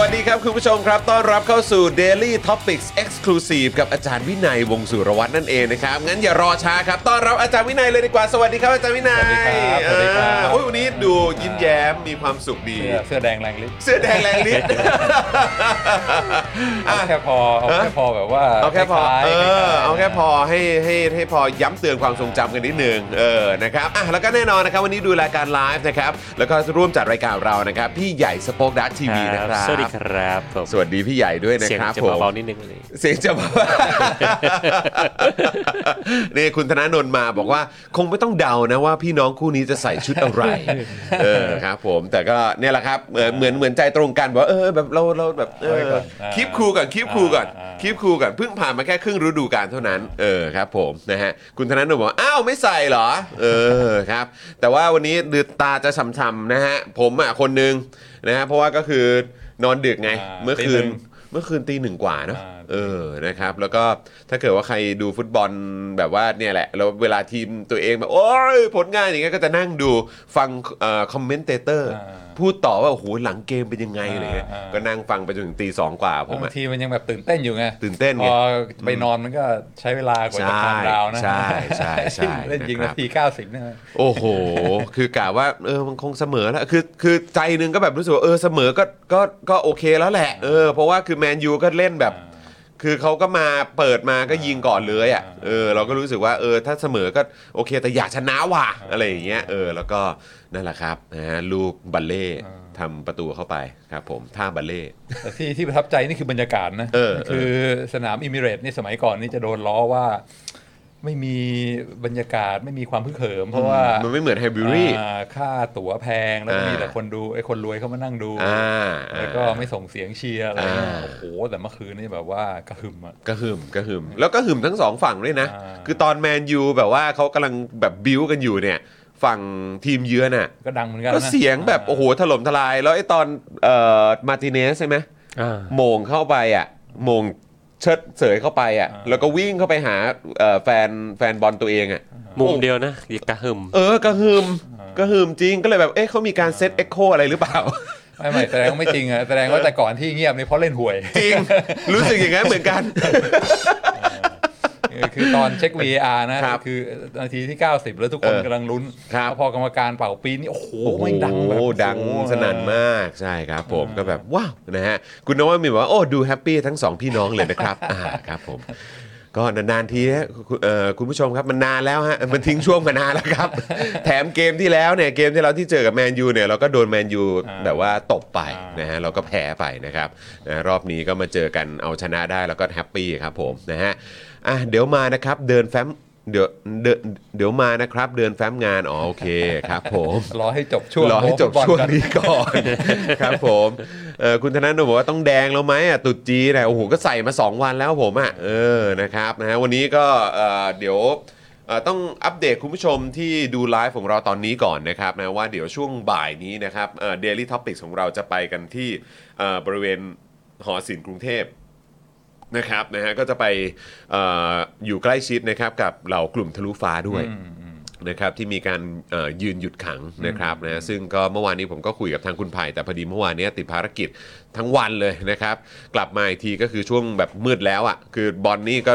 วัสดีครับคุณผู้ชมครับ ต้อนรับเข้าสู่ Daily Topics Exclusive กับอาจารย์วินัยวงศ์สุรวัฒน์นั่นเองนะครับ งั้นอย่ารอช้าครับ ต้อนรับอาจารย์วินัยเลยดีกว่า สวัสดีครับอาจารย์วินัยสวัสดีครับสวัสดีครับ อ่าโอ้ยวันนี้ดูยิ้มแย้มมีความสุขดี เสื้อเสื้อแดงแรงฤทธิ์เสื้อแดงแรงฤทธิ์ เอาแค่พอเอาแค่พอแบบว่าเอาแค่พอ ล้ายเอๆอล้ยๆเอาแค่พอให้ให้ให้พอย้ำเตือนความทรงจำกันนิดนึง เออ นะครับ อะ แล้วก็แน่นอนนะครับ วันนี้ดูรายการไลฟ์นะครับ แล้วก็ร่วมจัดรายการเรานะครับ พี่ใหญ่สป็อคดักทีวีนะครับสวัสดีครับผมสวัสดีพี่ใหญ่ด้วยนะเสียงครับจะผมเบาๆนิดนึงเลยเสียงจะเบานี่คุณธนาโนนมาบอกว่าคงไม่ต้องเดานะว่าพี่น้องคู่นี้จะใส่ชุดอะไรเออครับผมแต่ก็เนี่ยแหละครับเหมือนเหมือนเหมือนใจตรงกันบอกว่าเออแบบเราเราแบบเอเอาไว้อก่อนอ่าคลิปครูก่อนคลิปครูก่อนอ่าคลิปครูก่อนเพิ่งผ่านมาแค่ครึ่งฤดูกาลเท่านั้นเออครับผมนะฮะคุณธนาโนนบอกว่าอ้าวไม่ใส่เหรอเออครับแต่ว่าวันนี้ดือตาจะช้ำๆนะฮะผมอะคนหนึงนะฮะเพราะว่าก็คือ นอนดึกไงอ่าเมื่อคืนตีหนึ่งเมื่อคืนตีหนึ่งกว่าเนอะอ่า เออนะครับ แล้วก็ถ้าเกิดว่าใครดูฟุตบอลแบบว่าเนี่ยแหละแล้วเวลาทีมตัวเองแบบโอ้ยผลงานอย่างเงี้ยก็จะนั่งดูฟังเอ่อ commentator อ่าพูดต่อว่าโอ้โหหลังเกมเป็นยังไงอะไรเงี้ยอ่าอ่าก็นั่งฟังไปจนถึงตีสองกว่าผมบางอะทีมันยังแบบตื่นเต้นอยู่ไงตื่นเต้นไงพอไปนอนมันก็ใช้เวลากว่าจะใช่ calm down นะใช่ใช่ใช่เล่นยิงนะครับนาที90เนี่ยโอ้โห คือกะว่าเออมันคงเสมอแล้วคือคือใจหนึ่งก็แบบรู้สึกว่าเออเสมอก็ก็ก็โอเคแล้วแหละเออเพราะว่าคือแมนยูก็เล่นแบบ คือเขาก็มาเปิดมาก็ยิงก่อนเลยอะเออเราก็รู้สึกว่าเออถ้าเสมอก็โอเคแต่อยากชนะว่ะอะไรอย่างเงี้ยเออแล้วก็นั่นแหละครับนะฮะลูกบัลเล่ทำประตูเข้าไปครับผมท่าบัลเล่แต่ที่ที่ประทับใจนี่คือบรรยากาศนะเออคือสนามอิมิเรตนี่สมัยก่อนนี่จะโดนล้อว่า ไม่มีบรรยากาศไม่มีความฮึกเหิม เพราะว่ามันไม่เหมือน Highbury อ่าค่าตั๋วแพงแล้วก็มีอ่าแต่คนดูไอ้คนรวยเขามานั่งดูอ่าแล้วก็ไม่ส่งเสียงเชียร์อะไรเงี้ยอ่าโอ้โหแต่เมื่อคืนนี่แบบว่ากระหึ่มอะกระหึ่มกระหึ่มแล้วก็หึ่มทั้งสองฝั่งด้วยนะอ่าคือตอนแมนยูแบบว่าเขากำลังแบบบิวกันอยู่เนี่ยฝั่งทีมเยือนน่ะก็ดังเหมือนกันก็นะเสียงแบบโอ้โหถล่มทลาย แล้วไอ้ตอนเอ่อมาร์ติเนสใช่ไหมอ่าโมงเข้าไปอะโมง เชิดเสยเข้าไปอะอ่าแล้วก็วิ่งเข้าไปหาเอ่อแฟนแฟนบอลตัวเองอะมุมเดียวนะอย่ากระหึ่มเออกระหึ่มกระหึ่มจริงก็เลยแบบเอ๊ะเขามีการ set echo อะไรหรือเปล่าไม่ไม่แสดงว่าไม่จริงอะแสดงว่าแต่ก่อนที่เงียบนี่เพราะเล่นห่วย จริง รู้สึกอย่างนั้นเหมือนกันเออ คือตอนเช็ค VAR นะครับคือนาทีที่ 90 แล้วทุกคนเออกำลังลุ้นครับแล้วพอกรรมการเป่าปี๊ดนี่โอ้โหโอ้โหไม่งดังแบบดังโอ้โหสนั่นมากใช่ครับผมก็แบบว้าวนะฮะ คุณนวัดมีบอกว่า โอ้ ดูแฮปปี้ทั้งสองพี่น้องเลยนะครับอ่าครับผมก็นานๆทีนะคุณเอ่อคุณผู้ชมครับมันนานแล้วฮะมันทิ้งช่วงมานานแล้วครับ แถมเกมที่แล้วเนี่ยเกมที่เราที่เจอกับแมนยูเนี่ยเราก็โดนแมนยูแบบว่าตบไปนะฮะเราก็แพ้ไปนะครับนะรอบนี้ก็มาเจอกันเอาชนะได้แล้วก็แฮปปี้ครับผมนะฮะ อะเดี๋ยวมานะครับเดินแฟ้มเดี๋ยวเดินเดี๋ยวมานะครับ เดินแฟ้มงานอ๋อโอเคครับ ผมรอให้จบช่วงรอให้จบโม้ฟุตบอลช่วงกันนี้ก่อนครับผมเอ่อคุณธนาโนบอกว่าต้องแดงแล้วไหมอะตุดจีนนะโอ้โหก็ใส่มา 2 วันแล้วผมอะเออนะครับนะฮะวันนี้ก็เอ่อเดี๋ยวเอ่อต้องอัปเดตคุณผู้ชมที่ดูไลฟ์ของเราตอนนี้ก่อนนะครับนะว่าเดี๋ยวช่วงบ่ายนี้นะครับเอ่อ Daily Topics ของเราจะไปกันที่เอ่อบริเวณหอศิลป์กรุงเทพ นะครับนะฮะก็จะไปเอออยู่ใกล้ชิดนะครับกับเหล่ากลุ่มทะลุฟ้าด้วยนะครับที่มีการเอ่อยืนหยุดขังนะครับนะซึ่งก็เมื่อวานนี้ผมก็คุยกับทางคุณไผ่แต่พอดีเมื่อวานนี้ติดภารกิจทั้งวันเลยนะครับ กลับมาอีกทีก็คือช่วงแบบมืดแล้วอะ่ะคือบอลนี่ก็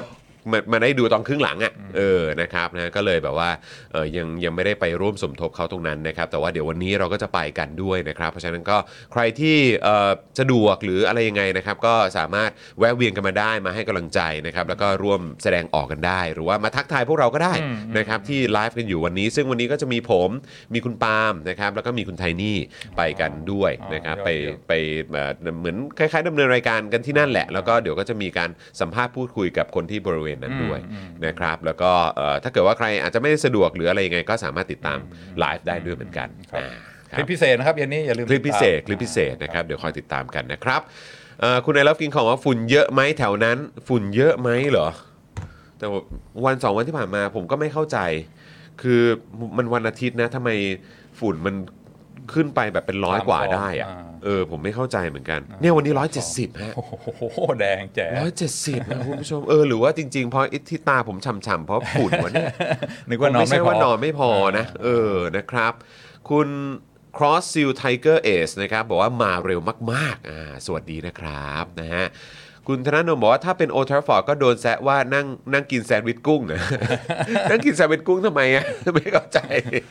มามาได้ดูตอนครึ่งหลังอะ่ะเออนะครับนะก็เลยแบบว่าเออยังยังไม่ได้ไปร่วมสมทบเขาตรงนั้นนะครับ แต่ว่าเดี๋ยววันนี้เราก็จะไปกันด้วยนะครับ เพราะฉะนั้นก็ใครที่เอ่อสะดวกหรืออะไรยังไงนะครับ ก็สามารถแวะเวียนกันมาได้มาให้กำลังใจนะครับ แล้วก็ร่วมแสดงออกกันได้ หรือว่ามาทักทายพวกเราก็ได้อืมนะครับที่ไลฟ์กันอยู่วันนี้ ซึ่งวันนี้ก็จะมีผมมีคุณปาล์มนะครับแล้วก็มีคุณไทนี่ไปกันด้วยอ๋อนะครับยอดไปเยี่ยมไปเอ่อเหมือนคล้ายๆดำเนินรายการกันที่นั่นแหละ แล้วก็เดี๋ยวก็จะมีการสัมภาษณ์พูดคุยกับคนที่บริเวณนั้นด้วยอืมอืมนะครับแล้วก็เอ่อถ้าเกิดว่าใครอาจจะไม่ได้สะดวกหรืออะไรยังไงก็สามารถติดตามไลฟ์ได้ด้วยเหมือนกันครับอ่าคครับลิปพิเศษนะครับเย็นนี้อย่าลืมคลิปพิเศษติดตามคลิปพิเศษนะครับเดี๋ยวคอยติดตามกันนะครับเอ่อคุณนายรับกินของว่าฝุ่นเยอะไหมแถวนั้น ฝุ่นเยอะไหมเหรอ แต่ว่าวันสองวันที่ผ่านมาผมก็ไม่เข้าใจ คือมันวันอาทิตย์นะทำไมฝุ่นมัน ขึ้นไปแบบเป็นร้อยกว่าได้อะอ่า เออผมไม่เข้าใจเหมือนกัน เนี่ยวันนี้ร้อยเจ็ดสิบฮะ โอ้โหแดงแจ๋ร้อยเจ็ดสิบนะคุณผู้ชมเออหรือว่าจริงๆเพราะไอ้ที่ตาผมฉ่ำๆเพราะฝุ่นวะเนี่ย นึกว่านอนไม่ไม่ใช่พอ ว่านอนไม่พอนะเออนะครับ คุณ Cross Seal Tiger Ace นะครับบอกว่ามาเร็วมากๆอ่าสวัสดีนะครับนะฮะคุณธนาโนมบอกว่าถ้าเป็น Old Trafford ก็โดนแซะว่านั่งนั่งกินแซนด์วิชกุ้งนะ นั่งกินแซนด์วิชกุ้งทำไมอะ ไม่เข้าใจ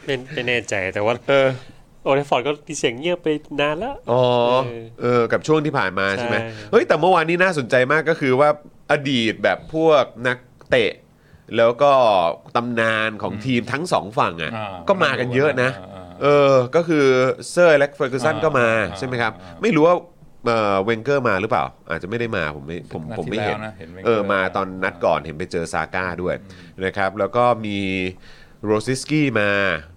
ไม่ไม่แน่ใจแต่ว่าเออ Old Trafford ก็มีเสียงเงียบไปนานแล้ว อ๋อ เออเออกับช่วงที่ผ่านมาใช่ไหมใช่เฮ้ย แต่เมื่อวานนี้น่าสนใจมากก็คือว่าอดีตแบบพวกนักเตะ แล้วก็ตำนานของทีมทั้งสองฝั่งอะอ่าก็มากันเยอะนะอ่าอ่าเออ ก็คือเซอร์อเล็กซ์เฟอร์กูสันอ่าก็มาอ่าใช่ไหมครับอ่าไม่รู้ว่าเอ่อเวนเกอร์มาหรือเปล่า อาจจะไม่ได้มาผมไม่ผมนัดผมที่ไม่เห็นแล้วนะเห็น Wenger เออ มาตอนนัดก่อนเห็นไปเจอซาก้าด้วยนะครับ แล้วก็มีโรซิสกี้มา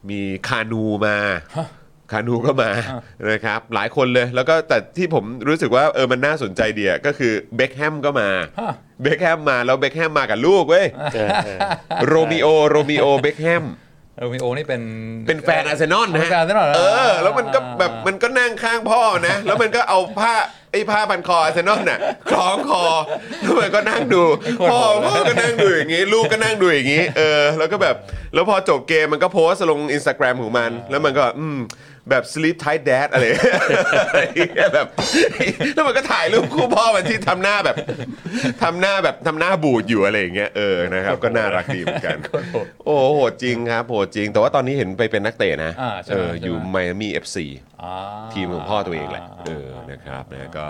มีคานูมา คานูก็มานะครับหลายคนเลยแล้วก็แต่ที่ผมรู้สึกว่าเออมันน่าสนใจเดียก็คือเบคแฮมก็มาฮะเบคแฮมมาแล้วเบคแฮมมากับลูกเว้ยเออเออโรมิโอโรมิโอเบคแฮมโรมิโอนี่เป็นเป็นแฟนอาร์เซนอลนะเป็นแฟนอาร์เซนอลหรเออ แล้วมันก็แบบมันก็นั่งข้างพ่อนะ แล้วมันก็เอาผ้าไอ้ผ้าพันคออาร์เซนอลน่ะคล้องคอแล้วมันก็นั่งดูพ่อพ่อก็นั่งดูอย่างงี้ ลูกก็นั่งดูอย่างงี้ เออ แล้วก็แบบแล้วพอจบเกมมันก็โพสต์ลงอินสตาแกรมของมัน แล้วมันก็อืม แบบ sleep tight dad อะไรแบบแล้วมันก็ถ่ายรูปคู่พ่อมันที่ทำหน้าแบบทำหน้าแบบทำหน้าบูดอยู่อะไรอย่างเงี้ยเออนะครับก็น่ารักดีเหมือนกัน โอ้โหดจริงครับโหดจริง แต่ว่าตอนนี้เห็นไปเป็นนักเตะนะอ่าใช่เอไหมอใช่ไหมอยู่ไมอามี่ FCอ่าทีมของพ่อตัวเองแหละเออนะครับนะก็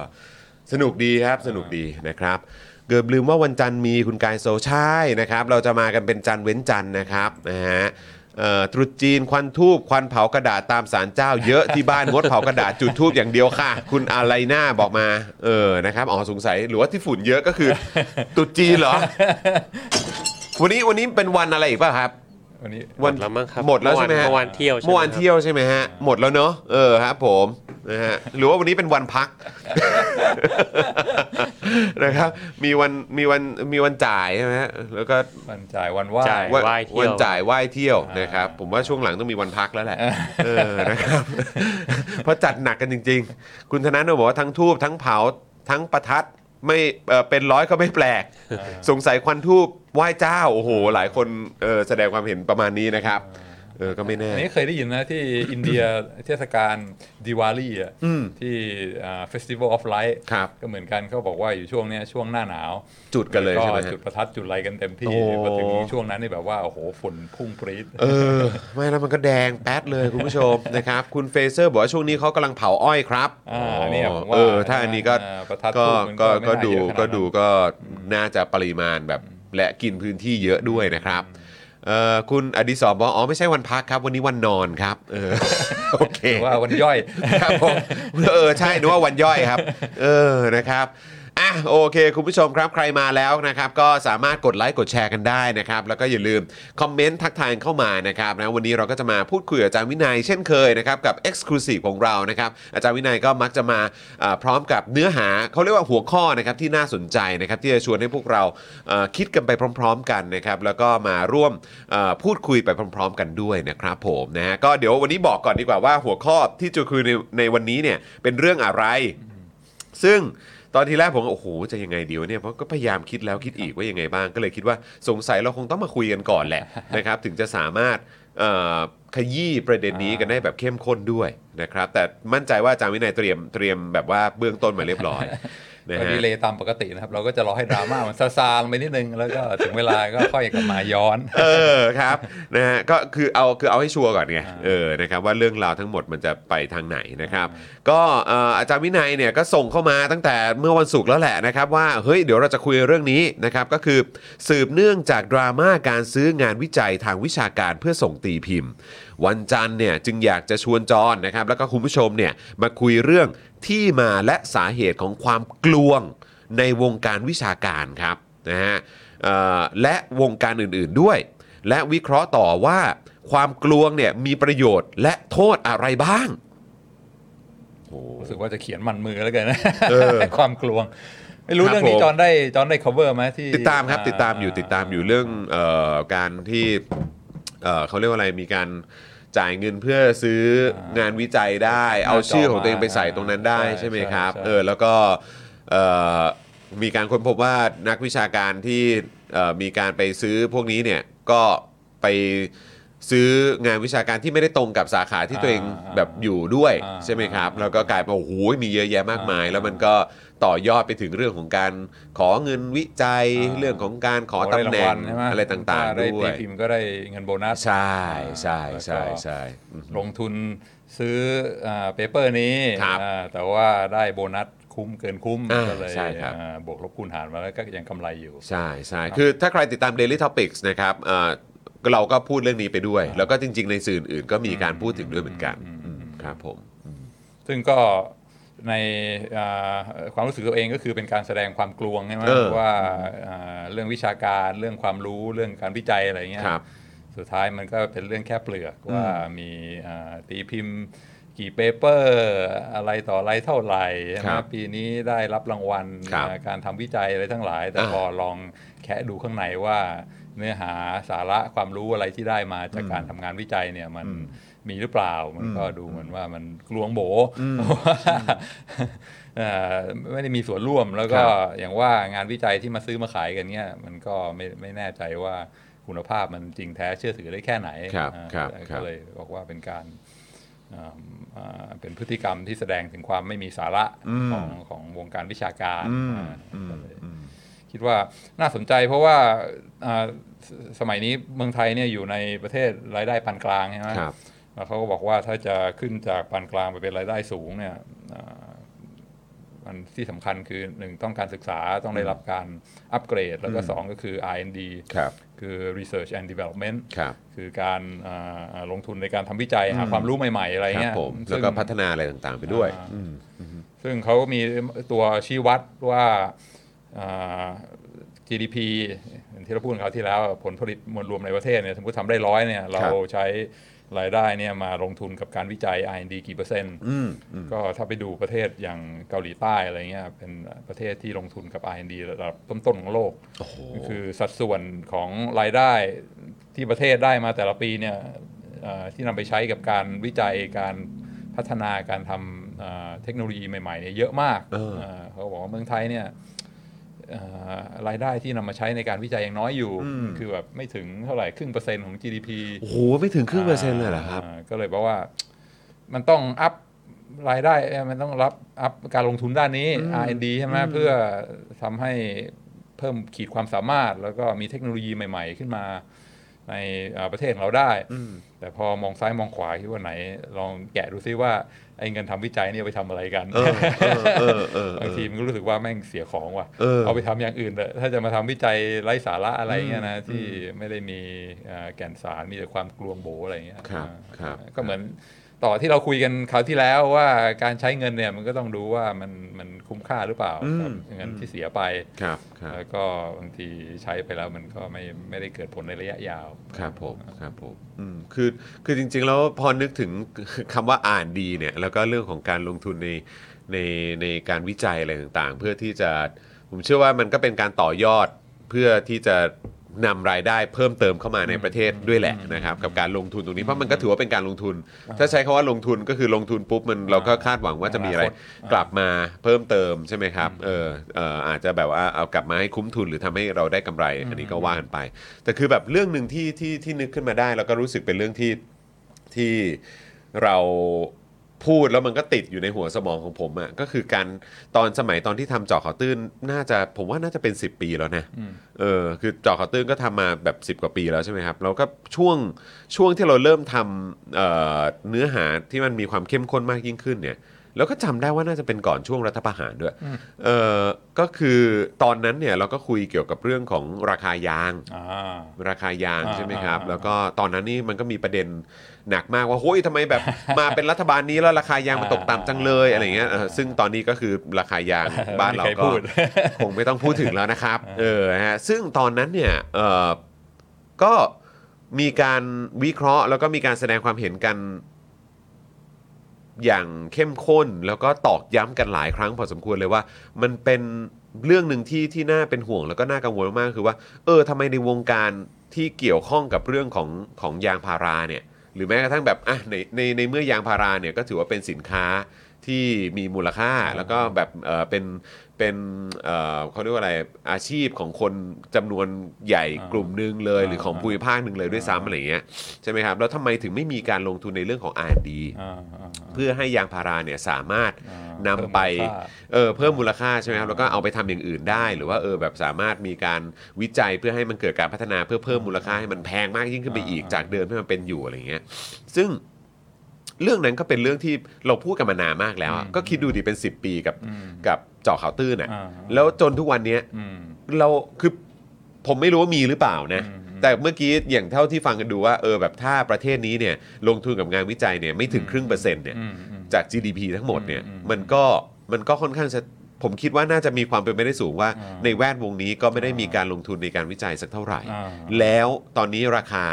สนุกดีครับสนุกดีนะครับเกือบลืมว่าวันจันทร์มีคุณกายโซใช่นะครับ เราจะมากันเป็นจันทร์เว้นจันทร์นะครับนะฮะเอ่อ ตรุษจีนควันธูปควันเผากระดาษตามศาลเจ้าเยอะที่บ้านงดเผากระดาษจุดธูปอย่างเดียวค่ะ คุณอะไรหน้าบอกมาเออนะครับอ๋อสงสัยหรือว่าที่ฝุ่นเยอะก็คือตรุษจีนเหรอ วันนี้วันนี้เป็นวันอะไรอีกป่ะครับ วันนี้วันหมดแล้วมั้งครับหมดแล้วใช่ไหมฮะเมื่อวานเที่ยวใช่ไหมเมื่อวานครับเที่ยวใช่ไหมฮะหมดแล้วเนอะเออครับผมนะฮะหรือว่าวันนี้เป็นวันพักนะครับมีวันมีวันมีวันจ่ายใช่ไหมฮะแล้วก็วันจ่ายวันไหว่าจ่ายวันไหว้เที่ยววันจ่ายไหว้เที่ยวอ่านนะครับผมว่าช่วงหลังต้องมีวันพักแล้วแหละเออนะครับเพราะจัดหนักกันจริง ๆ คุณธนาโนบอกว่าทั้งทูบทั้งเผาทั้งประทัดไม่เอ่อเป็นร้อยก็ไม่แปลก สงสัยควันธูป ไหว้เจ้าโอ้โหหลายคนเออแสดงความเห็นประมาณนี้นะครับเออก็ไม่แน่ อันนี้เคยได้ยินนะที่อินเดียเทศกาลดิวาลีอะอืมที่ festival of lights ครับก็เหมือนกันเขาบอกว่าอยู่ช่วงเนี้ยช่วงหน้าหนาว จุดกันเลยใช่ไหมก็ฮะจุดประทัดจุดอะไรกันเต็มที่โอ้พอถึงช่วงนั้นนี่แบบว่า โอ้โหฝุ่นพุ่งปรี๊ดเออ ไม่แล้วมันก็แดงแป๊ดเลยคุณผู้ชมนะครับ คุณเฟเซอร์บอกว่าช่วงนี้เขากำลังเผาอ้อยครับอ่าเนี่ยผมว่าเออถ้าอันนี้ก็อ่าประทัดก็ทูบมันก็ก็ไม่ก็น่าดูเยอะขนาดนั้นก็ดูก็น่าจะปริมาณแบบ และกินพื้นที่เยอะด้วยนะครับเอ่อคุณอดิศรบอกอ๋อไม่ใช่วันพักครับ วันนี้วันนอนครับเออโอเคหรือว่าวันย่อยครับผมเออใช่นึกว่าวันย่อยครับ เออนะครับ อะโอเค คุณผู้ชมครับใครมาแล้วนะครับ ก็สามารถกดไลค์กดแชร์กันได้นะครับ แล้วก็อย่าลืมคอมเมนต์ทักทายเข้ามานะครับนะวันนี้เราก็จะมาพูดคุยกับอาจารย์วินัยเช่นเคยนะครับกับ Exclusive ของเรานะครับ อาจารย์วินัยก็มักจะมาพร้อมกับเนื้อหาเขาเรียกว่าหัวข้อนะครับที่น่าสนใจนะครับที่จะชวนให้พวกเราคิดกันไปพร้อม ๆ กันนะครับแล้วก็มาร่วมพูดคุยไปพร้อม ๆ กันด้วยนะครับผมนะฮะก็เดี๋ยววันนี้บอกก่อนดีกว่าว่าหัวข้อที่จะคุยในในวันนี้เนี่ยเป็นเรื่องอะไร ซึ่ง ตอนทีแรกผมก็โอ้โหจะยังไงดีวะเนี่ยเพราะก็พยายามคิดแล้วคิดอีกว่ายังไงบ้าง ก็เลยคิดว่าสงสัยเราคงต้องมาคุยกันก่อนแหละนะครับ ถึงจะสามารถเอ่อขยี้ประเด็นนี้กันได้แบบเข้มข้นด้วยนะครับ แต่มั่นใจว่าอาจารย์วินัยเตรียมเตรียมแบบว่าเบื้องต้นมาเรียบร้อยนะ ก็ฮะดีเลยตามปกตินะครับ เราก็จะรอให้ดราม่ามันซาซาลงไปนิดนึง แล้วก็ถึงเวลาก็ค่อยกลับมาย้อน เออครับนะฮะก็คือเอาคือเอาให้ชัวร์ก่อนไงเออนะครับว่าเรื่องราวทั้งหมดมันจะไปทางไหนนะครับ ก็เอ่ออาจารย์วินัยเนี่ยก็ส่งเข้ามาตั้งแต่เมื่อวันศุกร์แล้วแหละนะครับ ว่าเฮ้ยเดี๋ยวเราจะคุยเรื่องนี้นะครับก็คือสืบเนื่องจากดราม่าการซื้องานวิจัยทางวิชาการเพื่อส่งตีพิมพ์วันจันทร์เนี่ยจึงอยากจะชวนจอนนะครับแล้วก็คุณผู้ชมเนี่ยมาคุยเรื่องที่มาและสาเหตุของความกลวงในวงการวิชาการครับนะฮะเอ่อและวงการอื่นๆด้วย และวิเคราะห์ต่อว่าความกลวงเนี่ยมีประโยชน์และโทษอะไรบ้างโอ้รู้สึกว่าจะเขียนมันมือแล้วกันนะเออความกลวงไม่รู้ครับเรื่องนี้ผมจอนได้จอนได้ cover ไหมที่ติดตามครับติดตามอยู่ติดตามอยู่เรื่องเอ่อการที่ เอ่อเขาเรียกว่าอะไรมีการจ่ายเงินเพื่อซื้องานวิจัยได้ เอาชื่อของตัวเองไปใส่ตรงนั้นได้ใช่ไหมครับเออแล้วก็เอ่อมีการค้นพบว่านักวิชาการที่เอ่อมีการไปซื้อพวกนี้เนี่ยก็ไปซื้องานวิชาการที่ไม่ได้ตรงกับสาขาที่ตัวเองแบบอยู่ด้วยใช่ไหมครับแล้วก็กลายเป็นโอ้โหมีเยอะแยะมากมาย แล้วมันก็ ต่อยอดไปถึงเรื่องของการขอเงินวิจัยเรื่องของการขอตำแหน่งใช่ไหมอะไรต่างๆได้ด้วตีย พิมพ์ก็ได้เงินโบนัส ใช่ใช่ใช่แล้วก็ใช่อืมลงทุนซื้อเปเปอร์นี้ครับอ่าแต่ว่าได้โบนัสคุ้มเกินคุ้มอ่าก็เลยใช่ครับ อ่าบวกลบคูณหารมาแล้วก็ยังกำไรอยู่ ใช่ใช่คือถ้าใครติดตาม Daily Topics นะครับเอ่อเราก็พูดเรื่องนี้ไปด้วย แล้วก็จริง ๆ ในสื่ออื่นๆก็มีการพูดถึงด้วยเหมือนกันอืมครับผม ซึ่งก็ ในอ่าความรู้สึกตัวเองก็คือเป็นการแสดงความกลวงใช่ไหมเออว่าอ่าเรื่องวิชาการเรื่องความรู้เรื่องการวิจัยอะไรเงี้ยครับสุดท้ายมันก็เป็นเรื่องแค่เปลือกว่ามีอ่าตีพิมพ์กี่เปเปอร์อะไรต่ออะไรเท่าไหร่ใช่ไหมครับปีนี้ได้รับรางวัลครับอ่าการทำวิจัยอะไรทั้งหลาย แต่อ่าพอลองแคะดูข้างในว่าเนื้อหาสาระความรู้อะไรที่ได้มาจากการทำงานวิจัยเนี่ยมัน มีหรือเปล่า มันก็ดูเหมือนว่ามันกลวงโบว่าเอ่อไม่ได้มีส่วนร่วมแล้วก็ครับอย่างว่างานวิจัยที่มาซื้อมาขายกันเนี่ยมันก็ไม่ไม่แน่ใจว่าคุณภาพมันจริงแท้เชื่อถือได้แค่ไหนครับอ่าครับแต่ครัก็บเลยบอกว่าเป็นการอ่าอ่าเป็นพฤติกรรมที่แสดงถึงความไม่มีสาระของของวงการวิชาการอ่าก็เลยคิดว่าน่าสนใจเพราะว่าอ่าสสมัยนี้เมืองไทยเนี่ยอยู่ในประเทศรายได้ปานกลางใช่ไหมครับ แล้วเขาก็บอกว่าถ้าจะขึ้นจากปานกลางไปเป็นรายได้สูงเนี่ยอ่ามันที่สำคัญคือหนึ่งต้องการศึกษาต้องได้รับการอัปเกรด แล้วก็สองก็คือ R&D ครับคือ Research and Development ครับคือการอ่าอ่าลงทุนในการทำวิจัยหาความรู้ใหม่ ๆ อะไรครับเงี้ยผมแล้วซึ่งก็พัฒนาอะไรต่างๆไปด้วยอ่าอืมซึ่งเขาก็มีตัวชี้วัดว่าอ่า GDP อย่างที่เราพูดคราวที่แล้วผลผลิตมวลรวมในประเทศเนี่ยสมมติทำได้ร้อยเนี่ยเราใช้ รายได้เนี่ยมาลงทุนกับการวิจัย R&D กี่เปอร์เซ็นต์อืมอืมก็ถ้าไปดูประเทศอย่างเกาหลีใต้อะไรเงี้ยเป็นประเทศที่ลงทุนกับ R&D ระดับต้นๆของโลกโอ้โหคือสัดส่วนของรายได้ที่ประเทศได้มาแต่ละปีเนี่ยเอ่อที่นำไปใช้กับการวิจัยการพัฒนาการทำเอ่อเทคโนโลยีใหม่ๆเนี่ยเยอะมากเออเอ่อเขาบอกว่าเมืองไทยเนี่ยเอ่อ รายได้ที่นำมาใช้ในการวิจัยยังน้อยอยู่ คือแบบไม่ถึงเท่าไหร่ครึ่งเปอร์เซ็นต์ของ GDP โอ้โหไม่ถึงครึ่งเปอร์เซ็นต์เลยเหรอครับาก็เลยบอกว่ามันต้องอัพรายได้เอ่อมันต้องรับอัพการลงทุนด้านนี้ R&D ใช่ไหมเพื่อทำให้เพิ่มขีดความสามารถ แล้วก็มีเทคโนโลยีใหม่ ๆ ขึ้นมา ในอ่าประเทศของเราได้ แต่พอมองซ้ายมองขวาคิดว่าไหน ลองแกะดูซิว่าไอ้เงินทำวิจัยเนี่ยเอาไปทำอะไรกันเออเออเออเออบางทีมันก็รู้สึกว่าแม่งเสียของว่ะเออเอาไปทำอย่างอื่นเถอะถ้าจะมาทำวิจัยไร้สาระอะไรเงี้ยนะที่ไม่ได้มีอ่าแก่นสารมีแต่ความกลวงโบอะไรเงี้ยครับอ่าครับก็เหมือน ต่อที่เราคุยกันคราวที่แล้วว่าการใช้เงินเนี่ยมันก็ต้องดูว่ามันมันคุ้มค่าหรือเปล่ากับเงินที่เสียไปครับครับแล้วก็บางทีใช้ไปแล้วมันก็ไม่ไม่ได้เกิดผลในระยะยาวครับผมครับผมอืมคือคือจริง ๆ แล้วพอนึกถึงคำว่าอ่านดีเนี่ยแล้วก็เรื่องของการลงทุนในในในการวิจัยอะไรต่างๆ เพื่อที่จะผมเชื่อว่ามันก็เป็นการต่อยอดเพื่อที่จะ นำรายได้เพิ่มเติมเข้ามาในประเทศด้วยแหละนะครับกับการลงทุนตรงนี้เพราะมันก็ถือว่าเป็นการลงทุน ถ้าใช้คาว่าลงทุนก็คือลงทุนปุ๊บมันเราก็คาดหวังว่าจะมีอะไรอนาคตกลับมาเพิ่มเติมใช่ไหมครับเออเอออาจจะแบบว่าเอากลับมาให้คุ้มทุนหรือทำให้เราได้กำไร อันนี้ก็ว่ากันไป แต่คือแบบเรื่องหนึ่งที่ที่ที่นึกขึ้นมาได้ แล้วก็รู้สึกเป็นเรื่องที่ที่เรา พูดแล้วมันก็ติดอยู่ในหัวสมองของผมอะ่ะก็คือการตอนสมัยตอนที่ทำเจาะข่าวตื้นน่าจะผมว่าน่าจะเป็น 10 ปีแล้วนะเออคือเจาะข่าวตื้นก็ทำมาแบบ 10 กว่าปีแล้วใช่ไหมครับแล้วก็ช่วงช่วงที่เราเริ่มทำเอ่อเนื้อหาที่มันมีความเข้มข้นมากยิ่งขึ้นเนี่ย แล้วก็จำได้ว่าน่าจะเป็นก่อนช่วงรัฐประหารด้วย เออก็คือตอนนั้นเนี่ยเราก็คุยเกี่ยวกับเรื่องของราคายางอ่าราคายางอ่าใช่ไหมครับอ่าแล้วก็ตอนนั้นนี่มันก็มีประเด็นหนักมากว่าเฮ้ยทำไมแบบมาเป็นรัฐบาลนี้แล้วราคายางมันตกต่ำจังเลยอะไรเงี้ยเออซึ่งตอนนี้ก็คือราคายางบ้านเราไม่มีใครก็พูดคงไม่ต้องพูดถึงแล้วนะครับ เออฮะซึ่งตอนนั้นเนี่ยเออก็มีการวิเคราะห์แล้วก็มีการแสดงความเห็นกัน อย่างเข้มข้นแล้วก็ตอกย้ำกันหลายครั้งพอสมควรเลยว่า มันเป็นเรื่องหนึ่งที่ที่น่าเป็นห่วงแล้วก็น่ากังวลมากๆคือว่าเออทำไมในวงการที่เกี่ยวข้องกับเรื่องของของยางพาราเนี่ยหรือแม้กระทั่งแบบอะในในในเมื่อยางพาราเนี่ยก็ถือว่าเป็นสินค้าที่มีมูลค่าแล้วก็แบบเออเป็น เป็นเอ่อเขาเรียกว่าอะไรอาชีพของคนจำนวนใหญ่อ่ากลุ่มหนึงเลย หรือของอ่าภูมิภาคหนึ่งเลยด้วยซ้ำอะไรอย่างเงี้ยใช่ไหมครับแล้วทำไมถึงไม่มีการลงทุนในเรื่องของ R&D อ่าอ่าเพื่อให้ยางพาราเนี่ยสามารถอ่านำไป เพิ่มมูลค่า เออเพิ่มมูลค่าใช่ไหมครับแล้วก็เอาไปทำอย่างอื่นได้ หรือว่าเออแบบสามารถมีการวิจัยเพื่อให้มันเกิดการพัฒนาเพื่อเพิ่มมูลค่าให้มันแพงมากยิ่งขึ้นไปอีกอ่าจากเดิมที่มันเป็นอยู่อะไรอย่างเงี้ยซึ่ง เรื่องนั้นก็เป็นเรื่องที่เราพูดกันมานานมากแล้วอะก็คิดดูดิเป็น 10 ปีกับอืมกับเจาะข่าวตื้นอะอ่า แล้วจนทุกวันเนี้ยอืม เราคือผมไม่รู้ว่ามีหรือเปล่านะอืมแต่เมื่อกี้อย่างเท่าที่ฟังกันดูว่าเออแบบถ้าประเทศนี้เนี่ยลงทุนกับงานวิจัยเนี่ยไม่ถึงครึ่งเปอร์เซ็นต์เนี่ย อืมอืม จาก GDP ทั้งหมดเนี่ยอืมอืมมันก็มันก็ค่อนข้างจะผมคิดว่าน่าจะมีความเป็นไปได้สูงว่า อ่าในแวดวงนี้ก็ไม่ได้มีการลงทุนในการวิจัยสักเท่าไหร่ อ่าแล้วตอนนี้ราคา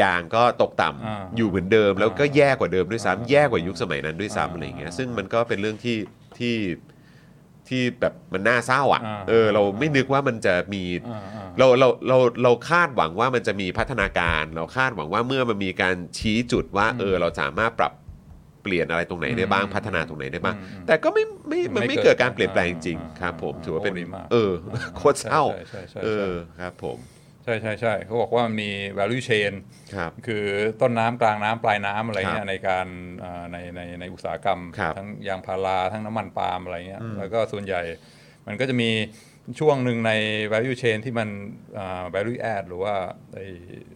ยางก็ตกต่ำอ่าอยู่เหมือนเดิม แล้วก็แย่กว่าเดิมด้วยอ่าซ้ำแย่กว่ายุคสมัยนั้นด้วยซ้ำอ่าอะไรอย่างเงี้ยซึ่งมันก็เป็นเรื่องที่ที่ที่แบบมันน่าเศร้าอะอ่า เออเราไม่นึกว่ามันจะมี อ่าอ่า เราเราเราเราคาดหวังว่ามันจะมีพัฒนาการ เราคาดหวังว่าเมื่อมันมีการชี้จุดว่า เออเราสามารถปรับเปลี่ยนอะไรตรงไหนได้บ้างอืมพัฒนาตรงไหนได้บ้าง อืมแต่ก็ไม่ไม่มันไม่ไม่เกิดเกิดการเปลี่ยนแปลงจริงอ่าๆครับ ผมอ่าถือว่าเป็นโอ้ดีมาก เออโคตรเศร้าใช่ใช่ใช่ใช่เออครับผม ใช่ใช่ใช่เขาบอกว่ามันมี value chain ครับคือต้นน้ำกลางน้ำปลายน้ำอะไรคเงี้รัยบในการเอ่อในในในอุตสาหกรรมครับทั้งยางพาราทั้งน้ำมันปาล์มอะไรเงี้ยอืมแล้วก็ส่วนใหญ่มันก็จะมีช่วงหนึ่งใน value chain ที่มันเอ่อ value add หรือว่าไอ้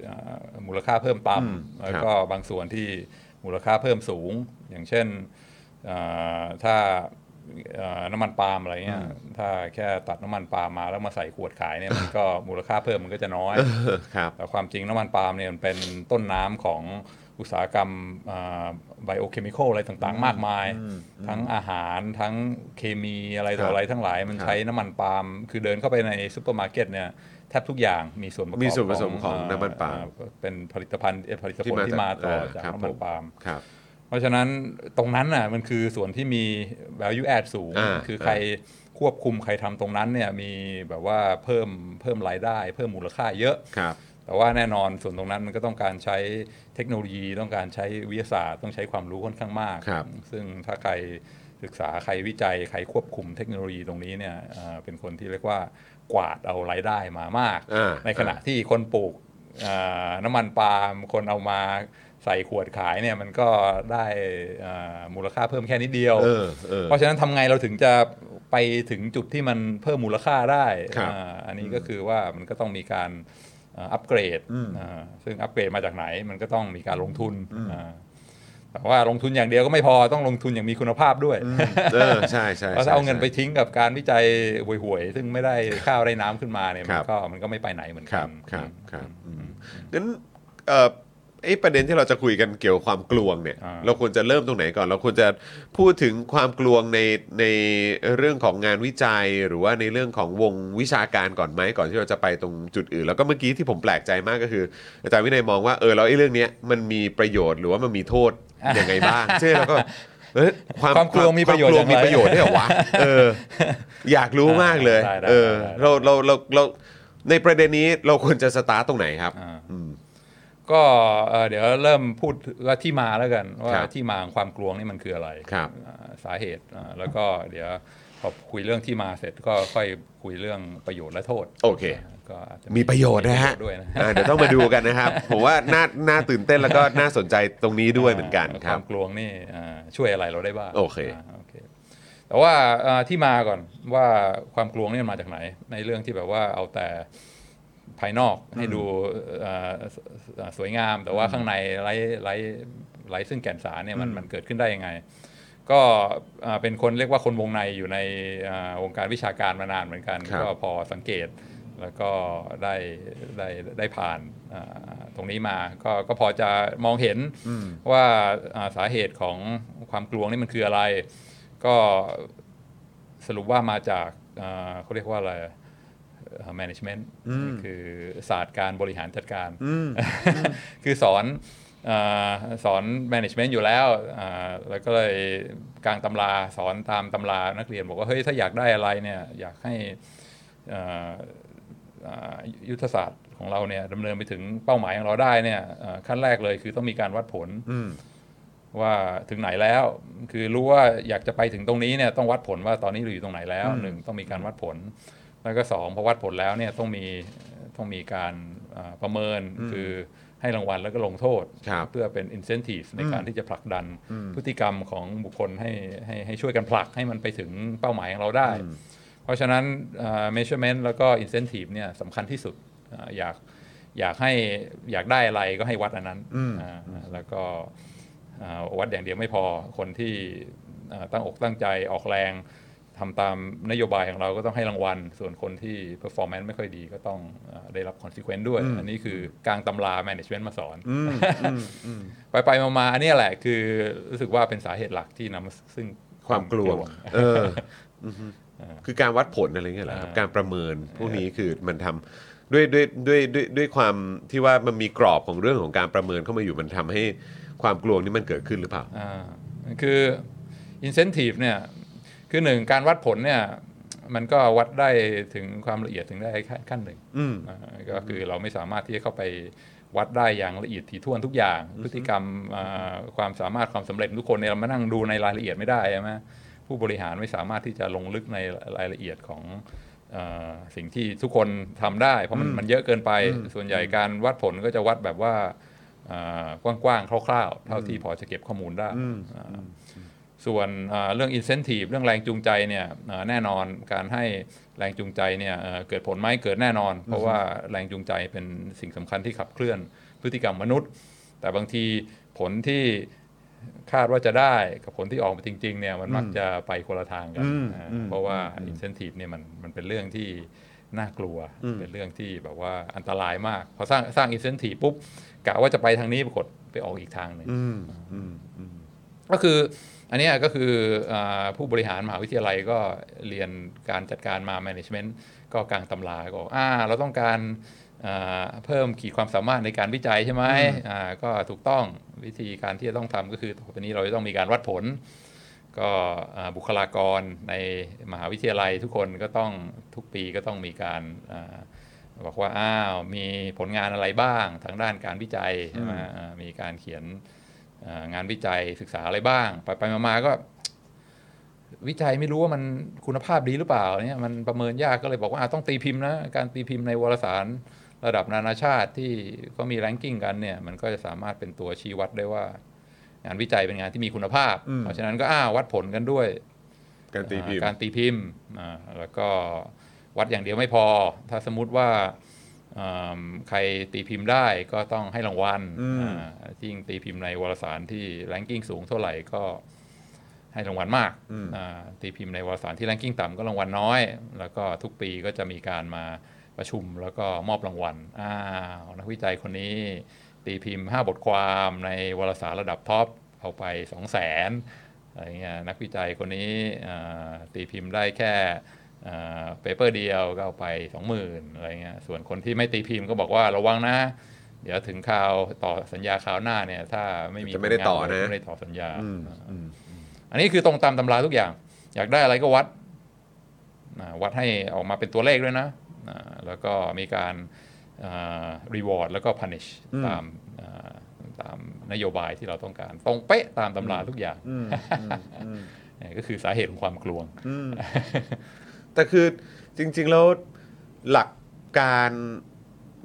เอ่อมูลค่าเพิ่มอืมต่ำแล้วก็บางส่วนที่มูลค่าเพิ่มสูง อย่างเช่นเอ่อถ้าเอ่อ น้ำมันปาล์มอะไรเงี้ยถ้าแค่ตัดน้ำมันปาล์มมาแล้วมาใส่ขวดขายเนี่ยมันก็มูลค่าเพิ่มมันก็จะน้อยเออครับแต่ความจริงน้ำมันปาล์มเนี่ยมันเป็นต้นน้ำของอุตสาหกรรม biochemical อะไรต่างๆ มากมาย ทั้งอาหารทั้งเคมีอะไรต่ครัอบอะไรทั้งหลาย มันครับใช้น้ำมันปาล์มคือเดินเข้าไปในซูเปอร์มาร์เก็ตเนี่ยแทบทุกอย่างมีส่วนประกอบมีส่วนผสมของเน้ำมันปาล์มเอ่อเป็นผลิตภัณฑ์เอ่อผลิตผลที่มาต่อจากครับน้ำมันผมปาล์มค รับเพราะฉะนั้นตรงนั้นน่ะมันคือส่วนที่มี value add สูงอ่าคือใครควบคุมใครทำตรงนั้นเนี่ยมีแบบว่าเพิ่มเพิ่มรายได้ เพิ่มมูลค่าเยอะครับแต่ว่าแน่นอนส่วนตรงนั้นมันก็ต้องการใช้เทคโนโลยี ต้องการใช้วิทยาศาสตร์ ต้องใช้ความรู้ค่อนข้างมากครับซึ่งถ้าใครศึกษาใครวิจัย ใครควบคุมเทคโนโลยีตรงนี้เนี่ยเอ่อเป็นคนที่เรียกว่ากวาดเอารายได้มามากอ่าในขณะที่คนปลูกเอ่อน้ำมันปาล์มคนเอามา ใส่ขวดขายเนี่ยมันก็ได้เอ่อมูลค่าเพิ่มแค่นิดเดียวเออเออเพราะฉะนั้นทำไงเราถึงจะไปถึงจุดที่มันเพิ่มมูลค่าได้ครับอ่าอันนี้ก็คือว่ามันก็ต้องมีการเอ่ออัปเกรดอืมอ่าซึ่งอัปเกรดมาจากไหน มันก็ต้องมีการลงทุนอ่าแต่ว่าลงทุนอย่างเดียวก็ไม่พอต้องลงทุนอย่างมีคุณภาพด้วยเออใช่ใช่เพราะใช่ถ้าเอาเงินใช่ไปทิ้งกับการวิจัยห่วยๆ ซึ่งไม่ได้ข้าวได้น้ำขึ้นมาเนี่ยคมัรันบก็มันก็ไม่ไปไหนเหมือนคกัรับนครับครับอืมงั้นเอ่อ ไอ้ประเด็นที่เราจะคุยกันเกี่ยวกับความกลวงเนี่ย อ่า เราควรจะเริ่มตรงไหนก่อน เราควรจะพูดถึงความกลวงในในเรื่องของงานวิจัย หรือว่าในเรื่องของวงวิชาการก่อนไหมก่อนที่เราจะไปตรงจุดอื่น แล้วก็เมื่อกี้ที่ผมแปลกใจมากก็คืออาจารย์วินัยมองว่าเออแล้วไอ้เรื่องเนี้ยมันมีประโยชน์หรือว่ามันมีโทษยังไงบ้าง ใช่แล้วก็เอ้ยความความกลัวมีประโยชน์ความกลัวมีอย่างไรประโยชน์ได้วยเหรอวะเออ อยากรู้มากเลย ได้ได้เออ ได้ได้ เราเราเราเราในประเด็นนี้เราควรจะสตาร์ตตรงไหนครับ อ่า อืม ก็เอ่อเดี๋ยวเริ่มพูดว่าที่มาแล้วกันว่าครับที่มาของความกลวงนี่มันคืออะไรครับอ่าสาเหตุอ่าแล้วก็เดี๋ยวพอคุยเรื่องที่มาเสร็จก็ค่อยคุยเรื่องประโยชน์และโทษ โอเคก็อาจจะมีประโยชน์นะฮะมีปรโยชด้วยนะอ่าเดี๋ยวต้องมาดูกันนะครับ ผมว่าน่าน่าตื่นเต้นแล้วก็น่าสนใจตรงนี้ด้วยเหมือนกันคครับวามกลวงนี่อ่าช่วยอะไรเราได้บ้างโอเคาโอเคแต่ว่าอ่าที่มาก่อนว่าความกลวงนี่มันมาจากไหน ในเรื่องที่แบบว่าเอาแต่ ภายนอกให้ดูอ่าสอ่าสวยงาม แต่ว่าข้างในไร้ไร้ไร้ซึ่งแก่นสารเนี่ยมันมันเกิดขึ้นได้ยังไง ก็อ่าเป็นคนเรียกว่าคนวงในอยู่ในอ่าวงการวิชาการมานานเหมือนกันครับก็พอสังเกตแล้วก็ได้ได้ได้ผ่านอ่าตรงนี้มาก็ก็พอจะมองเห็นว่าอ่าสาเหตุของความกลวงนี่มันคืออะไร ก็สรุปว่ามาจากอ่าเขาเรียกว่าอะไรอ่า management คือศาสตร์การบริหารจัดการ คือสอนอาสอน management อยู่แล้วอ่าแล้วก็เลยกลางตำราสอนตามตำรานักเรียนบอกว่า เฮ้ย ถ้าอยากได้อะไรเนี่ยอยากให้อ่าอ่ายุทธศาสตร์ของเราเนี่ยดำเนินไปถึงเป้าหมายของเราได้เนี่ยอ่าขั้นแรกเลยคือต้องมีการวัดผลอืมว่าถึงไหนแล้ว คือรู้ว่าอยากจะไปถึงตรงนี้เนี่ยต้องวัดผลว่าตอนนี้เราอยู่ตรงไหนแล้วหนึ่งต้องมีการวัดผล แล้วก็สองพอวัดผลแล้วเนี่ยต้องมีต้องมีการอ่าประเมินคือให้รางวัลแล้วก็ลงโทษครับเพื่อเป็น incentive ในการที่จะผลักดันพฤติกรรมของบุคคลให้ให้ให้ช่วยกันผลักให้มันไปถึงเป้าหมายของเราได้ เพราะฉะนั้นอ่า measurement แล้วก็ incentive เนี่ยสำคัญที่สุดอ่าอยากอยากให้อยากได้อะไรก็ให้วัดอันนั้นอ่าแล้วก็อ่าวัดอย่างเดียวไม่พอคนที่อ่าตั้งอกตั้งใจออกแรง ทำตามนโยบายของเราก็ต้องให้รางวัล ส่วนคนที่ performance ไม่ค่อยดีก็ต้องอาได้รับ consequence ด้วย อันนี้คือกลางตำรา management มาสอน ไปไปๆมาๆอันนี้แหละคือรู้สึกว่าเป็นสาเหตุหลักที่นำมาซึ่งความกลัวเอออือฮึคือการวัดผลอะไรเงี้ยเหรอครับอ่าการประเมินพวกนี้คือมันทำด้วยด้วยด้วยด้วยด้วยความที่ว่ามันมีกรอบของเรื่องของการประเมินเข้ามาอยู่มันทำให้ความกลัวนี่มันเกิดขึ้นหรือเปล่าอ่าคือ incentive เนี่ย คือหนึ่งการวัดผลเนี่ยมันก็วัดได้ถึงความละเอียดถึงได้ขั้นหนึ่งอืมอ่าก็คือเราไม่สามารถที่จะเข้าไปวัดได้อย่างละเอียดถี่ถ้วนทุกอย่าง พฤติกรรมอ่าความสามารถความสำเร็จทุกคนเนี่ยเรามานั่งดูในรายละเอียดไม่ได้ใช่ไหมผู้บริหารไม่สามารถที่จะลงลึกในรายละเอียดของอาสิ่งที่ทุกคนทำได้ เพราะมันมันเยอะเกินไปส่วนใหญ่การวัดผลก็จะวัดแบบว่าอ่ากว้างๆคร่าวๆ เท่าที่พอจะเก็บข้อมูลได้อ่า ส่วนอ่าเรื่อง incentive เรื่องแรงจูงใจเนี่ยอ่าแน่นอนการให้แรงจูงใจเนี่ยเอ่อเกิดผลไหมเกิดแน่นอน เพราะว่าแรงจูงใจเป็นสิ่งสำคัญที่ขับเคลื่อนพฤติกรรมมนุษย์ แต่บางทีผลที่คาดว่าจะได้กับผลที่ออกมาจริง ๆ เนี่ยมันมักจะไปคนละทางกันอืมอ่าอืมเพราะว่า incentive เนี่ยมันมันเป็นเรื่องที่น่ากลัวเป็นเรื่องที่แบบว่าอันตรายมากพอสร้างสร้าง incentive ปุ๊บกะว่าจะไปทางนี้ปรากฏไปออกอีกทางหนึ่งอืมอืมอืมก็คือ อันเนี้ยก็คืออาผู้บริหารมหาวิทยาลัยก็เรียนการจัดการมา management ก็กลางตำราก็บอกอ่าเราต้องการอ่าเพิ่มขีดความสามารถในการวิจัยใช่ไหมอ่าก็ถูกต้องวิธีการที่จะต้องทำก็คือต่อไปนี้เราจะต้องมีการวัดผล ก็อ่าบุคลากรในมหาวิทยาลัยทุกคนก็ต้องทุกปีก็ต้องมีการอ่าบอกว่าอ้าวมีผลงานอะไรบ้างทางด้านการวิจัยใช่ไหมอ่ามีการเขียนอ่า งานวิจัยศึกษาอะไรบ้าง ไปไปๆมาๆก็ วิจัยไม่รู้ว่ามันคุณภาพดีหรือเปล่าเนี่ยมันประเมินยากก็เลยบอกว่าอะต้องตีพิมพ์นะการตีพิมพ์ในวารสารระดับนานาชาติที่ก็มีแรงกิ้งกันเนี่ย มันก็จะสามารถเป็นตัวชี้วัดได้ว่า งานวิจัยเป็นงานที่มีคุณภาพ เพราะฉะนั้นก็อ้าววัดผลกันด้วย การตีพิมพ์อ่าการตีพิมพ์อ่าแล้วก็วัดอย่างเดียวไม่พอ ถ้าสมมุติว่าอ่า ใครตีพิมพ์ได้ก็ต้องให้รางวัลอืมอ่ายิ่งตีพิมพ์ในวารสารที่แรงกิ้งสูงเท่าไหร่ก็ให้รางวัลมากอ่าตีพิมพ์ในวารสารที่ ranking ต่ำก็รางวัลน้อย แล้วก็ทุกปีก็จะมีการมาประชุมแล้วก็มอบรางวัล อ้าวนักวิจัยคนนี้ ตีพิมพ์ 5 บทความในวารสารระดับ top เอาไป 2 0 0 0 0นอะไรเงี้ยนักวิจัยคนนี้อ่าตีพิมพ์ได้แค่ paper เดียวก็เอาไป 20,000อะไรเงี้ยส่วนคนที่ไม่ตีพิมพ์ก็บอกว่าระวังนะ เดี๋ยวถึงคราวต่อสัญญาคราวหน้าเนี่ย ถ้าไม่มีจะไม่ได้ต่อนะผลงาเลยไม่ได้ต่อสัญญาอืมอืมอันนี้คือตรงตามตำราทุกอย่าง อยากได้อะไรก็วัดอ่าวัดให้ออกมาเป็นตัวเลขด้วยนะอ่าแล้วก็มีการรีวอร์ดแล้วก็ punish ตามอ่าตามนโยบายที่เราต้องการ ตรงเป๊ะตามตำราทุกอย่างเนี่ยก็คือสาเหตุของความกลวง แต่คือจริง ๆ แล้วหลักการ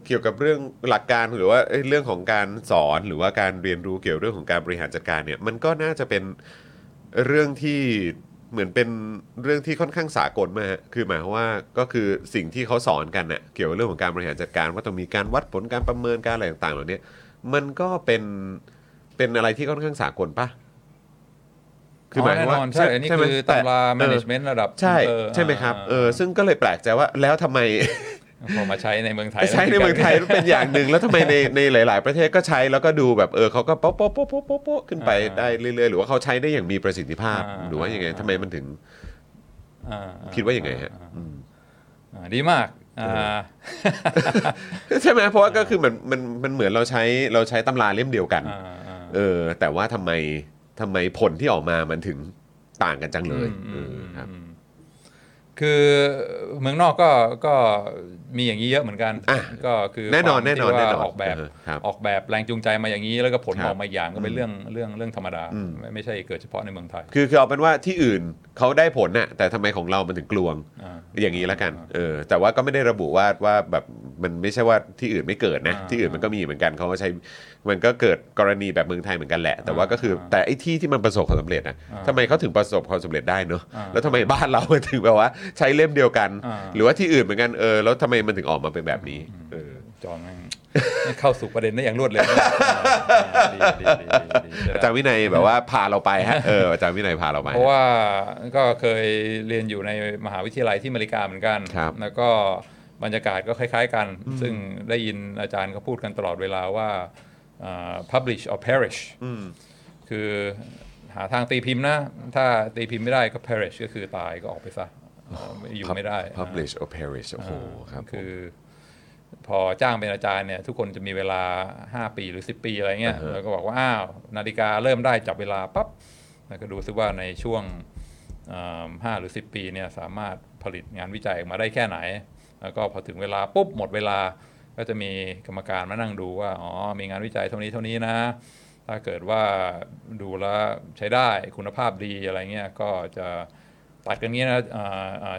เกี่ยวกับเรื่องหลักการหรือว่าเรื่องของการสอนหรือว่าการเรียนรู้เกี่ยวเรื่องของการบริหารจัดการเนี่ยมันก็น่าจะเป็นเรื่องที่เหมือนเป็นเรื่องที่ค่อนข้างสากลมาฮะคือหมายความว่าก็คือสิ่งที่เขาสอนกันเน่ยเกี่ยวกับเรื่องของการบริหารจัดการ ว่าต้องมีการวัดผลการประเมินการอะไรต่างๆเหล่านี้มันก็เป็นเป็นอะไรที่ค่อนข้างสากลปะ คือหมายความว่าแน่นอนใช่อันนี้ไหมคือแต่ตำราเออ management ระดับใช่เออใช่ไหมครับาเออซึ่งก็เลยแปลกใจว่าแล้วทำไมพอมาใช้ในเมืองไทยใช้ในเมืองไทยเป็นอย่างหนึ่งแล้วทำไมในในหลาย ๆ ประเทศก็ใช้แล้วก็ดูแบบเออเขาก็โป๊ะโป๊ะโป๊ะโป๊ะโป๊ะโป๊ะขึ้นไปได้เรื่อยๆ หรือว่าเขาใช้ได้อย่างมีประสิทธิภาพหรือว่ายังไงทำไมมันถึงอ่าคิดว่ายังไงฮะอ่าดีมากอ่าใช่ไหมเพราะว่าก็คือมันมันมันเหมือนเราใช้เราใช้ตำราเล่มเดียวกันอ่าอ่าเออแต่ว่าทำไม ทำไมผลที่ออกมามันถึงต่างกันจังเลยเออครับคือเมืองนอกก็ก็มีอย่างนี้เยอะเหมือนกันอะก็คือแน่นอนความแน่นอนที่ว่าแน่นอนออกแบบเออครับออกแบบแรงจูงใจมาอย่างนี้แล้วก็ผลครับออกมาอย่างก็เป็นเรื่องเรื่องเรื่องธรรมดาไม่ไม่ใช่เกิดเฉพาะในเมืองไทย คือคือเอาเป็นว่าที่อื่นเขาได้ผลน่ะแต่ทำไมของเรามันถึงกลวงอ่าอย่างนี้แล้วกันเออแต่ว่าก็ไม่ได้ระบุว่าว่าแบบมันไม่ใช่ว่าที่อื่นไม่เกิดนะอ่าที่อื่นมันก็มีเหมือนกันเขาก็ใช้ มันก็เกิดกรณีแบบเมืองไทยเหมือนกันแหละ แต่ว่าก็คือแต่ไอ้ที่ที่มันประสบความสำเร็จนะทำไมเขาถึงประสบความสำเร็จได้เนอะอ่าแล้วทำไมบ้านเรามันถึงแบบว่าใช้เล่มเดียวกันอ่าหรือว่าที่อื่นเหมือนกันเออแล้วทำไมมันถึงออกมาเป็นแบบนี้เออจอห์นแม่งเข้าสู่ประเด็นได้อย่างรวดเร็วมากอ่าดีดีดีดีดีอาจารย์วินัยแบบว่าพาเราไปฮะเอออาจารย์วินัยพาเราไปเพราะว่าก็เคยเรียนอยู่ในมหาวิทยาลัยที่อเมริกาเหมือนกันครับแล้วก็บรรยากาศก็คล้าย ๆ กัน ซึ่งได้ยินอาจารย์เขาพูดกันตลอดเวลาว่าอ่า publish or perish คือหาทางตีพิมพ์นะ ถ้าตีพิมพ์ไม่ได้ก็ perish ก็คือตายก็ออกไปซะอยู่ไม่ได้ publish or perish โอ้โหครับผมคือพอจ้างเป็นอาจารย์เนี่ยทุกคนจะมีเวลา 5 ปีหรือ 10 ปีอะไรเงี้ยอ่าฮะแล้วก็บอกว่า อ้าว นาฬิกาเริ่มได้จับเวลาปั๊บแล้วก็ดูซิว่าในช่วงห้าหรือ 10 ปีเนี่ยสามารถผลิตงานวิจัยออกมาได้แค่ไหน แล้วก็พอถึงเวลาปุ๊บหมดเวลา ก็จะมีกรรมการมานั่งดูว่าอ๋อมีงานวิจัยเท่านี้เท่านี้นะ ถ้าเกิดว่าดูแล้วใช้ได้คุณภาพดีอะไรเงี้ยก็จะตัดกันงี้นะ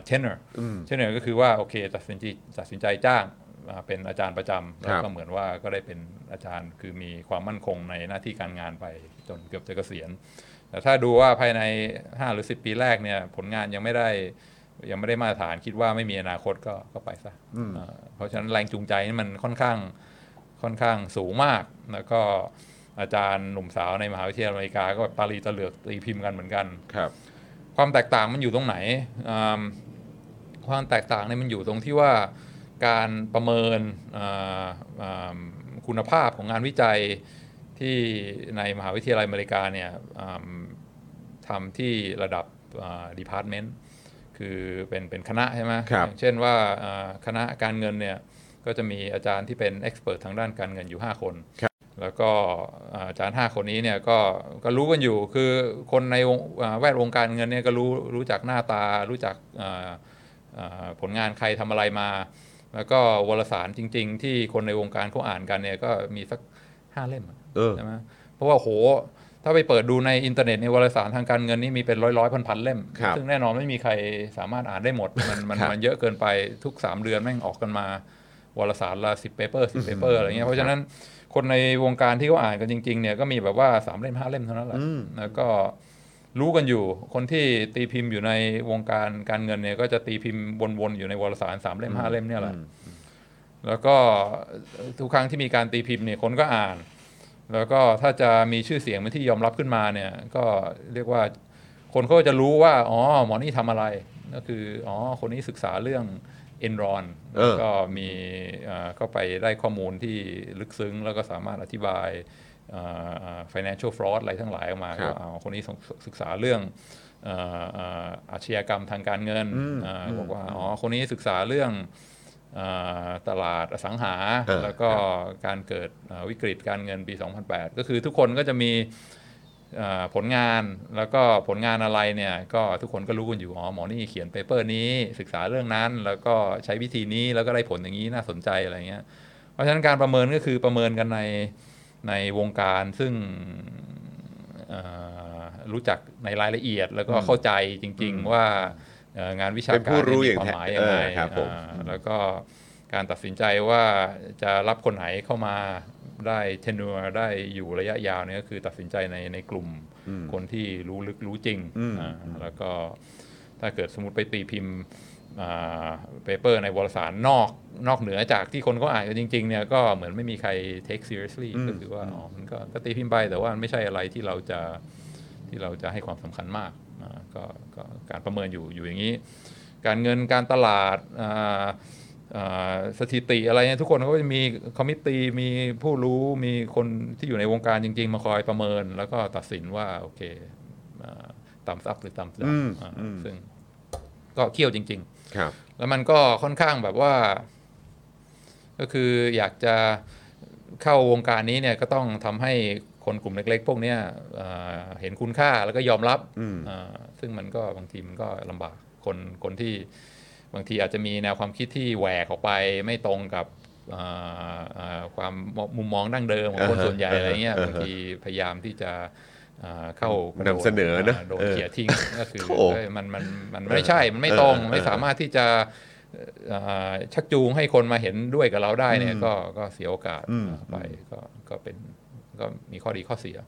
tenure tenure ก็คือว่าโอเคตัดสินใจตัดสินใจจ้างอ่าเป็นอาจารย์ประจำแล้วก็เหมือนว่าก็ได้เป็นอาจารย์คือมีความมั่นคงในหน้าที่การงานไปจนเกือบจะเกษียณแต่ถ้าดูว่าภายใน 5 หรือ 10 ปีแรกเนี่ยผลงานยังไม่ได้ ยังไม่ได้มาตรฐานคิดว่าไม่มีอนาคตก็ก็ไปซะอ่าเพราะฉะนั้นแรงจูงใจนี่มันค่อนข้างค่อนข้างสูงมาก แล้วก็อาจารย์หนุ่มสาวในมหาวิทยาลัยอเมริกาก็แบบตาลีตะเหลือกตีพิมพ์กันเหมือนกันครับ ความแตกต่างมันอยู่ตรงไหนอืมความแตกต่างเนี่ยมันอยู่ตรงที่ว่าการประเมินอ่าอ่าคุณภาพของงานวิจัยที่ในมหาวิทยาลัยอเมริกาเนี่ยอืมทำที่ระดับ department คือเป็นเป็นคณะใช่ไหมครับอย่างเช่นว่าอ่าคณะการเงินเนี่ยก็จะมีอาจารย์ที่เป็น expert ทางด้านการเงินอยู่ 5 คน แล้วก็อ่าอาจารย์ 5 คนนี้เนี่ยก็ก็รู้กันอยู่ คือคนในวงอ่าแวดวงการเงินเนี่ยก็รู้รู้จักหน้าตา รู้จักอ่าอ่าผลงานใครทำอะไรมา แล้วก็วารสารจริง ๆ ที่คนในวงการเขาอ่านกันเนี่ยก็มีสักห้าเล่มอะเออใช่ไหมเพราะว่าโห ถ้าไปเปิดดูในอินเทอร์เน็ตในวารสารทางการเงินนี่มีเป็นร้อยร้อยพันพันๆเล่มครับซึ่งแน่นอนไม่มีใครสามารถอ่านได้หมด มันมันครับมันเยอะเกินไปทุก 3 เดือนแม่งออกกันมาวารสารละสิบ paper สิบ paper อะไรเงี้ยเพราะฉะนั้นคนในวงการที่เขาอ่านกันจริงๆเนี่ยก็มีแบบว่าสามเล่มห้าเล่มเท่านั้นแหละแล้วก็รู้กันอยู่คนที่ตีพิมพ์อยู่ในวงการการเงินเนี่ยก็จะตีพิมพ์วนๆอยู่ในวารสารสามเล่มห้าเล่มเนี่ยแหละแล้วก็ทุกครั้งที่มีการตีพิมพ์เนี่ยคนก็อ่าน แล้วก็ถ้าจะมีชื่อเสียงเป็นที่ยอมรับขึ้นมาเนี่ยก็เรียกว่าคนเขาก็จะรู้ว่า อ๋อ หมอนี่ทำอะไร ก็คือ อ๋อ คนนี้ศึกษาเรื่อง Enron เออก็มีเอ่อก็ไปได้ข้อมูลที่ลึกซึ้ง แล้วก็สามารถอธิบายเอ่อเอ่อ financial fraud อะไรทั้งหลายออกมาครับก็เอาคนนี้ศึกษาเรื่องเอ่อเอ่ออาชญากรรมทางการเงินอ่าบอกว่า อ๋อ คนนี้ศึกษาเรื่องอ่า ตลาดอสังหาเออแล้วก็การเกิดอ่าวิกฤตการเงินปี 2008 ก็คือทุกคนก็จะมีเอ่อผลงานแล้วก็ผลงานอะไรเนี่ยก็ทุกคนก็รู้กันอยู่อ๋อหมอนี่เขียนเปเปอร์นี้ศึกษาเรื่องนั้น แล้วก็ใช้วิธีนี้แล้วก็ได้ผลอย่างนี้น่าสนใจอะไรเงี้ยเพราะฉะนั้นการประเมินก็คือประเมินกันในในวงการซึ่งเอ่อรู้จักในรายละเอียดแล้วก็เข้าใจจริง ๆ ว่าเอ่อ งานวิชาเป็นการผู้รู้เนี่อยย่างมีความแท้หมายยังไงเออครับผมอ่าแล้วก็การตัดสินใจว่าจะรับคนไหนเข้ามาได้เทนัวได้อยู่ระยะยาวเนี่ยก็คือตัดสินใจในในกลุ่มคนที่รู้ลึกรู้จริงอ่าแล้วก็ถ้าเกิดสมมติไปตีพิมพ์เปเปอร์ในวารสารนอกนอกเหนือจากที่คนเขาอ่านกันจริง ๆ เนี่ยก็เหมือนไม่มีใคร take seriously ก็คือว่าอ๋อมันก็ก็ตีพิมพ์ไปแต่ว่ามันไม่ใช่อะไรที่เราจะที่เราจะให้ความสำคัญมากอ่า ก็ก็การประเมินอยู่อยู่อย่างนี้ การเงินการตลาดอ่าอ่าสถิติอะไรเนี่ยทุกคนเขาก็จะมี committee มีผู้รู้มีคนที่อยู่ในวงการจริง ๆ มาคอยประเมิน แล้วก็ตัดสินว่าโอเค thumbs up หรือ thumbs up อืมอ่าอืมซึ่งก็เคี่ยวจริงครับๆแล้วมันก็ค่อนข้างแบบว่า ก็คืออยากจะเข้าวงการนี้เนี่ยก็ต้องทำให้ คนกลุ่มเล็กๆ พวกเนี้ยอ่าเห็นคุณค่าแล้วก็ยอมรับอืมอ่าซึ่งมันก็บางทีมันก็ลำบากคนคนที่บางทีอาจจะมีแนวความคิดที่แหวกออกไปไม่ตรงกับอ่าอ่าความมุมมองดั้งเดิมของคนอ่าฮะส่วนใหญ่อะไรเงี้ยอ่าฮะบางทีพยายามที่จะอ่าเข้านำเสนอนะโดนเออเขี่ยทิ้งก็คือโอ้เอ้ยมันมันมันไม่ใช่มันไม่ตรงเออไม่สามารถที่จะเอ่อชักจูงให้คนมาเห็นด้วยกับเราได้เนี่ยก็ก็เสียโอกาสอืมไปก็ก็เป็น ก็มีข้อดีข้อเสีย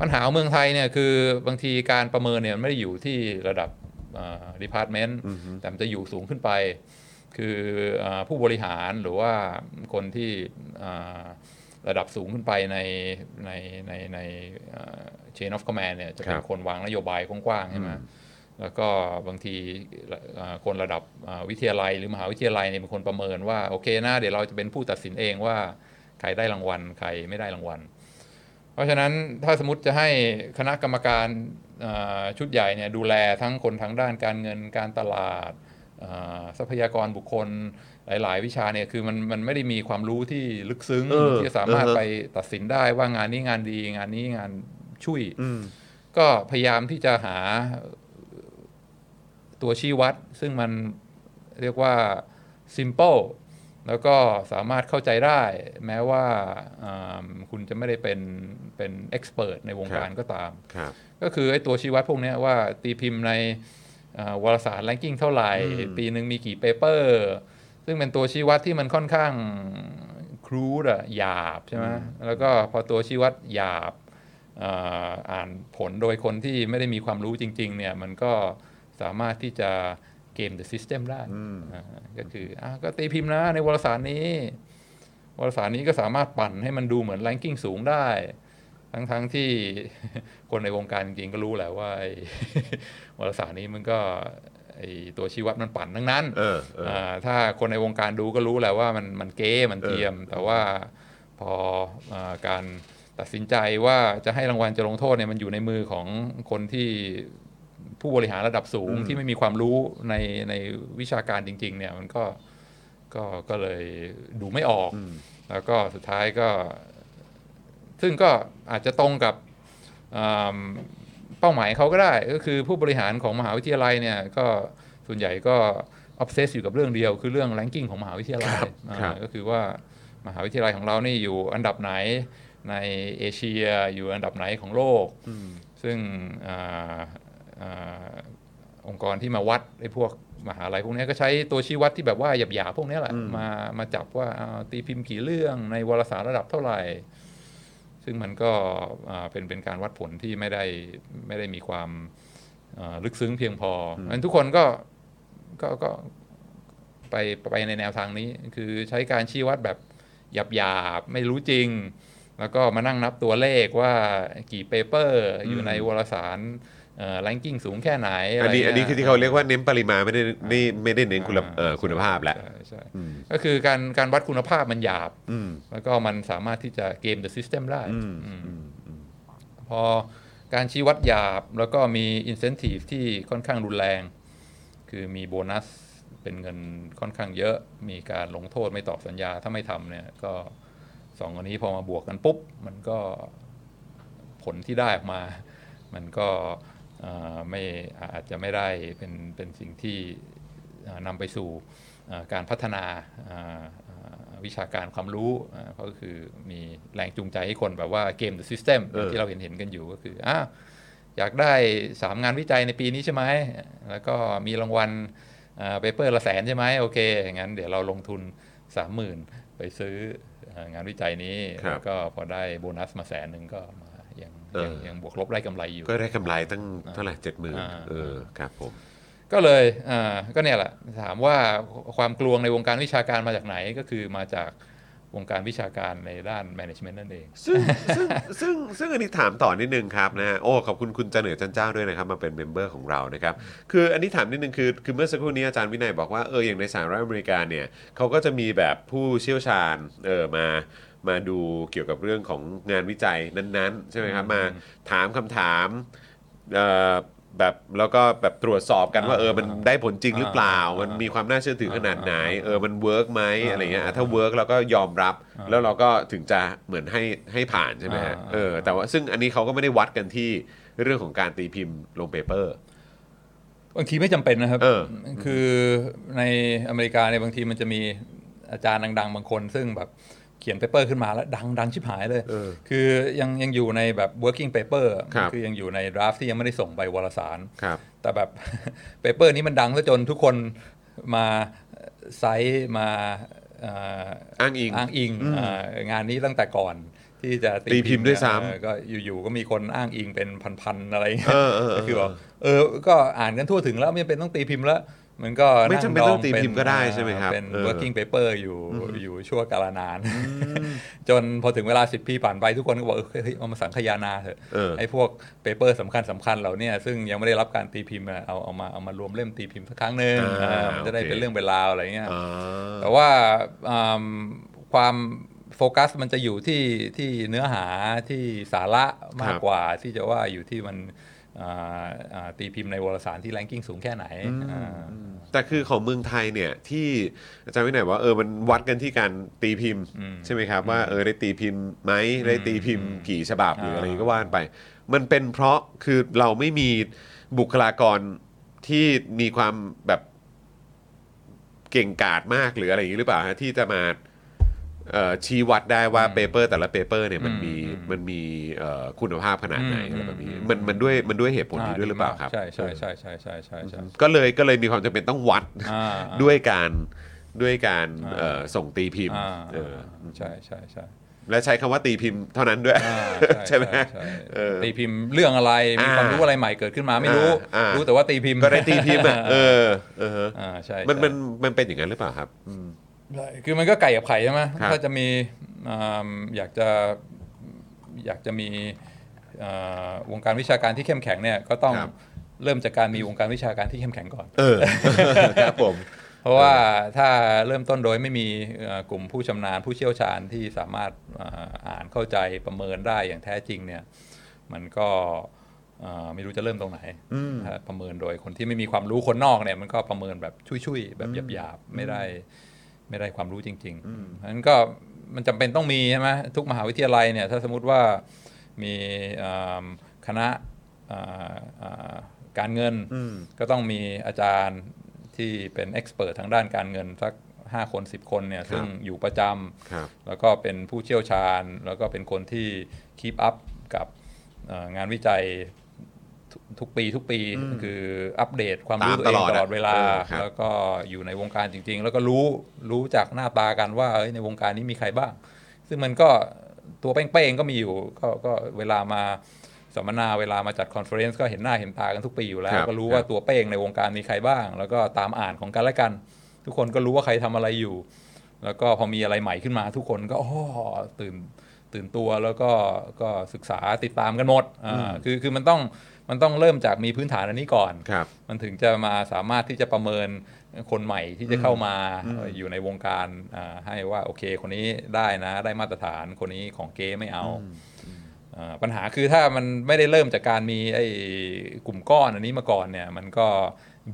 ปัญหาของเมืองไทยเนี่ยคือบางทีการประเมินเนี่ยไม่ได้อยู่ที่ระดับดีพาร์ตเมนต์แต่มันจะอยู่สูงขึ้นไป คืออาผู้บริหารหรือว่าคนที่อ่าระดับสูงขึ้นไปในในในในอ่า chain of command เนี่ยจะเป็คนรับคนวางนโยบายกว้างๆใช่ไหมแล้วก็บางทีอ่าคนระดับอ่าวิทยาลัยหรือมหาวิทยาลัยเนี่ยเป็นคนประเมินว่า โอเคนะเดี๋ยวเราจะเป็นผู้ตัดสินเองว่า ใครได้รางวัล ใครไม่ได้รางวัล เพราะฉะนั้นถ้าสมมติจะให้คณะกรรมการอ่าชุดใหญ่เนี่ยดูแลทั้งคนทางด้านการเงินการตลาดอ่าทรัพยากรบุคคลหลาย ๆ วิชาเนี่ยคือมันมันไม่ได้มีความรู้ที่ลึกซึ้งเออที่จะสามารถเออไปตัดสินได้ว่างานนี้งานดีงานนี้งานช่วยอืมก็พยายามที่จะหาตัวชี้วัด ซึ่งมันเรียกว่า simple แล้วก็สามารถเข้าใจได้แม้ว่าอ่าคุณจะไม่ได้เป็นเป็น expert ในวงการครับก็ตามครับก็คือไอ้ตัวชี้วัดพวกเนี้ยว่าตีพิมพ์ในอ่าวารสาร ranking เท่าไหร่ ปีหนึ่งมีกี่เปเปอร์ ซึ่งเป็นตัวชี้วัดที่มันค่อนข้างครูดอะหยาบใช่ไหมแล้วก็พอตัวชี้วัดหยาบอ่าอ่านผลโดยคนที่ไม่ได้มีความรู้จริง ๆ เนี่ยมันก็สามารถที่จะเก ม the system ได้อ่าก็คืออะก็ตีพิมพ์นะในวารสารนี้ วารสารนี้ก็สามารถปั่นให้มันดูเหมือน ranking สูงได้ ทั้งๆทที่คนในวงการจริงๆก็รู้แหละว่าไอ้วารสารนี้มันก็ไอ้ตัวชี้วัดมันปั่นทั้งนั้นเออเอออ่าถ้าคนในวงการดูก็รู้แหละว่ามันมันเก้มันเทียม แต่ว่าพออาการตัดสินใจว่าจะให้รางวัลจะลงโทษเนี่ยมันอยู่ในมือของคนที่ ผู้บริหารระดับสูงที่ไม่มีความรู้ในในวิชาการจริง ๆ เนี่ยมันก็ก็ก็เลยดูไม่ออก แล้วก็สุดท้ายก็ ซึ่งก็อาจจะตรงกับอ่าเป้าหมายเขาก็ได้ ก็คือผู้บริหารของมหาวิทยาลัยเนี่ยก็ส่วนใหญ่ก็ obsessed อยู่กับเรื่องเดียวคือเรื่อง ranking ของมหาวิทยาลัยครับอ่าครับก็คือว่ามหาวิทยาลัยของเรานี่อยู่อันดับไหนในเอเชียอยู่อันดับไหนของโลก ซึ่ง อ่าอ่าองค์กรที่มาวัดไอ้พวกมหาลัยพวกเนี้ยก็ใช้ตัวชี้วัดที่แบบว่าหยาบๆพวกเนี้ยแหละมามาจับว่าอ่าตีพิมพ์กี่เรื่องในวารสารระดับเท่าไหร่ ซึ่งมันก็อ่าเป็นเป็นการวัดผลที่ไม่ได้ไม่ได้มีความอ่าลึกซึ้งเพียงพอองั้นทุกคนก็ก็ก็ไปไปในแนวทางนี้ คือใช้การชี้วัดแบบหยาบๆไม่รู้จริง แล้วก็มานั่งนับตัวเลขว่ากี่ paper อยู่ในวารสาร เอ่อ ranking สูงแค่ไหนอะอันไรนี้งี้ยอันนี้คือที่เขาเรียกว่าเน้นปริมาณไม่ได้ไม่ไม่ได้เน้นคุณภาพเอ่อคุณภาพแหละใช่ใช่ก็คือการการวัดคุณภาพมันหยาบอืมแล้วก็มันสามารถที่จะเกม the system ได้อืมอืมพอการชี้วัดหยาบแล้วก็มี incentive ที่ค่อนข้างรุนแรง คือมีโบนัสเป็นเงินค่อนข้างเยอะ มีการลงโทษไม่ตอบสัญญาถ้าไม่ทำเนี่ยก็สองอันนี้พอมาบวกกันปุ๊บ มันก็ผลที่ได้ออกมา มันก็เอ่อ ไม่อาจจะไม่ได้เป็นเป็นสิ่งที่เอ่อนำไปสู่เอ่อการพัฒนาเอ่อเอ่อวิชาการความรู้เอ่อก็คือมีแรงจูงใจให้คนแบบว่าเกม the system เออที่เราเห็นเห็นๆกันอยู่ก็คืออ้าวอยากได้ 3 งานวิจัยในปีนี้ใช่ไหม แล้วก็มีรางวัลเปเปอร์ละแสนใช่ไหมโอเค งั้นเดี๋ยวเราลงทุน 30,000 ไปซื้อเอ่องานวิจัยนี้ครับแล้วก็พอได้โบนัสมาแสนหนึ่งก็มา ยังเออยังยังบวกลบได้กำไรอยู่ ก็ได้กำไรตั้งเท่าไหร่เจ็ดหมื่นอ่าเออครับผมก็เลยอ่าก็เนี่ยแหละถามว่าความกลวงในวงการวิชาการมาจากไหนก็คือมาจากวงการวิชาการในด้าน management นั่นเอง ซึ่งซึ่งซึ่งซึ่งอันนี้ถามต่อนิดนึงครับนะฮะโอ้ขอบคุณคุณจันเหนือจันเจ้าด้วยนะครับ มาเป็น member ของเรานะครับ คืออันนี้ถามนิดนึงคือคือเมื่อสักครู่นี้อาจารย์วินัยบอกว่าเอออย่างในสหรัฐอเมริกาเนี่ยเขาก็จะมีแบบผู้เชี่ยวชาญเออมา มาดูเกี่ยวกับเรื่องของงานวิจัยนั้นๆ ใช่ไหมครับ มาถามคำถามเอ่อแบบแล้วก็แบบตรวจสอบกันว่าเออมันได้ผลจริงหรือเปล่า มันมีความน่าเชื่อถือขนาดไหน เออมัน work ไหมอะไรเงี้ยอะถ้า work เราก็ยอมรับ แล้วเราก็ถึงจะเหมือนให้ให้ผ่านใช่ไหมฮะอ่าเออแต่ว่าซึ่งอันนี้เขาก็ไม่ได้วัดกันที่เรื่องของการตีพิมพ์ลง paper บางทีไม่จำเป็นนะครับเออคือในอเมริกาเนี่ยบางทีมันจะมีอาจารย์ดัง ๆ บางคน ซึ่งแบบ เขียน paper ขึ้นมาแล้วดังดังชิบหายเลยเออคือยังยังอยู่ในแบบ working paper ครับอยังอยู่ใน draft ที่ยังไม่ได้ส่งไปวารสารครับแต่แบบpaper นี้มันดังซะจนทุกคนมา cite มาเอ่ออ้างอิงอ้างอิงเอ่องานนี้ตั้งแต่ก่อนที่จะตีพิมพ์ด้วยซ้ำเออก็อยู่ๆก็มีคนอ้างอิงเป็นพันๆอะไรอย่างเงี้ยเออเออเออก็คือบอกเออก็อ่านกันทั่วถึงแล้วไม่จำเป็นต้องตีพิมพ์แล้ว มันก็ไม่จำเป็นต้องตีพิมพ์ก็ได้ใช่ไหมครับ เป็นเออ working paper อยู่อยู่ชั่วกาลนาน จนพอถึงเวลาสิบปีผ่านไปทุกคนก็บอกเออเฮ้ยเอามาสังคายนาเถอะเออไอ้พวกpaper สำคัญสำคัญเหล่าเนี้ยซึ่งยังไม่ได้รับการตีพิมพ์อะเอาเอามาเอามารวมเล่มตีพิมพ์สักครั้งหนึ่งอ่าอ่ามันจะได้โอเคเป็นเรื่องเป็นราวอะไรเงี้ยอ่าแต่ว่าอืมความโฟกัสมันจะอยู่ที่ที่เนื้อหาที่สาระมากกว่าที่จะว่าอยู่ที่มันอ่าอ่า ตีพิมพ์ในวารสารที่ ranking สูงแค่ไหนอ่าแต่คือของเมืองไทยเนี่ยที่อาจารย์วินัยบอกว่าเออมันวัดกันที่การตีพิมพ์อืมใช่ไหมครับว่าเออได้ตีพิมพ์ไหมได้ตีพิมพ์กี่ฉบับหรืออะไรอ่าก็ว่ากันไป มันเป็นเพราะคือเราไม่มีบุคลากรที่มีความแบบเก่งกาจมากหรืออะไรอย่างนี้หรือเปล่าฮะที่จะมาเอ่อ ชี้วัดได้ว่า paper แต่ละ paper เนี่ยมันมีอืมมันมีเอ่อคุณภาพขนาดไหนอืมอะไรแบบนี้อืมมันมันด้วยมันด้วยเหตุผลนี้ด้วยหรือเปล่าครับใช่ใช่ใช่ใช่ใช่ใช่ใช่ก็เลยก็เลยมีความจำเป็นต้องวัดอ่าด้วยการด้วยการอ่าเอ่อส่งตีพิมพ์อ่าเออใช่ใช่ใช่และใช้คำว่าตีพิมพ์เท่านั้นด้วยอ่าใช่ไหมใช่เออตีพิมพ์เรื่องอะไรมีอ่าความรู้อะไรใหม่เกิดขึ้นมาไม่รู้อ่าอ่ารู้รู้แต่ว่าตีพิมพ์ก็ได้ตีพิมพ์อะเออเออฮะอ่าใช่มันใช่มันมันเป็นอย่างนั้นหรือเปล่าครับอืมใช่ คือมันก็ไก่กับไข่ใช่ไหมครับถ้าจะมีอ่าอยากจะอยากจะมีอ่าวงการวิชาการที่เข้มแข็งเนี่ยก็ต้องครับเริ่มจากการมีวงการวิชาการที่เข้มแข็งก่อน เออครับผม เพราะว่าถ้าเริ่มต้นโดยไม่มีเอ่อกลุ่มผู้ชำนาญผู้เชี่ยวชาญที่สามารถอ่าอ่านเข้าใจประเมินได้อย่างแท้จริงเนี่ย มันก็อ่าไม่รู้จะเริ่มตรงไหนถ้าประเมินโดยคนที่ไม่มีความรู้คนนอกเนี่ยมันก็ประเมินแบบชุยๆแบบหยาบๆไม่ได้ ไม่ได้ความรู้จริงๆเพราะฉะนั้นก็มันจำเป็นต้องมีใช่ไหมทุกมหาวิทยาลัยเนี่ยถ้าสมมติว่ามีอ่าคณะอ่าอ่าการเงินก็ต้องมีอาจารย์ที่เป็นเอ็กซ์เพรสทางด้านการเงินสัก5คน 10 คนเนี่ยซึ่งอยู่ประจครับำแล้วก็เป็นผู้เชี่ยวชาญ แล้วก็เป็นคนที่คีปอัพกับเอ่องานวิจัย ทุกทุกปีทุกปีคืออัปเดตความรู้ตามตัวเองตลอดตลอดเวลาเออครับแล้วก็อยู่ในวงการจริง ๆ แล้วก็รู้รู้จากหน้าตากันว่าเอ้ยในวงการนี้มีใครบ้าง ซึ่งมันก็ตัวเป้งๆก็มีอยู่ก็ก็เวลามาสัมมนาเวลามาจัด conference ก็เห็นหน้าเห็นตากันทุกปีอยู่แล้วครับก็รู้ครับว่าตัวเป้งในวงการมีใครบ้าง แล้วก็ตามอ่านของกันและกัน ทุกคนก็รู้ว่าใครทำอะไรอยู่ แล้วก็พอมีอะไรใหม่ขึ้นมา ทุกคนก็อ๋อตื่นตื่นตัวแล้วก็ก็ศึกษาติดตามกันหมดอ่าคือคือมันต้อง มันต้องเริ่มจากมีพื้นฐานอันนี้ก่อนครับมันถึงจะมาสามารถที่จะประเมินคนใหม่ที่จะเข้ามาอยู่ในวงการอ่าให้ว่าโอเค คนนี้ได้นะได้มาตรฐานคนนี้ของเก๊ไม่เอาอ่าปัญหาคือถ้ามันไม่ได้เริ่มจากการมีไอ้กลุ่มก้อนอันนี้มาก่อนเนี่ย มันก็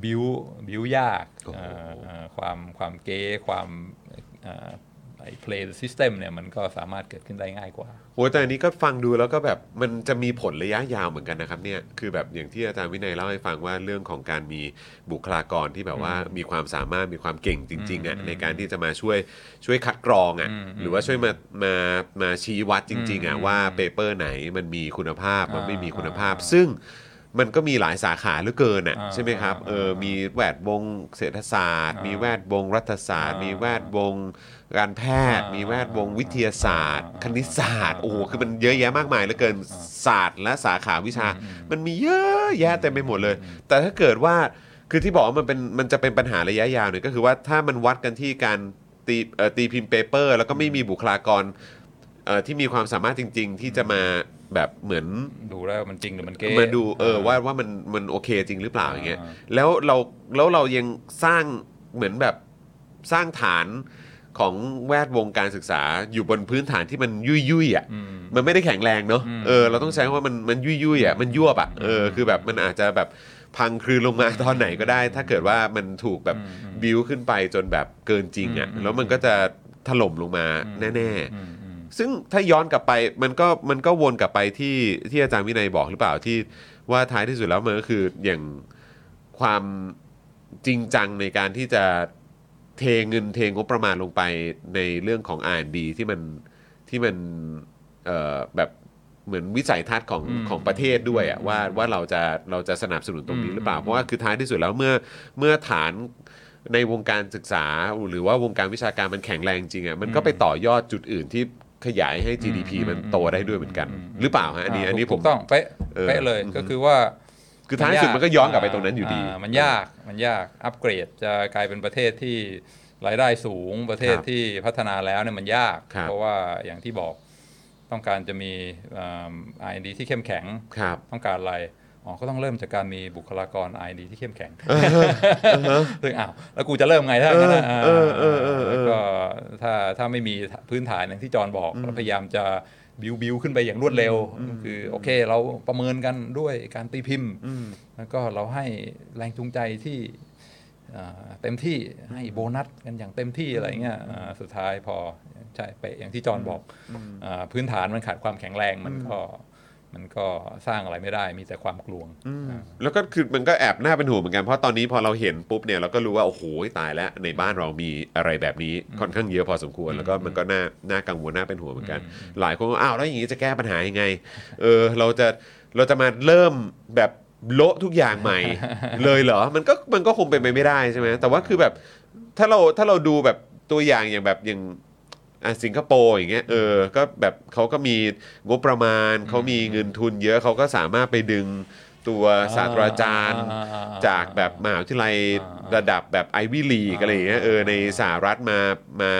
บิวบิวยากโอ้โหอ่าอ่าความความเก๊ความอ่าไอ้ play the system เนี่ยมันก็สามารถเกิดขึ้นได้ง่ายกว่าโอ้แต่อันนี้ก็ฟังดูแล้วก็แบบมันจะมีผลระยะยาวเหมือนกันนะครับเนี่ยคือแบบอย่างที่อาจารย์วินัยเล่าให้ฟังว่าเรื่องของการมีบุคลากรที่แบบว่ามีความสามารถมีความเก่งจริงๆอะในการที่จะมาช่วยช่วยคัดกรองอะหรือว่าช่วยมามามาชี้วัดจริงๆอะว่าเปเปอร์ไหนมันมีคุณภาพมันไม่มีคุณภาพ ซึ่งมันก็มีหลายสาขาเหลือเกินอะอ่าใช่ไหมครับเออมีแวดวงเศรษฐศาสตร์อ่ามีมีแวดวงรัฐศาสตร์อ่ามีมีแวดวง การแพทย์อ่ามีมีแวดวงวิทยาศาสตร์อ่าคณิตศาสตร์โอ้โหคือมันเยอะแยะมากมายเหลือเกินศาสตร์และสาขาวิชา มันมีเยอะแยะเต็มไปหมดเลย แต่ถ้าเกิดว่าคือที่บอกว่ามันเป็นมันจะเป็นปัญหาระยะยาวเนี่ยก็คือว่าถ้ามันวัดกันที่การตีเอ่อตีพิมพ์ paper แล้วก็ไม่มีบุคลากรเอ่อที่มีความสามารถจริง ๆ ที่จะมาแบบเหมือนดูแล้วมันจริงหรือมันเก๊มาดูเออว่าว่ามันมันโอเคจริงหรือเปล่าอย่างเงี้ยอ่าแล้วเราแล้วเรายังสร้างเหมือนแบบสร้างฐาน ของแวดวงการศึกษาอยู่บนพื้นฐานที่มันยุ่ยยุ่ยๆอะอืมมันไม่ได้แข็งแรงเนาะอืมเออเราต้องใช้คำว่ามันมันยุ่ยยุ่ยๆอะมันยวบอะเออคือแบบมันอาจจะแบบพังคลืนลงมาตอนไหนก็ได้ ถ้าเกิดว่ามันถูกแบบบิวขึ้นไปจนแบบเกินจริงอะแล้วมันก็จะถล่มลงมาแน่ๆอืมอืมซึ่งถ้าย้อนกลับไปมันก็มันก็วนกลับไปที่ที่อาจารย์วินัยบอกหรือเปล่าที่ว่าท้ายที่สุดแล้วมันก็คืออย่างความจริงจังในการที่จะ เทเงินเทงบประมาณลงไปในเรื่องของ R&D ที่มันที่มันเอ่อแบบเหมือนวิสัยทัศน์ของอืมของประเทศด้วยอะว่าว่าเราจะเราจะสนับสนุนตรงนี้หรือเปล่า เพราะว่าคือท้ายที่สุดแล้วเมื่อเมื่อฐานในวงการศึกษาหรือว่าวงการวิชาการมันแข็งแรงจริงอะมันก็ไปต่อยอดจุดอื่นที่ขยายให้ GDP มันโตได้ด้วยเหมือนกัน หรือเปล่าฮะอันนี้อันนี้ผมถูกต้องเป๊ะเออเป๊ะเลยอืมก็คือว่า คือท้ายที่สุดมันก็ย้อนกลับไปตรงนั้นอยู่ดีามันยากมันยากอัปเกรดจะกลายเป็นประเทศที่รายได้สูงประเทศครับที่พัฒนาแล้วเนี่ยมันยากครับเพราะว่าอย่างที่บอกต้องการจะมีอ่า R&D ที่เข้มแข็งครับต้องการอะไรอ๋อก็ต้องเริ่มจากการมีบุคลากร R&D ที่เข้มแข็งซึ่งอ้าวแล้วกูจะเริ่มไงถ้างั้นนะเออเออเออเออแล้วก็ถ้าถ้าไม่มีพื้นฐานอย่างที่จอห์นบอกเราพยายามจะ บิวบิวขึ้นไปอย่างรวดเร็ว คือโอเคเราประเมินกันด้วยการตีพิมพ์ แล้วก็เราให้แรงจูงใจที่อ่าเต็มที่ให้โบนัสกันอย่างเต็มที่อะไรเงี้ยอ่าสุดท้ายพอใช่ไปะอย่างที่จอห์นบอกอาพื้นฐานมันขาดความแข็งแรงมันก็ มันก็สร้างอะไรไม่ได้มีแต่ความกลวงอ่าแล้วก็คือมันก็แอบน่าเป็นห่วงเหมือนกัน เพราะตอนนี้พอเราเห็นปุ๊บเนี่ยเราก็รู้ว่า โอ้โหตายแล้วในบ้านเรามีอะไรแบบนี้ค่อนข้างเยอะพอสมควร แล้วก็มันก็น่าน่ากังวลน่าเป็นห่วงเหมือนกัน หลายคนก็อ้าวแล้วอย่างนี้จะแก้ปัญหายังไงเออเราจะเราจะมาเริ่มแบบโละทุกอย่างใหม่ เลยเหรอมันก็มันก็คงเป็นไปไม่ได้ใช่ไหมแต่ว่าคือแบบถ้าเราถ้าเราดูแบบตัวอย่างอย่างแบบอย่างอะ สิงคโปร์อย่างเงี้ยเออก็แบบเขาก็มีงบประมาณ เขามีเงินทุนเยอะเขาก็สามารถไปดึงตัวศาสตราจารย์อ่าอ่าอ่าจากแบบมหาวิทยาลัยอ่าระดับแบบไอวิลีกอะไรอย่างเงี้ยเออในสหรัฐมามา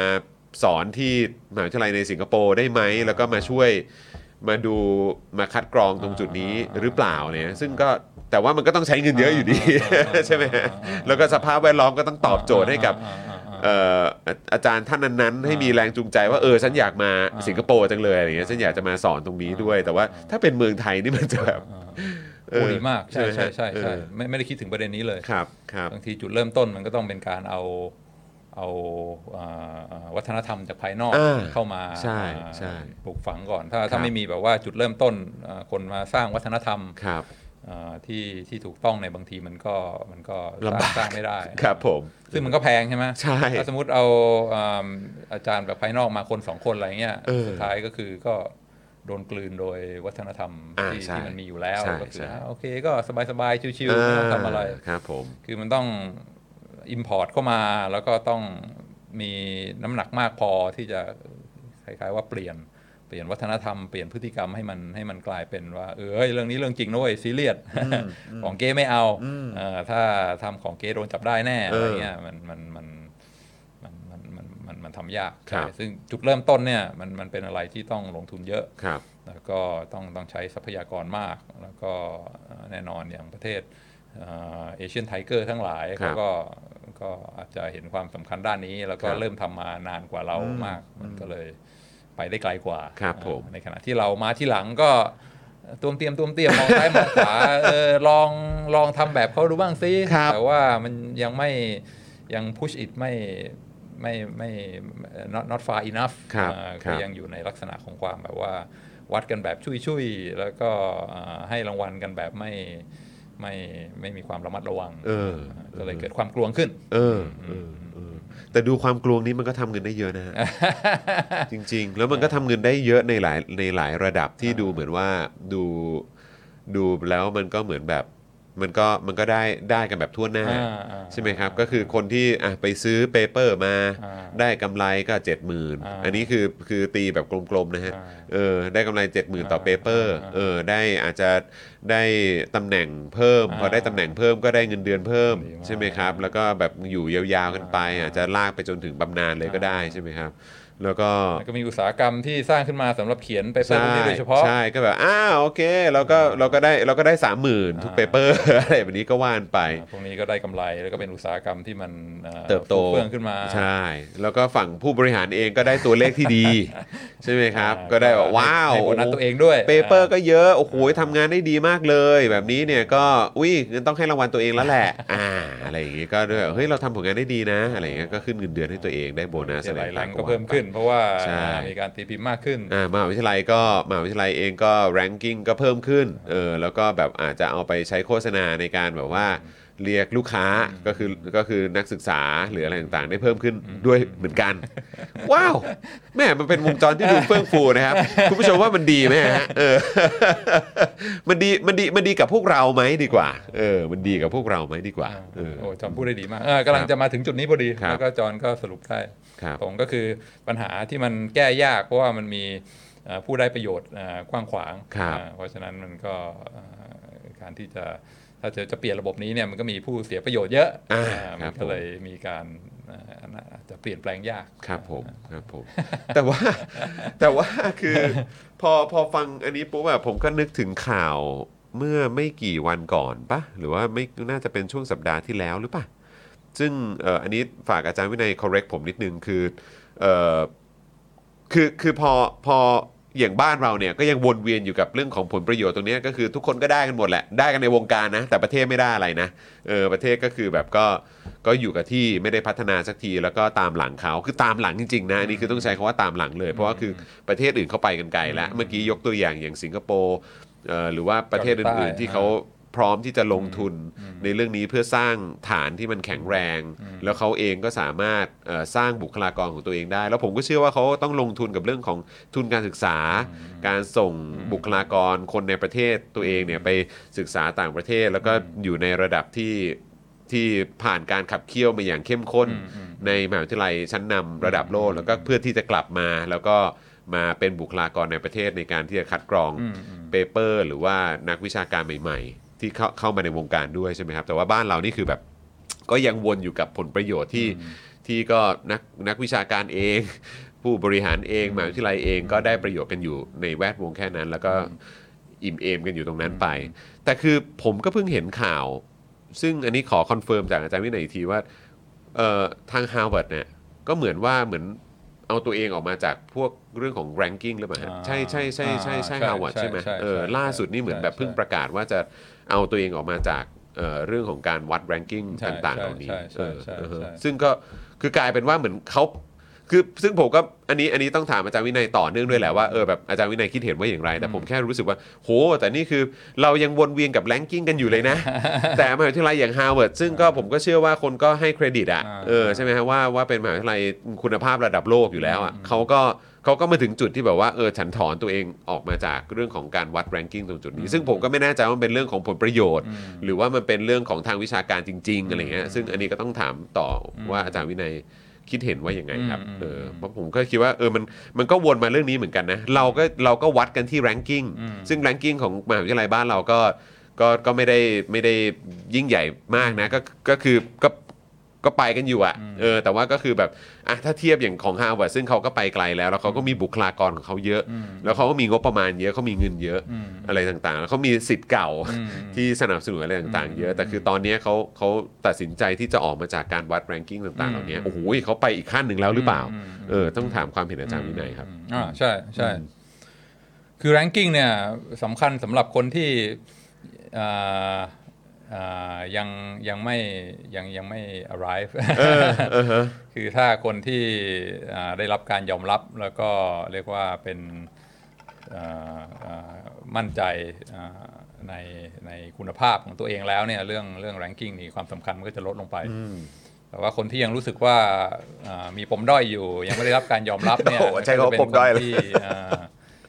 สอนที่มหาวิทยาลัยในสิงคโปร์ได้ไหม แล้วก็มาช่วยมาดูมาคัดกรองตรงจุดนี้หรือเปล่าเนี่ยซึ่งก็แต่ว่ามันก็ต้องใช้เงินเยอะอยู่ดี ใช่ไหมฮะแล้วก็สภาพแวดล้อมก็ต้องตอบโจทย์ให้กับ อ่าอ่าอ่าเอ่ออาอาจารย์ท่านนั้นๆ ให้มีแรงจูงใจว่าเออฉันอยากมาสิงคโปร์จังเลยอะไรเงี้ยฉันอยากจะมาสอนตรงนี้ด้วย แต่ว่าถ้าเป็นเมืองไทยนี่มันจะแบบเอโอ้อดีมากใช่ใช่ใช่เอใช่อไม่ไม่ได้คิดถึงประเด็นนี้เลยครับครับบางทีจุดเริ่มต้นมันก็ต้องเป็นการเอาเอาอ่าอ่าวัฒนธรรมจากภายนอกอ่าเข้ามาใช่อ่าใช่ปลูกฝังก่อน ถ้าครัถ้าบไม่มีแบบว่าจุดเริ่มต้นอ่าคนมาสร้างวัฒนธรรมครับอ่า ที่ที่ถูกต้องในยบางทีมันก็มันก็สร้างลำบากสร้างไม่ได้ครับผม ซึ่งมันก็แพงใช่ไหมใช่ถ้าสมมติเอาอ่าอาจารย์แบบภายนอกมาคนสองคนอะไรเงี้ยเออสุดท้ายก็คือก็โดนกลืนโดยวัฒนธรรมอ่าที่ใช่ที่มันมีอยู่แล้วใช่ก็คือใช่อ่าโอเคก็สบายๆชิวๆไม่ต้องทำอะไราครับผมคือมันต้อง Import เข้ามาแล้วก็ต้องมีน้ำหนักมากพอที่จะคล้ายๆว่าเปลี่ยน เปลี่ยนวัฒนธรรมเปลี่ยนพฤติกรรมให้มันให้มันกลายเป็นว่าเออเฮ้ยเรื่องนี้เรื่องจริงนะเว้ยซีเรียสของเก๊ไม่เอาเออถ้าทำของเก๊โดนจับได้แน่อะไรเงี้ยมันมันมันมันมันมันมันมันทำยากครับใช่ซึ่งจุดเริ่มต้นเนี่ยมันมันเป็นอะไรที่ต้องลงทุนเยอะครับแล้วก็ต้องต้องใช้ทรัพยากรมาก แล้วก็เอ่อแน่นอนอย่างประเทศเอเชียนไทเกอร์ทั้งหลายครัเขาบก็ก็อาจจะเห็นความสำคัญด้านนี้ แล้วก็ครับเริ่มทำมานานกว่าเรามากมันก็เลย ไปได้ไกลกว่าครับผมในขณะที่เรามาที่หลังก็ตัวเตรียมตัวเตรียมมองซ้ายมองขวาเออลองลองทำแบบเขาดูบ้างสิครับแต่ว่ามันยังไม่ยังพุชอิดไม่ไม่ไม่ not not far enough ครับอ่าครัก็บยังอยู่ในลักษณะของความแบบว่า วัดกันแบบชุยๆแล้วก็อ่าให้รางวัลกันแบบไม่ไม่ไม่มีความระมัดระวังเออก็เลยเกิดความกลวงขึ้น เออเออเออ แต่ดูความกลวงนี้มันก็ทำเงินได้เยอะนะฮะ จริง ๆ แล้วมันก็ทำเงินได้เยอะในหลายในหลายระดับที่ดูเหมือนว่าดูดูแล้วมันก็เหมือนแบบ มันก็มันก็ได้ได้กันแบบทั่วหน้าอ่าอ่าใช่ไหมครับ ก็คือคนที่อะไปซื้อเปเปอร์มาอ่าได้กำไรก็เจ็ดหมื่นอ่าอันนี้คือคือตีแบบกลมๆนะฮะอ่าเออได้กำไรเจ็ดหมื่นต่ออ่า paper อ่าเออได้อาจจะได้ตำแหน่งเพิ่มอ่าพอได้ตำแหน่งเพิ่มก็ได้เงินเดือนเพิ่มดีมากใช่ไหมครับ แล้วก็แบบอยู่ยาวๆกันไปอ่าอาจจะลากไปจนถึงบำนาญเลยก็ได้ใช่ไหมครับ แล้วก็แล้วก็มีอุตสาหกรรมที่สร้างขึ้นมาสำหรับเขียน paper พวกนี้โดยเฉพาะใช่ก็แบบอ้าวโอเคเราก็เราก็ได้เราก็ได้สามหมื่นทุกอ่า paper อะไรแบบนี้ก็ว่ากันไป พวกนี้ก็ได้กำไรแล้วก็เป็นอุตสาหกรรมที่มันอ่อเติบโตเฟื่องขึ้นมาใช่ แล้วก็ฝั่งผู้บริหารเองก็ได้ตัวเลขที่ดี ใช่ไหมครับอ่าก็ได้แบบว้าวให้โบนัสตัวเองด้วยเปเปอร์ก็เยอะโอ้โหทำงานได้ดีมากเลย แบบนี้เนี่ยก็อุ้ยงั้นต้องให้รางวัลตัวเองแล้วแหละอ่าอะไรอย่างงี้ก็ด้วยเฮ้ยเราทำผลงานได้ดีนะ อะไรอย่างเงี้ยก็ขึ้นเงินเดือนให้ตัวเองได้โบนัสเสียอะไรหลายแรต่างงๆก็เพิ่มขึ้นเพราะว่าใช่ มีการตีพิมพ์มากขึ้น อ่ามหาวิทยาลัยก็มหาวิทยาลัยเองก็ ranking ก็เพิ่มขึ้นเออแล้วก็แบบอาจจะเอาไปใช้โฆษณาในการแบบว่าเรียกลูกค้าก็คือก็คือนักศึกษาหรืออะไรต่างๆ ได้เพิ่มขึ้นด้วยเหมือนกัน ว้าวแม่มันเป็นวงจรที่ดูเฟื่องฟูนะครับ คุณผู้ชมว่ามันดีไหมฮะเออ มันดีมันดีมันดีกับพวกเราไหมดีกว่า เออ มันดีกับพวกเราไหมดีกว่าเออ โอ้จอห์นพูดได้ดีมากเออกำลังจะมาถึงจุดนี้พอดี ครับ แล้วก็จอห์นก็สรุปได้ครับ ผมก็คือปัญหาที่มันแก้ยาก เพราะว่ามันมีเอ่อผู้ได้ประโยชน์เอ่อกว้างขวางครับอ่าเพราะฉะนั้นมันก็เอ่อการที่จะถ้าจะจะเปลี่ยนระบบนี้เนี่ยมันก็มีผู้เสียประโยชน์เยอะอ่าอ่าคมัรันบก็เลยมีการเอ่ออาจจะเปลี่ยนแปลงยากครับผมครับผม แต่ว่าแต่ว่าคือพอพอฟังอันนี้ปุ๊บแบบผมก็นึกถึงข่าวเมื่อไม่กี่วันก่อนปะหรือว่าไม่น่าจะเป็นช่วงสัปดาห์ที่แล้วหรือปะ ซึ่งเอ่ออันนี้ฝากอาจารย์วินัย correct ผมนิดนึงคือเอ่อคือคือพอพออย่างบ้านเราเนี่ยก็ยังวนเวียนอยู่กับเรื่องของผลประโยชน์ตรงเนี้ยก็คือทุกคนก็ได้กันหมดแหละได้กันในวงการนะ แต่ประเทศไม่ได้อะไรนะเออประเทศก็คือแบบก็ก็อยู่กับที่ไม่ได้พัฒนาสักทีแล้วก็ตามหลังเขาคือตามหลังจริงๆนะอันนี้คือต้องใช้คำว่าตามหลังเลย เพราะว่าคือประเทศอื่นเข้าไปกันไกลแล้วเมื่อกี้ยกตัวอย่างอย่างสิงคโปร์เอ่อหรือว่าประเทศอื่นๆที่เขา พร้อมที่จะลงทุนในเรื่องนี้เพื่อสร้างฐานที่มันแข็งแรง แล้วเขาเองก็สามารถเอ่อสร้างบุคลากรของตัวเองได้ แล้วผมก็เชื่อว่าเขาต้องลงทุนกับเรื่องของทุนการศึกษา การส่งบุคลากรคนในประเทศตัวเองเนี่ยไปศึกษาต่างประเทศ แล้วก็อยู่ในระดับที่ที่ผ่านการขับเคี่ยวมาอย่างเข้มข้น ในมหาวิทยาลัยชั้นนำระดับโลกแล้วก็เพื่อที่จะกลับมาแล้วก็มาเป็นบุคลากรในประเทศในการที่จะคัดกรองเปเปอร์ หรือว่านักวิชาการใหม่ ๆ ที่เข้าเข้ามาในวงการด้วยใช่ไหมครับ แต่ว่าบ้านเรานี่คือแบบก็ยังวนอยู่กับผลประโยชน์ที่ที่ก็นักนักวิชาการเอง ผู้บริหารเองมหาวิทยาลัยเองก็ได้ประโยชน์กันอยู่ในแวดวงแค่นั้น แล้วก็อิ่มเอมกันอยู่ตรงนั้นไป แต่คือผมก็เพิ่งเห็นข่าว ซึ่งอันนี้ขอ confirm จากอาจารย์วินัยอีกทีว่าเอ่อทางฮาร์วาร์ดเนี่ยก็เหมือนว่าเหมือนเอาตัวเองออกมาจากพวกเรื่องของ ranking หรือเปล่าฮะอ่าใช่ใช่ใช่ใช่ใช่อ่าฮาร์วาร์ดใช่ใช่ไหมใช่เออใช่ล่าสุดนี่เหมือนแบบใช่เพิ่งประกาศว่าจะ เอาตัวเองออกมาจากเอ่อเรื่องของการวัด ranking ใช่ต่างๆเหล่านี้ใช่ใช่เออใช่เออใช่ ซึ่งก็คือกลายเป็นว่าเหมือนเขาคือซึ่งผมก็อันนี้อันนี้ต้องถามอาจารย์วินัยต่อเนื่องด้วยแหละว่าเออแบบอาจารย์วินัยคิดเห็นว่าอย่างไร แต่ผมแค่รู้สึกว่า โห แต่นี่คือเรายังวนเวียนกับ ranking กันอยู่เลยนะ แต่มหาวิทยาลัยอย่างฮาร์วาร์ดซึ่งก็ผมก็เชื่อว่าคนก็ให้เครดิตอะอ่า เออใช่ไหมฮะว่าว่าเป็นมหาวิทยาลัยคุณภาพระดับโลกอยู่แล้วอะเขาก็ เขาก็มาถึงจุดที่แบบว่าเออฉันถอนตัวเองออกมาจากเรื่องของการวัด ranking ตรงจุดนี้ ซึ่งผมก็ไม่แน่ใจว่ามันเป็นเรื่องของผลประโยชน์ หรือว่ามันเป็นเรื่องของทางวิชาการจริงๆอะไรเงี้ยซึ่งอันนี้ก็ต้องถามต่อว่าอาจารย์วินัยคิดเห็นว่าอย่างไงครับอืมเออ เพราะผมก็คิดว่าเออ มัน มันก็วนมาเรื่องนี้เหมือนกันนะ เราก็ เราก็วัดกันที่ ranking ซึ่ง ranking ของมหาวิทยาลัยบ้านเราก็ ก็ ก็ไม่ได้ ไม่ได้ยิ่งใหญ่มากนะ ก็ ก็คือ ก็ ก็ไปกันอยู่อะเออแต่ว่าก็คือแบบอะถ้าเทียบอย่างของฮาร์วาร์ดซึ่งเขาก็ไปไกลแล้ว แล้วเขาก็มีบุคลากรของเขาเยอะ แล้วเขาก็มีงบประมาณเยอะเขามีเงินเยอะอะไรต่างๆแล้วเขามีสิทธิ์เก่าที่สนับสนุนอะไรต่างๆ เยอะ แต่คือตอนนี้เขาเขาตัดสินใจที่จะออกมาจากการวัด ranking ต่างๆเหล่านี้โอ้โหเขาไปอีกขั้นหนึ่งแล้วหรือเปล่าเออต้องถามความเห็นอาจารย์วินัยครับอ่าใช่ใช่คือ ranking เนี่ยสำคัญสำหรับคนที่อ่าอ่า ยังยังไม่ยังยังไม่ arrive เออเออฮะคือถ้าคนที่อ่าได้รับการยอมรับแล้วก็เรียกว่าเป็นอ่าอ่ามั่นใจอ่าในในคุณภาพของตัวเองแล้วเนี่ยเรื่องเรื่อง ranking นี่ความสำคัญมันก็จะลดลงไปแต่ว่าคนที่ยังรู้สึกว่าอ่ามีปมด้อยอยู่ ยังไม่ได้รับการยอมรับเนี่ยโอ้โหใช้คำว่าก็จะปมด้อยเลย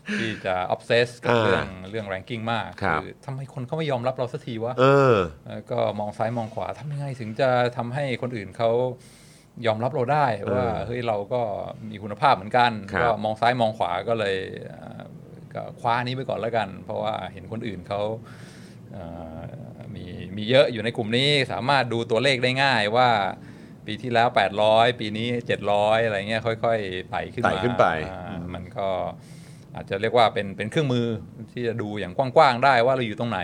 คนที่อ่าที่จะ obsess กับอ่าเรื่องเรื่อง ranking มากครับทำไมคนเขาไม่ยอมรับเราสักทีวะเออแล้วก็มองซ้ายมองขวาทำยังไงถึงจะทำให้คนอื่นเขายอมรับเราได้ว่าเฮ้ยเราก็มีคุณภาพเหมือนกันครับก็มองซ้ายมองขวาก็เลยเอ่อก็คว้านี้ไปก่อนแล้วกัน เพราะว่าเห็นคนอื่นเขาเอ่อมีมีเยอะอยู่ในกลุ่มนี้สามารถดูตัวเลขได้ง่ายว่าปีที่แล้ว 800 ปีนี้ 700 อะไรเงี้ยค่อยๆไต่ขึ้นมาไต่ขึ้นไปอ่ามันก็ อาจจะเรียกว่าเป็นเป็นเครื่องมือที่จะดูอย่างกว้างๆได้ว่าเราอยู่ตรงไหน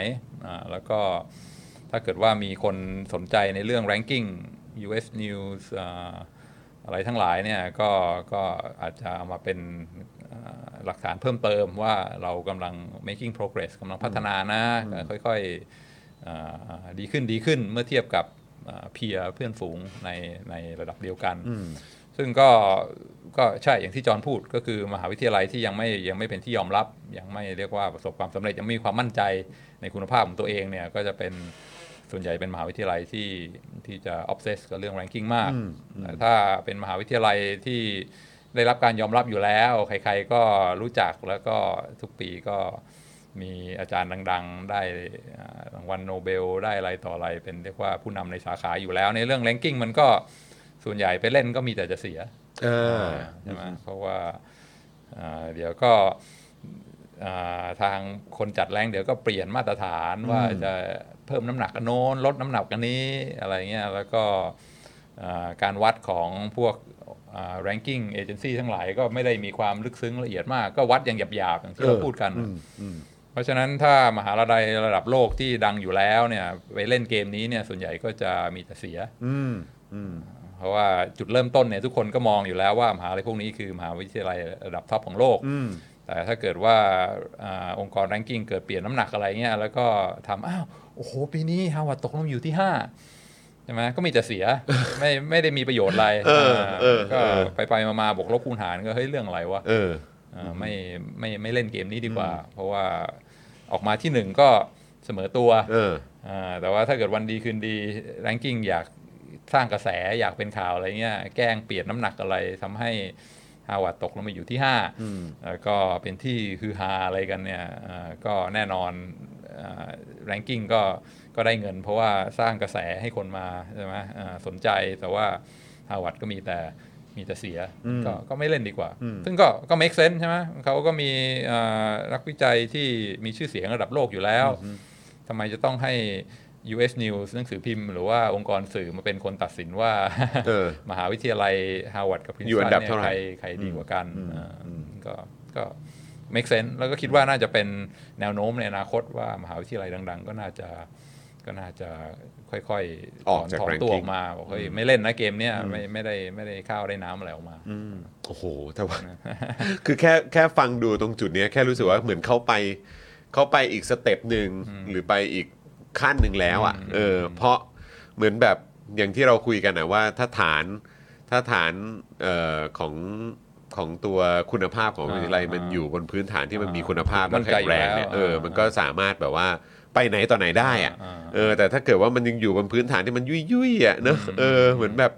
อ่าแล้วก็ถ้าเกิดว่ามีคนสนใจในเรื่อง ranking US News อ่าอะไรทั้งหลายเนี่ยก็ก็อาจจะเอามาเป็นอ่าหลักฐานเพิ่มเติมว่าเรากำลัง making progress กำลังพัฒนานะ ค่อยๆอ่าดีขึ้นดีขึ้นเมื่อเทียบกับเพียเพื่อนฝูงในในระดับเดียวกัน ซึ่งก็ ก็ใช่อย่างที่จอห์นพูดก็คือมหาวิทยาลัยที่ยังไม่ยังไม่เป็นที่ยอมรับ ยังไม่เรียกว่าประสบความสำเร็จยังไม่มีความมั่นใจในคุณภาพของตัวเองเนี่ยก็จะเป็นส่วนใหญ่เป็นมหาวิทยาลัยที่ที่จะ obsess กับเรื่อง ranking มากแต่ถ้าเป็นมหาวิทยาลัยที่ได้รับการยอมรับอยู่แล้ว ใครๆก็รู้จักแล้วก็ทุกปีก็มีอาจารย์ดัง ๆ ได้อ่ารางวัลโนเบลได้อะไรต่ออะไรเป็นเรียกว่าผู้นำในสาขาอยู่แล้ว ในเรื่อง ranking มันก็ส่วนใหญ่ไปเล่นก็มีแต่จะเสียเออ ใช่ไหมเพราะว่าอ่าเดี๋ยวก็อ่าทางคนจัดแรงเดี๋ยวก็เปลี่ยนมาตรฐานว่าจะเพิ่มน้ำหนักกันโน้นลดน้ำหนักกันนี้อะไรเงี้ยแล้วก็อ่าการวัดของพวกอ่า ranking agency ทั้งหลายก็ไม่ได้มีความลึกซึ้งละเอียดมาก ก็วัดอย่างหยาบๆอย่างที่เราเออพูดกันอืมอืมเพราะฉะนั้นถ้ามหาลัยระดับโลกที่ดังอยู่แล้วเนี่ยไปเล่นเกมนี้เนี่ยส่วนใหญ่ก็จะมีแต่เสียอืมอืมเพ ราะว่าจุดเริ่มต้นเนี่ยทุกคนก็มองอยู่แล้วว่ามหาลัยพวกนี้คือมหาวิทยาลัยระดับท็อปของโลกอืมแต่ถ้าเกิดว่าอาองค์กร ranking เกิดเปลี่ยนน้ำหนักอะไรเงี้ยแล้วก็ทำอ้าวโอ้โหปีนี้ฮาวาดตกลงอยู่ที่ 5 ใช่ไหมก็มีแต่เสียไม่ไม่ได้มีประโยชน์อะไรเออเออก็เออไปไปมามาบวกลบคูณหารก็เฮ้ยเรื่องอะไรวะเอออ่าไม่ไม่ไม่เล่นเกมนี้ดีกว่า เพราะว่าออกมาที่หนึ่งก็เสมอตัวเอออ่าแต่ว่าถ้าเกิดวันดีคืนดี ranking อยาก สร้างกระแสอยากเป็นข่าวอะไรเงี้ยแกล้งเปลี่ยนน้ำหนักอะไรทำให้ฮาวาดตกลงมาอยู่ที่5แล้วก็เป็นที่คือฮาอะไรกันเนี่ยอ่าก็แน่นอนอ่า ranking ก็ก็ได้เงิน เพราะว่าสร้างกระแสให้คนมาใช่ไหมอ่าสนใจแต่ว่าฮาวาดก็มีแต่มีแต่เสียก็ก็ไม่เล่นดีกวซึ่งก็ก็ make sense ใช่ไหมเขาก็มีอ่านักวิจัยที่มีชื่อเสียงระดับโลกอยู่แล้วทำไมจะต้องให้ US News หนังสือพิมพ์หรือว่าองค์กรสื่อมาเป็นคนตัดสินว่าเออมหาวิทยาลัยฮาร์วาร์ดกับพรินสตันเนี่ยอยู่อันดับเท่าไหร่ใครใครดีกว่ากันอ่าก็ก็ make sense แล้วก็คิดว่าน่าจะเป็นแนวโน้มในอนาคตว่ามหาวิทยาลัยดัง ๆ ก็น่าจะก็น่าจะค่อยๆถออกอนจากถอนตัว ranking ออกมาบอกเฮ้ยไม่เล่นนะเกมเนี้ยไม่ไม่ได้ไม่ได้ข้าวได้น้ำอะไรออกมาโอ้โหแต่ว่าคือแค่แค่ฟังดูตรงจุดเนี้ยแค่รู้สึกว่าเหมือนเข้าไปเข้าไปอีกสเต็ปหนึ่งหรือไปอีก ขั้นหนึ่งแล้วอะเออเพราะเหมือนแบบอย่างที่เราคุยกันนะว่าถ้าฐานถ้าฐานเอ่อของของตัวคุณภาพของวิทยาลัยอ่ามัมันอยู่บนพื้นฐานที่มันมีคุณภาพและมั่และนใจแข็งแรงเนี่ยอยู่แล้วเออมันก็สามารถแบบว่าไปไหนต่อไหนได้อะอ่าเออแต่ถ้าเกิดว่ามันยังอยู่บนพื้นฐานที่มันยุ่ยยุ่ยๆอะเนอะเออเหมือนแบบ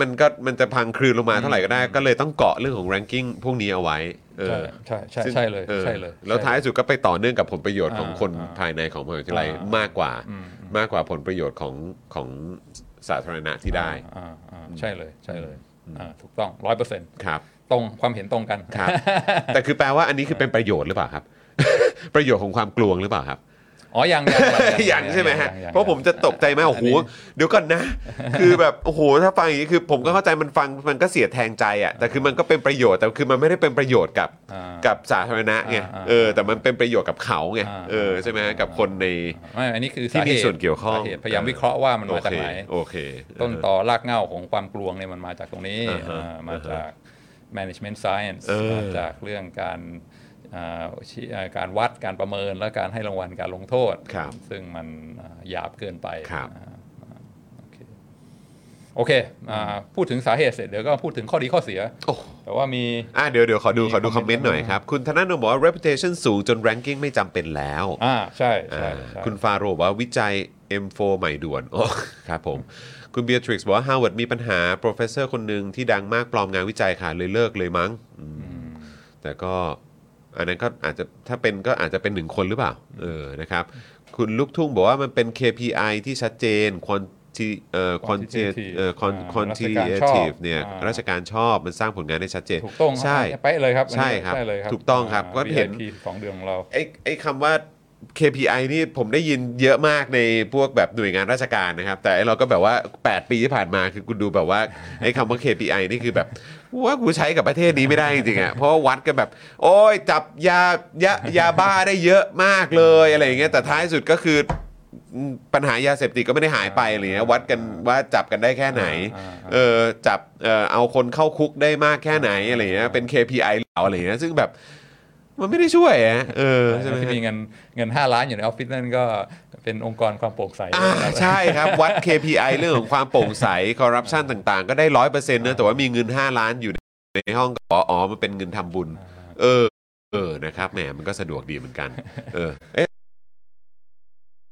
มันก็มันจะพังคลืนลงมาเท่าไหร่ก็ได้ ก็เลยต้องเกาะเรื่องของ ranking พวกนี้เอาไว้เออใช่ใช่ซึ่งใช่เลยออใช่เลย แล้วท้ายสุดก็ไปต่อเนื่องกับผลประโยชน์ของอ่าคนอ่าภายในของมหาวิทยาลัยอ่ามากกว่าอืมมากกว่าผลประโยชน์ของของสาธารณะที่ได้อ่าอ่าใช่เลยใช่เลยอ่าถูกต้องร้อยเปอร์เซ็นต์ครับตรงความเห็นตรงกันครับแต่คือแปลว่าอันนี้คือเป็นประโยชน์หรือเปล่าครับ ประโยชน์ของความกลวงหรือเปล่าครับ อ๋อยังยังอย่างใช่ไหมฮะยังยังเพราะผมจะตกใจมากโอ้โหเดี๋ยวก่อนนะ คือแบบโอ้โหถ้าฟังอย่างนี้คือ ผมก็เข้าใจมันฟังมันก็เสียแทงใจอะแต่คือมันก็เป็นประโยชน์แต่คือมันไม่ได้เป็นประโยชน์กับอ่ากับสาธารณะไงอ่าเออแต่มันเป็นประโยชน์กับเขาไงอ่าเออใช่ไหมฮะกับคนในไม่อันนี้คือที่สามีเหตุส่วนเกี่ยวข้องสาเหตุพยายามวิเคราะห์ว่ามันมาจากไหนโอเค ต้นตอรากเหง้าของความกลวงเนี่ยมันมาจากตรงนี้อ่าฮะอ่ามาจาก management science เออมาจากเรื่องการอ่าชี้อ่า การวัดการประเมินและการให้รางวัลการลงโทษครับซึ่งมันอ่าหยาบเกินไปครับอ่าอ่าโอเคโอเคอ่าพูดถึงสาเหตุเสร็จเดี๋ยวก็พูดถึงข้อดีข้อเสียโอ้แต่ว่ามีอะเดี๋ยวเดี๋ยวขอดูมีขอดูคคออมมเมเมนนต์ต์หน่อยครับ คุณธนาโนบอกว่า reputation สูงจน ranking ไม่จำเป็นแล้วอ่าใช่ใช่อ่าใช่คุณฟาโรห์บอกว่าวิจัย M4 ใหม่ด่วนโอ้ครับผม คุณเบียทริกซ์บอกว่า Harvard มีปัญหา professor คนหนึ่งที่ดังมากปลอมงานวิจัยค่ะเลยเลิกเลยมั้งอืมแต่ก็ อันนั้นก็อาจจะถ้าเป็นก็อาจจะเป็นหนึ่งคนหรือเปล่าเออนะครับคุณลูกทุ่งบอกว่ามันเป็น KPI ที่ชัดเจน quanti เอ่อ quantitative เอ่อ quan- อ่า quantitative เนี่ยอ่าราชการชอบมันสร้างผลงานได้ชัดเจนถูกต้องใช่เป๊ะเลยครับอันนี้ใช่ครับใช่เลยครับถูกต้องครับก็เห็น VIP สองเดือนของเราไอ้ไอ้คำว่า KPI นี่ผมได้ยินเยอะมากในพวกแบบหน่วยงานราชการนะครับ แต่ไอ้เราก็แบบว่า 8 ปีที่ผ่านมาคือกูดูแบบว่าไอ้คำว่า KPI นี่คือแบบ ว่ากูใช้กับประเทศนี้ไม่ได้จริงๆอะเพราะว่าวัดกันแบบ โอ้ยจับยายายาบ้าได้เยอะมากเลยอะไรอย่างเงี้ยแต่ท้ายสุดก็คือปัญหายาเสพติดก็ไม่ได้หายไปอะไรเงี้ยวัดกันว่าจับกันได้แค่ไหนเออจับเออเอาคนเข้าคุกได้มากแค่ไหนอะไรเงี้ยเป็น KPI เหล่าอะไรเงี้ยซึ่งแบบ มันไม่ได้ช่วยอะเออใช่ไหมที่ฮะมีเงินเงิน 5 ล้านอยู่ในออฟฟิศนั่นก็เป็นองค์กรความโปร่งใสอ่านะครับใช่ครับ วัด KPI เรื่องของความโปร่งใสคอร์รัปชันต่างๆ ก็ได้ร้อยเปอร์เซ็นต์นะแต่ว่ามีเงิน 5 ล้านอยู่ในห้องก็บอกอ๋อมันเป็นเงินทำบุญ เออ เออนะครับแหมมันก็สะดวกดีเหมือนกัน เออเอ๊ะ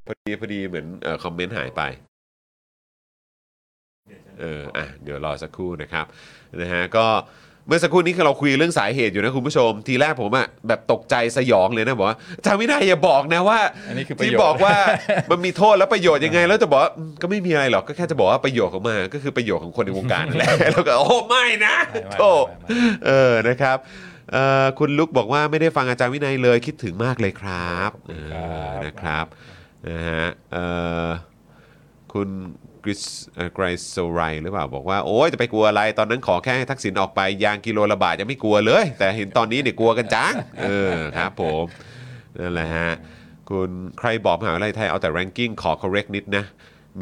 พอดีพอดีเหมือนเอ่อคอมเมนต์หายไปเอออะเดี๋ยวรอสักครู่นะครับนะฮะก็ เมื่อสักครู่นี้คือเราคุยเรื่องสาเหตุอยู่นะคุณผู้ชม ทีแรกผมอะแบบตกใจสยองเลยนะบอกว่าอาจารย์วินัยอย่าบอกนะว่าอันนี้คือประที่โยชน์ บอกว่า มันมีโทษและประโยชน์ยังไง แล้วจะบอกว่าอืมก็ไม่มีอะไรหรอกก็แค่จะบอกว่าประโยชน์ของมันก็คือประโยชน์ของคนในวงการนั่นแหละ แล้วก็โอ้ไม่นะไม่ไม่โธ่ไม่ไม่ เออนะครับเอ่อคุณลุกบอกว่าไม่ได้ฟังอาจารย์วินัยเลยคิดถึงมากเลยครับเออนะครับนะฮะเอ่อ คุณ กริสไกรโซไรหรือเปล่า บอกว่า โอ้ยจะไปกลัวอะไร ตอนนั้นขอแค่ให้ทักษิณออกไป ยางกิโลละบาทยังไม่กลัวเลย แต่เห็นตอนนี้เนี่ยกลัวกันจังเออครับผมนั่นแหละฮะคุณใครบอกมหาวิทยาลัยไทยเอาแต่ ranking ขอ correct นิดนะ